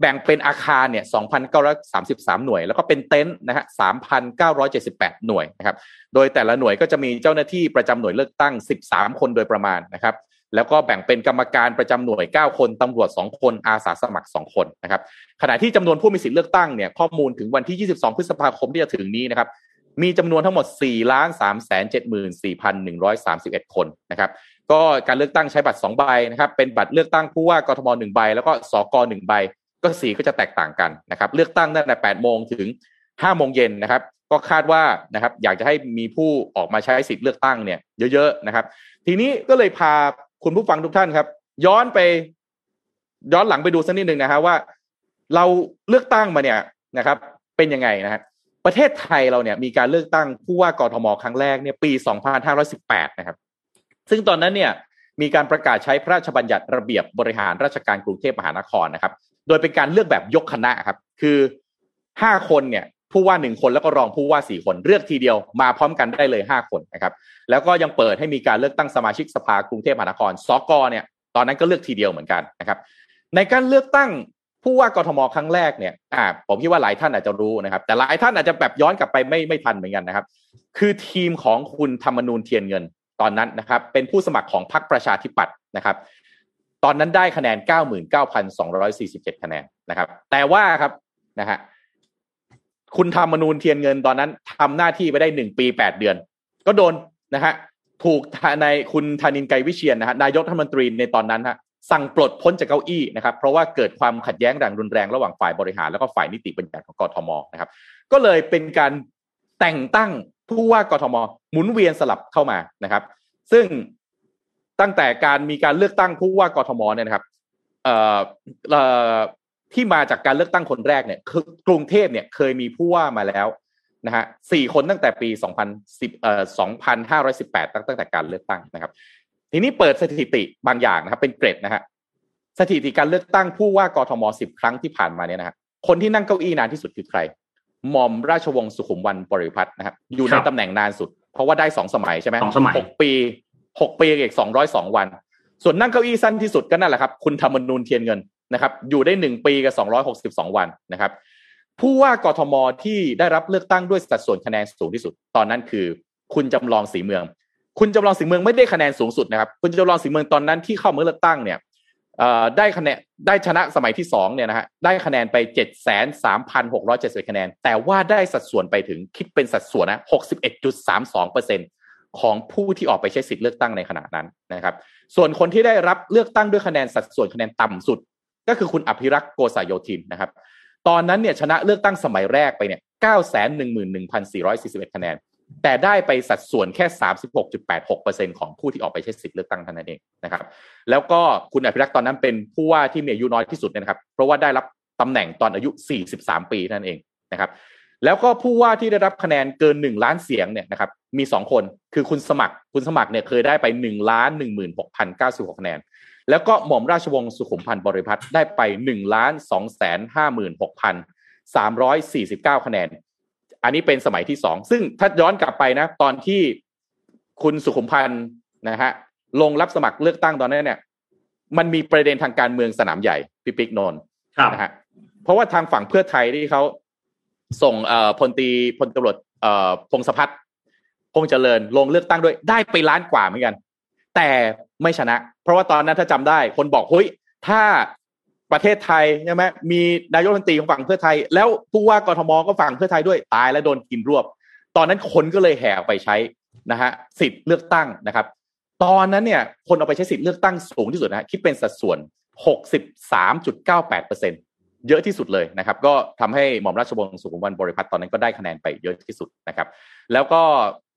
แบ่งเป็นอาคารเนี่ยสองพันเก้าร้อยสามสิบสามหน่วย แล้วก็เป็นเต็นท์นะฮะสามพันเก้าร้อยเจ็ดสิบแปดหน่วยนะครับ โดยแต่ละหน่วยก็จะมีเจ้าหน้าที่ประจำหน่วยเลือกตั้งสิบสามคนโดยประมาณนะครับแล้วก็แบ่งเป็นกรรมการประจำหน่วย 9 คนตำรวจ 2 คน อาสาสมัคร 2 คนนะครับ ขณะที่จำนวนผู้มีสิทธิเลือกตั้งเนี่ยข้อมูลถึงวันที่ 22 พฤษภาคมที่จะถึงนี้นะครับ มีจำนวนทั้งหมด 4 ล้าน3แสน74,131 คนนะครับก็การเลือกตั้งใช้บัตร 2 ใบนะครับเป็นบัตรเลือกตั้งผู้ว่ากทม1ใบ แล้วก็สก1ใบ ก็สีก็จะแตกต่างกันนะครับเลือกตั้งตั้งแต่8โมงถึง5โมงเย็นนะครับก็คาดว่านะครับอยากจะให้มีผู้ออกมาใช้สิทธิ์เลือกตั้งเนี่ยเยอะๆนะครับ ทีนี้ก็เลยพาคุณผู้ฟังทุกท่านครับ ย้อนไปย้อนหลังไปดูสักนิดหนึ่งนะฮะว่า เราเลือกตั้งมาเนี่ยนะครับ เป็นยังไงนะฮะ ประเทศไทยเราเนี่ยมีการเลือกตั้งผู้ว่ากทมครั้งแรกเนี่ยปี 2518 นะครับ ซึ่งตอนนั้นเนี่ยมีการประกาศใช้พระราชบัญญัติระเบียบบริหารราชการกรุงเทพมหานครนะครับ โดยเป็นการเลือกแบบยกคณะครับ คือห้าคนเนี่ยผู้ว่าหนึ่งคนแล้วก็รองผู้ว่าสี่คนเลือกทีเดียวมาพร้อมกันได้เลยห้าคนนะครับ แล้วก็ยังเปิดให้มีการเลือกตั้งสมาชิกสภากรุงเทพมหานครสกเนี่ย ตอนนั้นก็เลือกทีเดียวเหมือนกันนะครับ ในการเลือกตั้ง ผู้ว่ากทมครั้งแรกเนี่ยอ่าผมคิดว่าหลายท่านอาจจะรู้นะครับ แต่หลายท่านอาจจะแบบย้อนกลับไปไม่ไม่ทันเหมือนกันนะครับ คือทีมของคุณธรรมนูญเทียนเงินตอนนั้นนะครับ เป็นผู้สมัครของพรรคประชาธิปัตย์นะครับ ตอนนั้นได้คะแนน 99,247 คะแนนนะครับ แต่ว่าครับนะฮะคุณธรรมนูญเทียนเงินตอนนั้นทำหน้าที่ไปได้หนึ่งปีแปดเดือน ก็โดนนะฮะถูกในคุณธนินไกรวิเชียนนะฮะนายกรัฐมนตรีในตอนนั้นฮะ สั่งปลดพ้นจากเก้าอี้นะครับ เพราะว่าเกิดความขัดแย้งดังรุนแรงระหว่างฝ่ายบริหารแล้วก็ฝ่ายนิติบัญญัติของกทมนะครับ ก็เลยเป็นการแต่งตั้งผู้ว่ากทมหมุนเวียนสลับเข้ามานะครับ ซึ่งตั้งแต่การมีการเลือกตั้งผู้ว่ากทมเนี่ยนะครับเอ่อเอ่อที่มาจากการเลือกตั้งคนแรกเนี่ยคือกรุงเทพเนี่ยเคยมีผู้ว่ามาแล้วนะฮะสี่คนตั้งแต่ปี 2010เอ่อ2518 ตั้งตั้งแต่การเลือกตั้งนะครับ ทีนี้เปิดสถิติบางอย่างนะครับ เป็นเกรดนะฮะสถิติการเลือกตั้งผู้ว่ากทม10ครั้งที่ผ่านมาเนี่ยนะฮะคนที่นั่งเก้าอี้นานที่สุดคือใครหม่อมราชวงศ์สุขุมวันบริพัตรนะครับ อยู่ในครับตำแหน่งนานสุด เพราะว่าได้สองสมัยใช่ไหมสองสมัยหกปีหกปีกับอีกสองร้อยสองวัน ส่วนนั่งเก้าอี้สั้นที่สุดก็นั่นแหละครับ คุณธรรมนูญเทียนเงินนะครับ อยู่ได้หนึ่งปีกับสองร้อยหกสิบสองวันนะครับ ผู้ว่ากทมที่ได้รับเลือกตั้งด้วยสัดส่วนคะแนนสูงที่สุด ตอนนั้นคือ คุณจำลองสีเมือง คุณจำลองสีเมืองไม่ได้คะแนนสูงสุดนะครับ คุณจำลองสีเมืองตอนนั้นที่เข้ามาเลือกตั้งเนี่ยได้คะแนนได้ชนะสมัยที่สองเนี่ยนะฮะได้คะแนนไปเจ็ดแสนสามพันหกร้อยเจ็ดสิบคะแนน แต่ว่าได้สัดส่วนไปถึงคิดเป็นสัดส่วนนะหกสิบเอ็ดจุดสามสองเปอร์เซ็นของผู้ที่ออกไปใช้สิทธิ์เลือกตั้งในขณะนั้นนะครับ ส่วนคนที่ได้รับเลือกตั้งด้วยคะแนนสัดส่วนคะแนนต่ำสุด ก็คือคุณอภิรักษ์โกษายโยธินนะครับ ตอนนั้นเนี่ยชนะเลือกตั้งสมัยแรกไปเนี่ยเก้าแสนหนึ่งหมื่นหนึ่งพันสี่ร้อยสี่สิบเอ็ดคะแนน แต่ได้ไปสัดส่วนแค่สามสิบหกจุดแปดหกเปอร์เซ็นของผู้ที่ออกไปใช้สิทธิ์เลือกตั้งเท่านั้นเองนะครับ แล้วก็คุณอภิรักษ์ตอนนั้นเป็นผู้ว่าที่มีอายุน้อยที่สุดเนยนะครับ เพราะว่าได้รับตำแหน่งตอนอายุ 43 ปีนั่นเองนะครับ แล้วก็ผู้ว่าที่ได้รับคะแนนเกิน 1 ล้านเสียงเนี่ยนะครับมี 2 คนคือคุณสมัคร คุณสมัครเนี่ยเคยได้ไป1ล้าน16,096คะแนน แล้วก็หม่อมราชวงศ์สุขุมพันธ์บริพัตรได้ไป1ล้าน2แสน56,349 คะแนน อันนี้เป็นสมัยที่สองซึ่งถ้าย้อนกลับไปนะ ตอนที่คุณสุขุมพันธ์นะฮะลงรับสมัครเลือกตั้งตอนนั้นเนี่ย มันมีประเด็นทางการเมืองสนามใหญ่พี่ปิ๊กนนท์ครับนะฮะเพราะว่าทางฝั่งเพื่อไทยที่เขาส่งเอ่อพลตรีพลตำรวจเอ่อพงศพัฒน์พงษ์เจริญลงเลือกตั้งด้วยได้ไปล้านกว่าเหมือนกัน แต่ไม่ชนะ เพราะว่าตอนนั้นถ้าจำได้ คนบอกเฮ้ยถ้า ประเทศไทยใช่ไหมมีนายกรัฐมนตรีของฝั่งเพื่อไทย แล้วผู้ว่ากทมก็ฝั่งเพื่อไทยด้วยตายแล้วโดนกินรวบ ตอนนั้นคนก็เลยแห่ไปใช้นะฮะสิทธิ์เลือกตั้งนะครับ ตอนนั้นเนี่ยคนเอาไปใช้สิทธิ์เลือกตั้งสูงที่สุดนะฮะคิดเป็นสัดส่วน 63.98เปอร์เซ็นเยอะที่สุดเลยนะครับ ก็ทำให้หม่อมราชวงศ์สุขุมพันบริพัตรตอนนั้นก็ได้คะแนนไปเยอะที่สุดนะครับ แล้วก็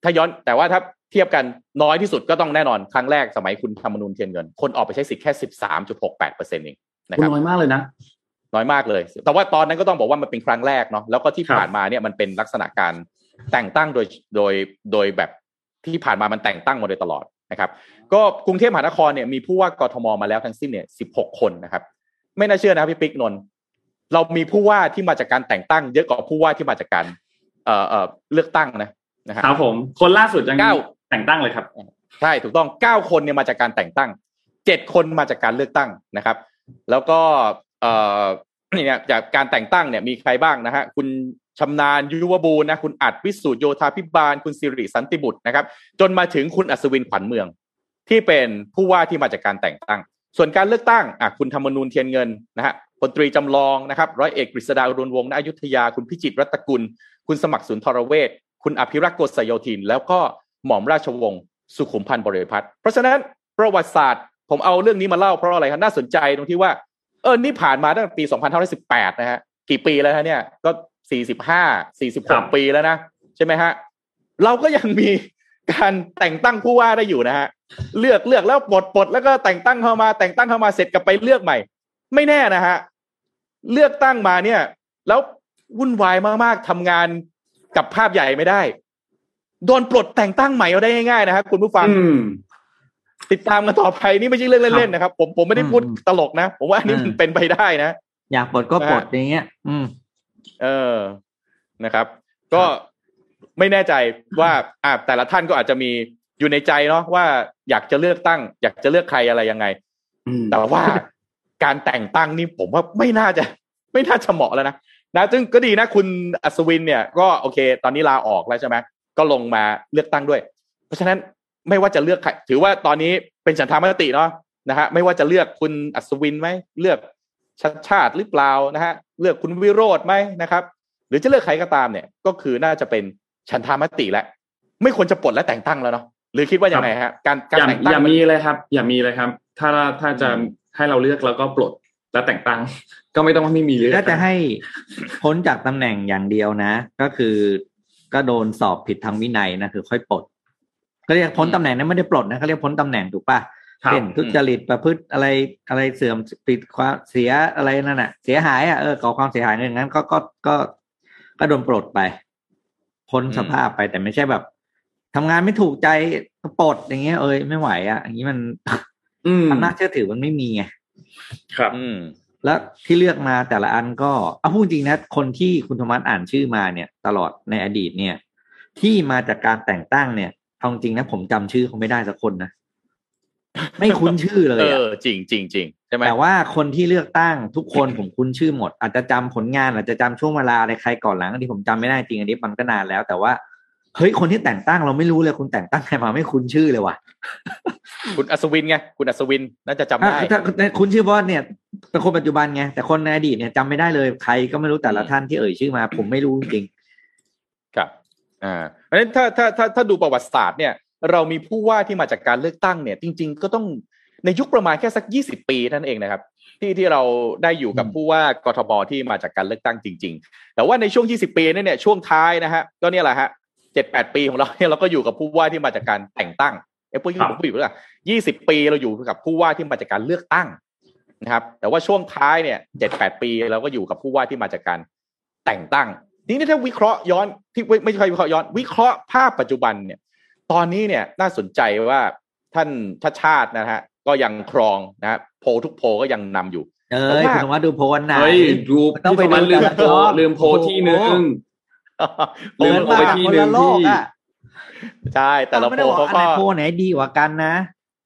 ถ้าย้อนแต่ว่าถ้าเทียบกันน้อยที่สุดก็ต้องแน่นอนครั้งแรกสมัยคุณธรรมนูญเทียนเงิน คนออกไปใช้สิทธิ์แค่ 13.68เปอร์เซ็นต์เอง นะครับน้อยมากเลยนะน้อยมากเลย แต่ว่าตอนนั้นก็ต้องบอกว่ามันเป็นครั้งแรกเนาะแล้วก็ที่ครับผ่านมาเนี่ยมันเป็นลักษณะการแต่งตั้งโดยโดยโดยแบบที่ผ่านมามันแต่งตั้งมาโดยตลอดนะครับ ก็กรุงเทพมหานครเนี่ยมีผู้ว่ากทมมาแล้วทั้งสิ้นเนี่ย16คนนะครับ ไม่น่าเชื่อนะครับพี่ปิ๊กนนท์เรามีผู้ว่าที่มาจากการแต่งตั้ง เยอะกว่าผู้ว่าที่มาจากการ เอ่อเอ่อเลือกตั้งนะนะฮะครับผมคนล่าสุดยังเก้าแต่งตั้งเลยครับใช่ถูกต้องเก้าคนเนี่ยมาจากการแต่งตั้งเจ็ดคนมาจากการเลือกตั้งนะครับ แล้วก็เอ่อเนี่ยจากการแต่งตั้งเนี่ยมีใครบ้างนะฮะคุณชำนาญยุวบูรณ์นะคุณอัดวิสุทธโยธาพิบาล คุณสิริสันติบุตรนะครับ จนมาถึงคุณอัศวินขวัญเมือง ที่เป็นผู้ว่าที่มาจากการแต่งตั้ง ส่วนการเลือกตั้งอะคุณธรรมนูญเทียนเงินนะฮะพลตรีจำลองนะครับร้อยเอกกฤษดาอรุณวงศ์ณอยุธยา คุณพิจิตรรัตกุล คุณสมัครสุนทรเวชคุณอภิรักษ์โกษโยธิน แล้วก็หม่อมราชวงศ์สุขุมพันธ์บริพัตรเพราะฉะนั้นประวัติศาสตร์ ผมเอาเรื่องนี้มาเล่าเพราะอะไรครับน่าสนใจตรงที่ว่า เออนี่ผ่านมาตั้งแต่ปี 2518 นะฮะ กี่ปีแล้วฮะเนี่ย ก็ 45 46 ปีแล้วนะ ใช่ไหมฮะ เราก็ยังมีการแต่งตั้งผู้ว่าได้อยู่นะฮะ เลือกเลือกแล้วปลดปลดแล้วก็แต่งตั้งเข้ามา แต่งตั้งเข้ามาเสร็จกลับไปเลือกใหม่ ไม่แน่นะฮะ เลือกตั้งมาเนี่ย แล้ววุ่นวายมากๆทำงานกับภาพใหญ่ไม่ได้โดนปลดแต่งตั้งใหม่เอาได้ง่ายๆนะครับคุณผู้ฟังอืม ติดตามกันต่อไปนี่ไม่ใช่เรื่องเล่นๆนะครับ ผมผมไม่ได้พูดอืมตลกนะ ผมว่าอันนี้อืมมันเป็นไปได้นะ อยากปลดก็ปลดนะฮะอย่างเงี้ย อืม เออนะครับ ก็ไม่แน่ใจว่าอ่าแต่ละท่านก็อาจจะมีอยู่ในใจเนาะว่าอยากจะเลือกตั้ง อยากจะเลือกใครอะไรยังไงอืมแต่ว่าการแต่งตั้งนี่ผมว่าไม่น่าจะ ไม่น่าจะเหมาะแล้วนะนะซึ่งก็ดีนะคุณอัศวินเนี่ย ก็โอเค ตอนนี้ลาออกแล้วใช่ไหมก็ลงมาเลือกตั้งด้วย เพราะฉะนั้น ไม่ว่าจะเลือกใครถือว่าตอนนี้เป็นฉันทามติเนาะนะฮะไม่ว่าจะเลือกคุณอัศวินไหมเลือกชัดชาติหรือเปล่านะฮะเลือกคุณวิโรธไหมนะครับ หรือจะเลือกใครก็ตามเนี่ย ก็คือน่าจะเป็นฉันทามติแล้วไม่ควรจะปลดและแต่งตั้งแล้วเนาะหรือคิดว่าอย่างไรฮะการการอย่าแต่งตั้งอย่ามันมีเลยครับ อย่ามีเลยครับ ถ้าถ้าจะให้เราเลือกแล้วก็ปลดแล้วแต่งตั้ง ก็ไม่ต้องว่าไม่มีเลือกถ้าจะให้พ้นจากตำแหน่งอย่างเดียวนะ ก็คือก็โดนสอบผิดทางวินัยนะคือ ค่อยปลด ก็เรียกพ้นตำแหน่งนั้นไม่ได้ปลดนะเขาเรียกพ้นตำแหน่งถูกป่ะครับเช่นทุจริตประพฤติอะไรอะไรเสื่อมปิดความเสียอะไรนั่นน่ะ เสียหายอะเออก่อความเสียหายอย่างนั้นก็ก็ก็ก็โดนปลดไป พ้นอืมสภาพไปแต่ไม่ใช่แบบทำงานไม่ถูกใจก็ปลดอย่างเงี้ยเอ้ยไม่ไหวอะอย่างนี้มันอืมอำนาจเชื่อถือมันไม่มีไงครับ อืม แล้วที่เลือกมาแต่ละอันก็เอาพูดจริงนะคนที่คุณธรรมัสอ่านชื่อมาเนี่ย ตลอดในอดีตเนี่ย ที่มาจากการแต่งตั้งเนี่ย เอาจริงนะผมจำชื่อเขาไม่ได้สักคนนะไม่คุ้นชื่อเลยเออะอจริงจริงจริงใช่ไหมแต่ว่าคนที่เลือกตั้งทุกคนผมคุ้นชื่อหมด อาจจะจำผลงาน อาจจะจำช่วงเวลาอะไรใครก่อนหลังอันนี้ผมจำไม่ได้จริงอันนี้มันก็นานแล้ว แต่ว่าเฮ้ยคนที่แต่งตั้งเราไม่รู้เลยคุณแต่งตั้งใครมาไม่คุ้นชื่อเลยว่ะ คุณอัศวินไงคุณอัศวินน่าจะจำได้ถ้าถ้าคุ้นชื่อเพราะว่าเนี่ยเป็นคนปัจจุบันไงแต่คนในอดีตเนี่ยจำไม่ได้เลยใครก็ไม่รู้แต่ละท่านที่เอ่ยชื่อมา ผมไม่รู้จริงครับ อ่าเพราะฉะนั้นถ้าถ้าถ้าถ้าดูประวัติศาสตร์เนี่ย เรามีผู้ว่าที่มาจากการเลือกตั้งเนี่ย จริง ๆ ก็ต้องในยุคประมาณแค่สักยี่สิบปีนั่นเองนะครับ ที่ที่เราได้อยู่กับอืมผู้ว่ากทมที่มาจากการเลือกตั้งจริง ๆ แต่ว่าในช่วงยี่สิบปีนั่นเนี่ยช่วงท้ายนะฮะก็เนี่ยแหละฮะเจ็ดแปดปีของเราเนี่ยเราก็อยู่กับผู้ว่าที่มาจากการแต่งตั้งเอ้ยพูดครับพูดอยู่แล้วยี่สิบปีเราอยู่กับผู้ว่าที่มาจากการเลือกตั้งนะครับ แต่ว่าช่วงท้ายเนี่ยเจ็ดแปดปีเราก็อยู่กับผู้ว่าที่มาจากการแต่งตั้งที นี้ถ้าวิเคราะห์ย้อนที่ไม่ไม่ใช่วิเคราะห์ย้อน วิเคราะห์ภาพปัจจุบันเนี่ย ตอนนี้เนี่ยน่าสนใจว่าท่านชาติชาตินะฮะ ก็ยังครองนะฮะโพลทุกโพลก็ยังนำอยู่เอ้ยแต่ว่าคุณธรรมะดูโพลวันไหนเฮ้ยดูต้องไปพี่โทมัสดูลืมแต่ละโพลช่องลืมโพลที่หนึ่งโอ้โหลืมเกินโพลมาไปที่คนหนึ่ละงโลกที่อะใช่แต่ละไม่โพได้ลบอกเขาอันไหก็นโพลไหนดีกว่ากันนะ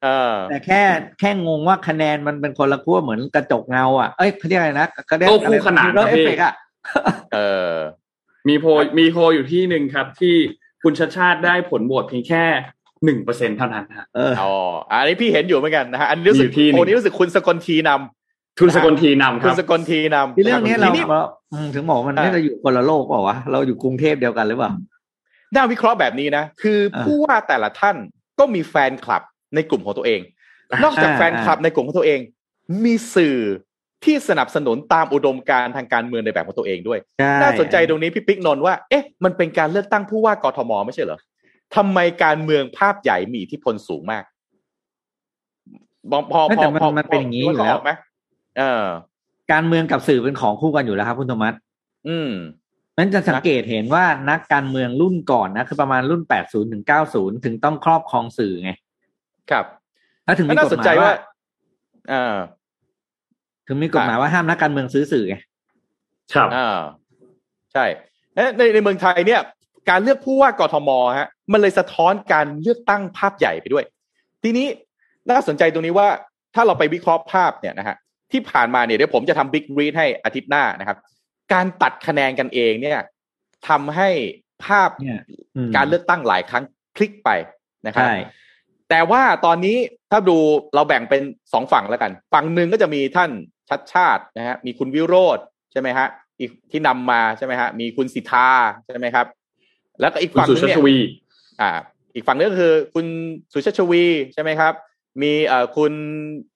เออแต่แค่แค่งงว่าคะแนนมันเป็นคนละขั้วเหมือนกระจกเงา อะเอ้ยเขาเรียกอะไรนะกระเด็นโต้คู่ขนานแล้วครัเอบฟพี่เฟกต์อะเออ มีโพลมีโพลอยู่ที่หนึ่งครับ ที่คุณชาติชาติได้ผลโหวตเพียงแค่หนึ่งเปอร์เซ็นเท่านั้นฮะเอออ๋ออันนี้พี่เห็นอยู่เหมือนกันนะฮะอันนี้รู้สึกอยู่ที่หนึ่งโอ้นี้รู้สึกคุณสกลทีนคุณสกลทีนำคคุณรับสกลทีนำที่เรื่องนี้เราทีนี้เราอืมถึงบอกว่ามันอ่าไม่ได้อยู่คนละโลกเปล่าวะเราอยู่กรุงเทพเดียวกันหรือเปล่าน่าวิเคราะห์แบบนี้นะ คืออาผู้ว่าแต่ละท่านก็มีแฟนคลับในกลุ่มของตัวเองอ่านอกจากอ่าแฟนคลับในกลุ่มของตัวเอง มีสื่อ ที่สนับสนุนตามอุดมการณ์ทางการเมืองในแบบของตัวเองด้วยใช่น่าสนใจตรงนี้พี่ปิ๊กนนท์ว่า เอ๊ะ มันเป็นการเลือกตั้งผู้ว่ากทมไม่ใช่เหรอทำไมการเมืองภาพใหญ่มีอิทธิพลสูงมากพอพอไม่พอแต่มันพอมันเป็นอย่างนี้อยู่พแล้วกไหมเออ การเมืองกับสื่อเป็นของคู่กันอยู่แล้วครับ คุณโทมัสอืมนั้นจะสังเกตเห็นว่านักการเมืองรุ่นก่อนนะ คือประมาณรุ่น80ถึง90ถึงต้องครอบครองสื่อไง ครับ แล้วถึงมีน่ากฎสนหมาใจยว่าว่าเออ ถึงมีกฎหมายว่าห้ามนักการเมืองซื้อสื่อไงครับอ่าใช่เอ๊ะในในเมืองไทยเนี่ย การเลือกผู้ว่ากทมฮะ มันเลยสะท้อนการเลือกตั้งภาพใหญ่ไปด้วย ทีนี้น่าสนใจตรงนี้ว่าถ้าเราไปวิเคราะห์ภาพเนี่ยนะฮะที่ผ่านมาเนี่ยเดี๋ยวผมจะทำบิ๊กรีดให้อาทิตย์หน้านะครับ การตัดคะแนนกันเองเนี่ยทำให้ภาพเนี่ยอืมการเลือกตั้งหลายครั้งพลิกไปนะครับใช่แต่ว่าตอนนี้ถ้าดูเราแบ่งเป็นสองฝั่งแล้วกัน ฝั่งหนึ่งก็จะมีท่าน ชัดชาตินะฮะมีคุณวิโรธใช่ไหมฮะอีกที่นำมาใช่ไหมฮะมีคุณสิทธาใช่ไหมครับ แล้วก็อีกคุณฝั่งสุนึงชาเนี่ยชวีอ่า อีกฝั่งนึงก็คือ คุณสุชาติชวีใช่ไหมครับ มีเอ่อคุณ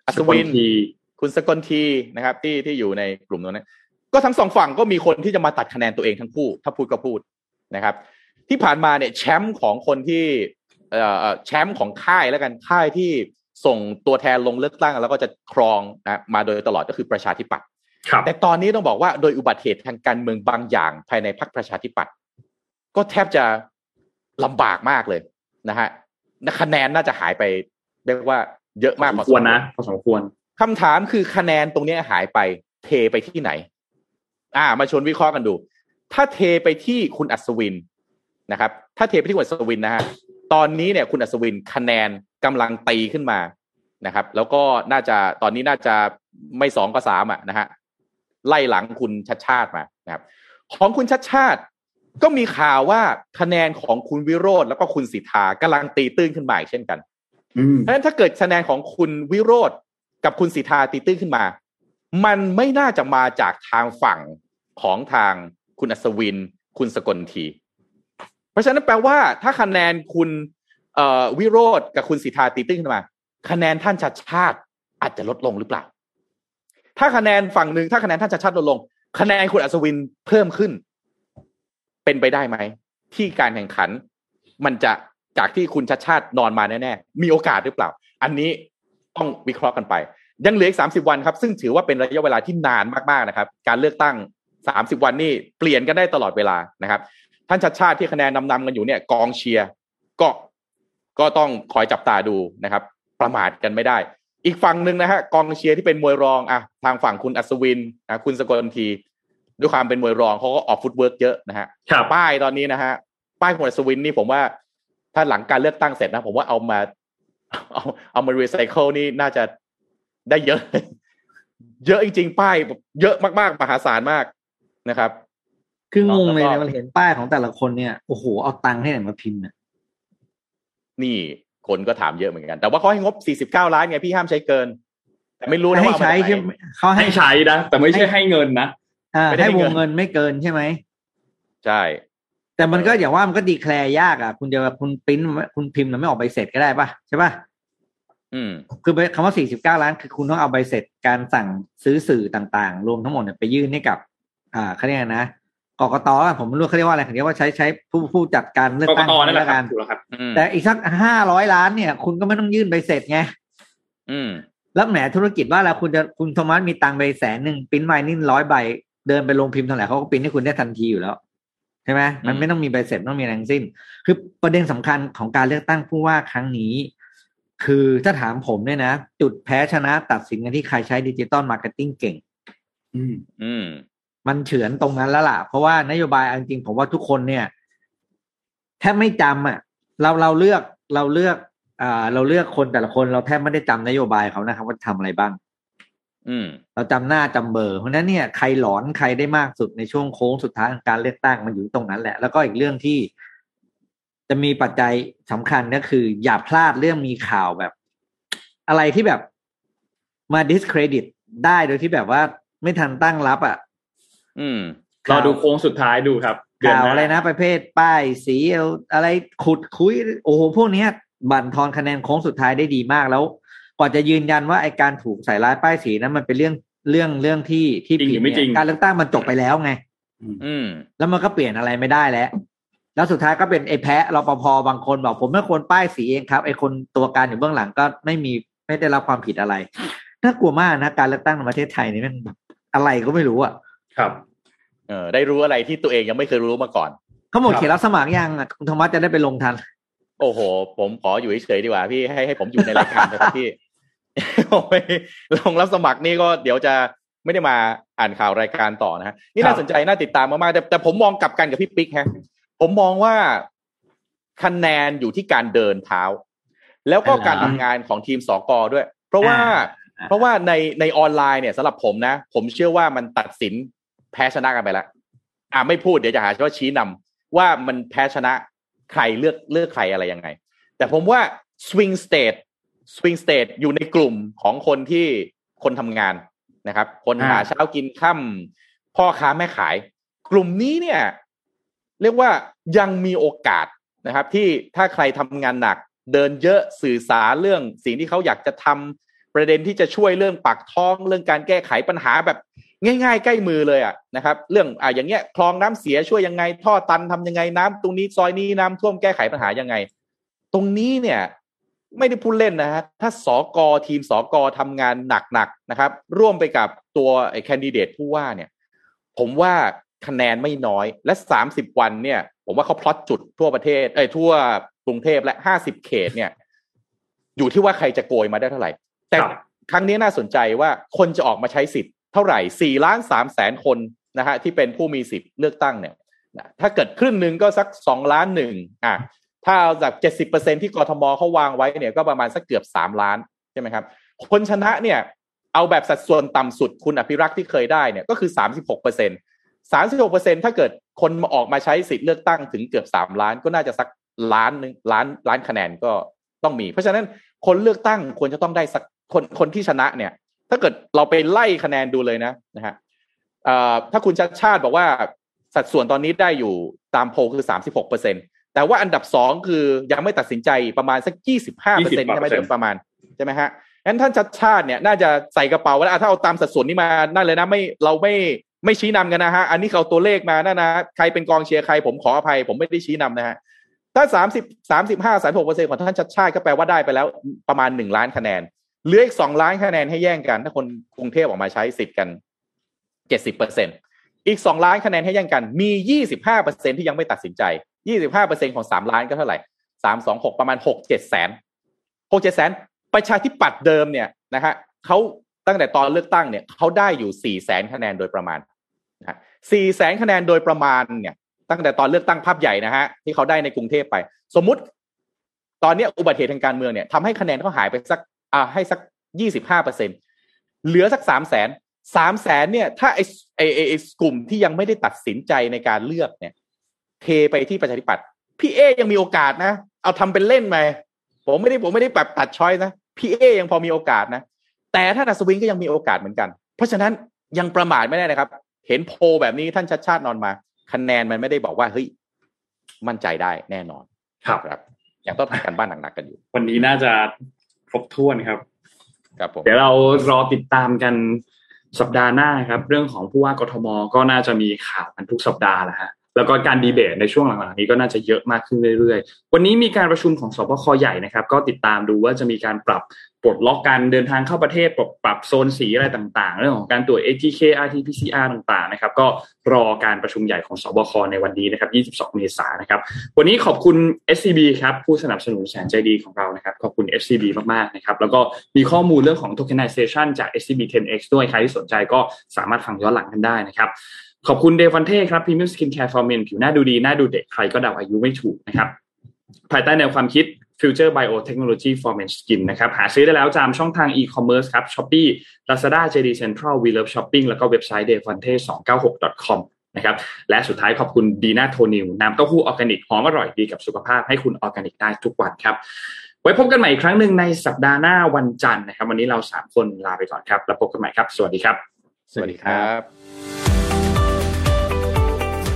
อัศวินสกลทีคุณสกลทีนะครับ ที่ที่อยู่ในกลุ่มนั้นก็ทั้งสองฝั่งก็มีคนที่จะมาตัดคะแนนตัวเองทั้งคู่ ถ้าพูดก็พูดนะครับ ที่ผ่านมาเนี่ยแชมป์ของคนที่เอ่อแชมป์ของค่ายแล้วกันค่ายที่ ส่งตัวแทนลงเลือกตั้ง แล้วก็จะครองนะมาโดยตลอดก็คือประชาธิปัตย์ครับแต่ตอนนี้ต้องบอกว่าโดยอุบัติเหตุทางการเมืองบางอย่างภายในพรรคประชาธิปัตย์ก็แทบจะลำบากมากเลยนะฮะคะแนนน่าจะหายไปเรียกว่าเยอะมากพพออสสมมควรควรนะพอสมควรคำถามคือคะแนนตรงเนี้ยหายไปเทไปที่ไหน อ่า มาชวนวิเคราะห์กันดู ถ้าเทไปที่คุณอัศวินนะครับ ถ้าเทไปที่คุณอัศวินนะฮะตอนนี้เนี่ย คุณอัศวินคะแนน กำลังตีขึ้นมานะครับ แล้วก็น่าจะตอนนี้น่าจะไม่สองก็สามอะนะฮะไล่หลังคุณชัดชาติมานะครับ ของคุณชัดชาติก็มีข่าวว่าคะแนนของคุณวิโรธแล้วก็คุณสิทธากำลังตีตื้นขึ้นมาอีกเช่นกันอืมเพราะฉะนั้นถ้าเกิดคะแนนของคุณวิโรธกับคุณสิทธาตีตื้นขึ้นมา มันไม่น่าจะมาจากทางฝั่งของทางคุณอัศวิน คุณสกลที เพราะฉะนั้นแปลว่าถ้าคะแนนคุณเอ่อ วิโรธกับคุณสิทธาตีตื้นขึ้นมา คะแนนท่านชัดชาติอาจจะลดลงหรือเปล่า ถ้าคะแนนฝั่งหนึ่งถ้าคะแนนท่านชัดชาติลดลง คะแนนคุณอัศวินเพิ่มขึ้น เป็นไปได้ไหม ที่การแข่งขัน มันจะจากที่คุณชัดชาตินอนมาแน่ๆมีโอกาสหรือเปล่า อันนี้ต้องวิเคราะห์กันไป ยังเหลืออีกสามสิบวันครับ ซึ่งถือว่าเป็นระยะเวลาที่นานมากๆนะครับ การเลือกตั้งสามสิบวันนี่เปลี่ยนกันได้ตลอดเวลานะครับ ท่านชัดชาติที่คะแนนนำๆกันอยู่เนี่ยกองเชียร์ก็ ก็ต้องคอยจับตาดูนะครับ ประมาทกันไม่ได้ อีกฝั่งหนึ่งนะฮะกองเชียร์ที่เป็นมวยรองอะทางฝั่งคุณอัศวินนะคุณสกลที ด้วยความเป็นมวยรองเขาก็ออก footwork เยอะนะฮะครับป้ายตอนนี้นะฮะป้ายคุณอัศวินนี่ผมว่า ถ้าหลังการเลือกตั้งเสร็จนะ ผมว่าเอามา เอาเอามารีไซเคิลนี่น่าจะได้เยอะ เยอะจริงๆ ป้ายแบบเยอะมากๆมหาศาลมากนะครับ คืองงเลยแล้วก็นะมันเห็นป้ายของแต่ละคนเนี่ยโอ้โหเอาตังค์ที่ไหนมาพิมพ์เนี่ย นี่คนก็ถามเยอะเหมือนกัน แต่ว่าเขาให้งบ 49 ล้านไงพี่ห้ามใช้เกิน แต่ไม่รู้นะให้ว่าเอามาใช้จากใช่ไหไหมนเขาให้ให้ใช้นะแต่ไม่ใช่ให้เงินนะอ่าไม่ได้ให้ให้วเงิงนเงินไม่เกินใช่ไหมใช่ แต่มันก็อย่างว่ามันก็ดีแคลร์ยากอะ คุณจะคุณปริ้นคุณพิมพ์มันไม่ออกใบเสร็จก็ได้ป่ะใช่ป่ะอืมคือคำว่า49ล้าน คือคุณต้องเอาใบเสร็จการสั่งซื้อสื่อต่างๆ รวมทั้งหมดเนี่ยไปยื่นให้กับ อ่าเขาเรียกอะไรนะ กกตอะผมไม่รู้เขาเรียกว่าอะไรเขาเรียกว่าใช้ใช้ผู้ผู้จัดการเลือกกกตั้งตนั่นแหละคกัรับถูกแล้วครับอืมแต่อีกสักห้าร้อยล้านเนี่ย คุณก็ไม่ต้องยื่นใบเสร็จไงอืม แล้วแหมธุรกิจว่าแล้วคุณจะคุณโทมัสมีตังค์ไปแสนหนึ่งปริ้นมาสี่ร้อยใบ เดินไปลงพิมพ์เท่าไหร่เขาก็ปริ้นให้คุณได้ทันทีอยู่แล้วใช่ไหมมันอืมไม่ต้องมีใบเสร็จไม่ต้องมีอะไรทั้งสิ้น คือประเด็นสำคัญของการเลือกตั้งผู้ว่าครั้งนี้ คือถ้าถามผมเนี่ยนะ จุดแพ้ชนะตัดสินกันที่ใครใช้ digital marketing เก่ง อืม อืม มันเฉือนตรงนั้นแล้วล่ะ เพราะว่านโยบายเอาจริงๆผมว่าทุกคนเนี่ยแทบไม่จำอะ เราเราเลือกเราเลือกอ่าเราเลือกคนแต่ละคนเราแทบไม่ได้จำนโยบายเขานะครับว่าทำอะไรบ้าง อืม เราจำหน้าจำเบอร์เพราะฉะนั้นเนี่ยใครหลอนใครได้มากสุดในช่วงโค้งสุดท้ายของการเลือกตั้งมันอยู่ตรงนั้นแหละ แล้วก็อีกเรื่องที่จะมีปัจจัยสำคัญก็คือ อย่าพลาดเรื่องมีข่าวแบบ อะไรที่แบบมา discredit ได้โดยที่แบบว่าไม่ทันตั้งรับอะ อืมรอดูโค้งสุดท้ายดูครับเดืนข่าวหอะไรนะประเภทป้ายสีเอาอะไรขุดคุยโอ้โหพวกเนี้ยบั่นทอนคะแนนโค้งสุดท้ายได้ดีมากแล้วกว่าจะยืนยันว่าไอการถูกใส่ร้ายป้ายสีนั้นมันเป็นเรื่องเรื่องเรื่องที่ที่จริงหผิรืดอไม่จริงเนี่ยการเลือกตั้งมันจบไปแล้วไง อืม แล้วมันก็เปลี่ยนอะไรไม่ได้แล้ว แล้วสุดท้ายก็เป็นไอ้แพ้รปภบางคนบอกผมไม่ควรป้ายสีเองครับไอ้คนตัวการอยู่เบื้องหลังก็ไม่มีไม่ได้รับความผิดอะไรน่ากลัวมากนะการเลือกตั้งในประเทศไทยนี่มันอะไรก็ไม่รู้อะ ครับเออได้รู้อะไรที่ตัวเองยังไม่เคยรู้มาก่อนเขาหมดครับเขตรับสมัครยังอะคุณธรรมะจะได้ไปลงทัน โอ้โห ผมขออยู่เฉยๆดีกว่าพี่ให้ให้ผมอยู่ในรายการนะครับพี่ผมไปลงรับสมัครนี่ก็เดี๋ยวจะไม่ได้มาอ่านข่าวรายการต่อนะฮะนี่ครัน่าบสนใจน่าติดตามมากๆแต่แต่ผมมองกลับกันกับพี่ปิ๊กฮะผมมองว่าคะแนนอยู่ที่การเดินเท้า แล้วก็การทำงานของทีมสกด้วย เพราะว่าอ่า เพราะว่าในในออนไลน์เนี่ยสำหรับผมนะ ผมเชื่อว่ามันตัดสิน แพ้ชนะกันไปแล้วอ่าไม่พูดเดี๋ยวจะหาว่าชี้นำว่ามันแพ้ชนะใครเลือกเลือกใครอะไรยังไง แต่ผมว่า swing state swing state อยู่ในกลุ่มของคนที่คนทำงานนะครับ คนหาเช้ากินค่ำพ่อค้าแม่ขาย กลุ่มนี้เนี่ย เรียกว่ายังมีโอกาสนะครับ ที่ถ้าใครทำงานหนัก เดินเยอะสื่อสารเรื่องสิ่งที่เขาอยากจะทำประเด็นที่จะช่วยเรื่องปากท้องเรื่องการแก้ไขปัญหาแบบ ง่ายๆ ใกล้มือเลยอะนะครับ เรื่องอ่าอย่างเงี้ยคลองน้ำเสียช่วยยังไง ท่อตันทำยังไงน้ำตรงนี้ซอยนี้น้ำท่วมแก้ไขปัญหายังไง ตรงนี้เนี่ย ไม่ได้พูดเล่นนะฮะถ้าสกทีมสกทำงานหนักๆนะครับ ร่วมไปกับตัวไอ้แคนดิเดตผู้ว่าเนี่ย ผมว่าคะแนนไม่น้อยและสามสิบวันเนี่ย ผมว่าเขาพลอตจุดทั่วประเทศเอ้ยทั่วกรุงเทพและห้าสิบเขตเนี่ย อยู่ที่ว่าใครจะโกยมาได้เท่าไหร่ แต่ครับครั้งนี้น่าสนใจว่าคนจะออกมาใช้สิทธิ์ เท่าไหร่สี่ล้านสามแสนคนนะฮะที่เป็นผู้มีสิทธิ์เลือกตั้งเนี่ยถ้าเกิดครึ่งหนึ่งก็สักสองล้านหนึ่งอะถ้าเอาจากเจ็ดสิบเปอร์เซ็นที่กรทมเขาวางไว้เนี่ยก็ประมาณสักเกือบสามล้านใช่ไหมครับ คนชนะเนี่ยเอาแบบสัดส่วนต่ำสุดคุณอภิรักษ์ที่เคยได้เนี่ยก็คือสามสิบหกเปอร์เซ็นสามสิบหกเปอร์เซ็นถ้าเกิดคนมาออกมาใช้สิทธิ์เลือกตั้งถึงเกือบสามล้านก็น่าจะสักล้านหนึ่งล้านล้านคะแนนก็ต้องมี เพราะฉะนั้นคนเลือกตั้งควรจะต้องได้สักคนคนที่ชนะเนี่ย ถ้าเกิดเราไปไล่คะแนนดูเลยนะนะฮะเอ่อถ้าคุณชัดชาติบอกว่าสัดส่วนตอนนี้ได้อยู่ตามโพลคือสามสิบหกเปอร์เซ็นแต่ว่าอันดับสองคือยังไม่ตัดสินใจประมาณสักยี่สิบห้าเปอร์เซ็นต์ใช่ไหมโดยประมาณใช่ไหมฮะงั้นท่านชัดชาติเนี่ยน่าจะใส่กระเป๋าไว้แล้วอะถ้าเอาตามสัดส่วนนี้มานั่นเลยนะไม่เราไม่ไม่ชี้นำกันนะฮะอันนี้เขาตัวเลขมานั่นนะใครเป็นกองเชียร์ใครผมขออภัย ผมไม่ได้ชี้นำนะฮะถ้าสามสิบสามสิบห้าสามหกเปอร์เซ็นของท่านชัดชาติก็แปลว่าได้ไปแล้วประมาณหนึ่งล้านคะแนน เหลืออีกสองล้านคะแนนให้แย่งกัน ถ้าคนกรุงเทพออกมาใช้สิทธิ์กันเจ็ดสิบเปอร์เซ็นอีกสองล้านคะแนนให้แย่งกัน มียี่สิบห้าเปอร์เซ็นที่ยังไม่ตัดสินใจยี่สิบห้าเปอร์เซ็นของสามล้านก็เท่าไหร่สามสองหกประมาณหกเจ็ดแสนหกเจ็ดแสนประชาธิปัตย์เดิมเนี่ยนะฮะเขาตั้งแต่ตอนเลือกตั้งเนี่ยเขาได้อยู่สี่แสนคะแนนโดยประมาณนะสี่แสนคะแนนโดยประมาณเนี่ย ตั้งแต่ตอนเลือกตั้งภาพใหญ่นะฮะที่เขาได้ในกรุงเทพไป สมมุติ ตอนเนี้ยอุบัติเหตุทางการเมืองเนี่ยทำให้คะแนนเขาหายไปสัก อ่าให้สักยี่สิบห้าเปอร์เซ็นเหลือสักสามแสนสามแสนเนี่ย ถ้าไอ้ไอ้ไอ้ไอ้กลุ่มที่ยังไม่ได้ตัดสินใจในการเลือกเนี่ย เทไปที่ประชาธิปัตย์พี่เอยังมีโอกาสนะ เอาทำเป็นเล่นไหมผมไม่ได้ผมไม่ได้แบบตัดช้อยนะพี่เอยังพอมีโอกาสนะ แต่ถ้านัสวินก็ยังมีโอกาสเหมือนกัน เพราะฉะนั้นยังประมาทไม่ได้นะครับ เห็นโพลแบบนี้ท่านชัดชาตินอนมา คะแนนมันไม่ได้บอกว่าเฮ้ยมั่นใจได้แน่นอน ครับครับยังต้องทำการบ้านหนักๆกันอยู่ วันนี้น่าจะ ครบถ้วนครับครับผมเดี๋ยวเรารอติดตามกันสัปดาห์หน้าครับ เรื่องของผู้ว่ากทมก็น่าจะมีข่าวกันทุกสัปดาห์แหละฮะ แล้วก็การดีเบตในช่วงหลังๆนี้ก็น่าจะเยอะมากขึ้นเรื่อยๆ วันนี้มีการประชุมของสบคใหญ่นะครับ ก็ติดตามดูว่าจะมีการปรับปลดล็อกการเดินทางเข้าประเทศปรับปรับโซนสีอะไรต่างๆ เรื่องของการตรวจ ATK RT-PCR ต่างๆนะครับ ก็รอการประชุมใหญ่ของสบคในวันนี้นะครับ 22 เมษายนนะครับ วันนี้ขอบคุณ SCB ครับ ผู้สนับสนุนแสนใจดีของเรานะครับ ขอบคุณ SCB มากๆนะครับ แล้วก็มีข้อมูลเรื่องของ tokenization จาก SCB 10X ด้วยใครที่สนใจก็สามารถฟังย้อนหลังกันได้นะครับ ขอบคุณเดอวานเต้ครับ premium skincare for men ผิวหน้าดูดี หน้าดูเด็ก ใครก็เดาอายุไม่ถูกนะครับ ภายใต้แนวความคิด Future Biotechnology for Men Skin นะครับหาซื้อได้แล้วตามช่องทาง e-commerce ครับ Shopee Lazada JD Central We Love Shopping แล้วก็เว็บไซต์ d e v a n t e 2 9 6 com นะครับและสุดท้ายขอบคุณดีน่าโทนิวน้ำเต้าหู้ออร์แกนิกหอมอร่อยดีกับสุขภาพให้คุณออร์แกนิกได้ทุกวันครับ ไว้พบกันใหม่อีกครั้งหนึ่งในสัปดาห์หน้าวันจันทร์นะครับ วันนี้เราสคนลาไปก่อนครับ แล้วพบกันใหม่ครับ สวัสดีครับ สวัสดีครับ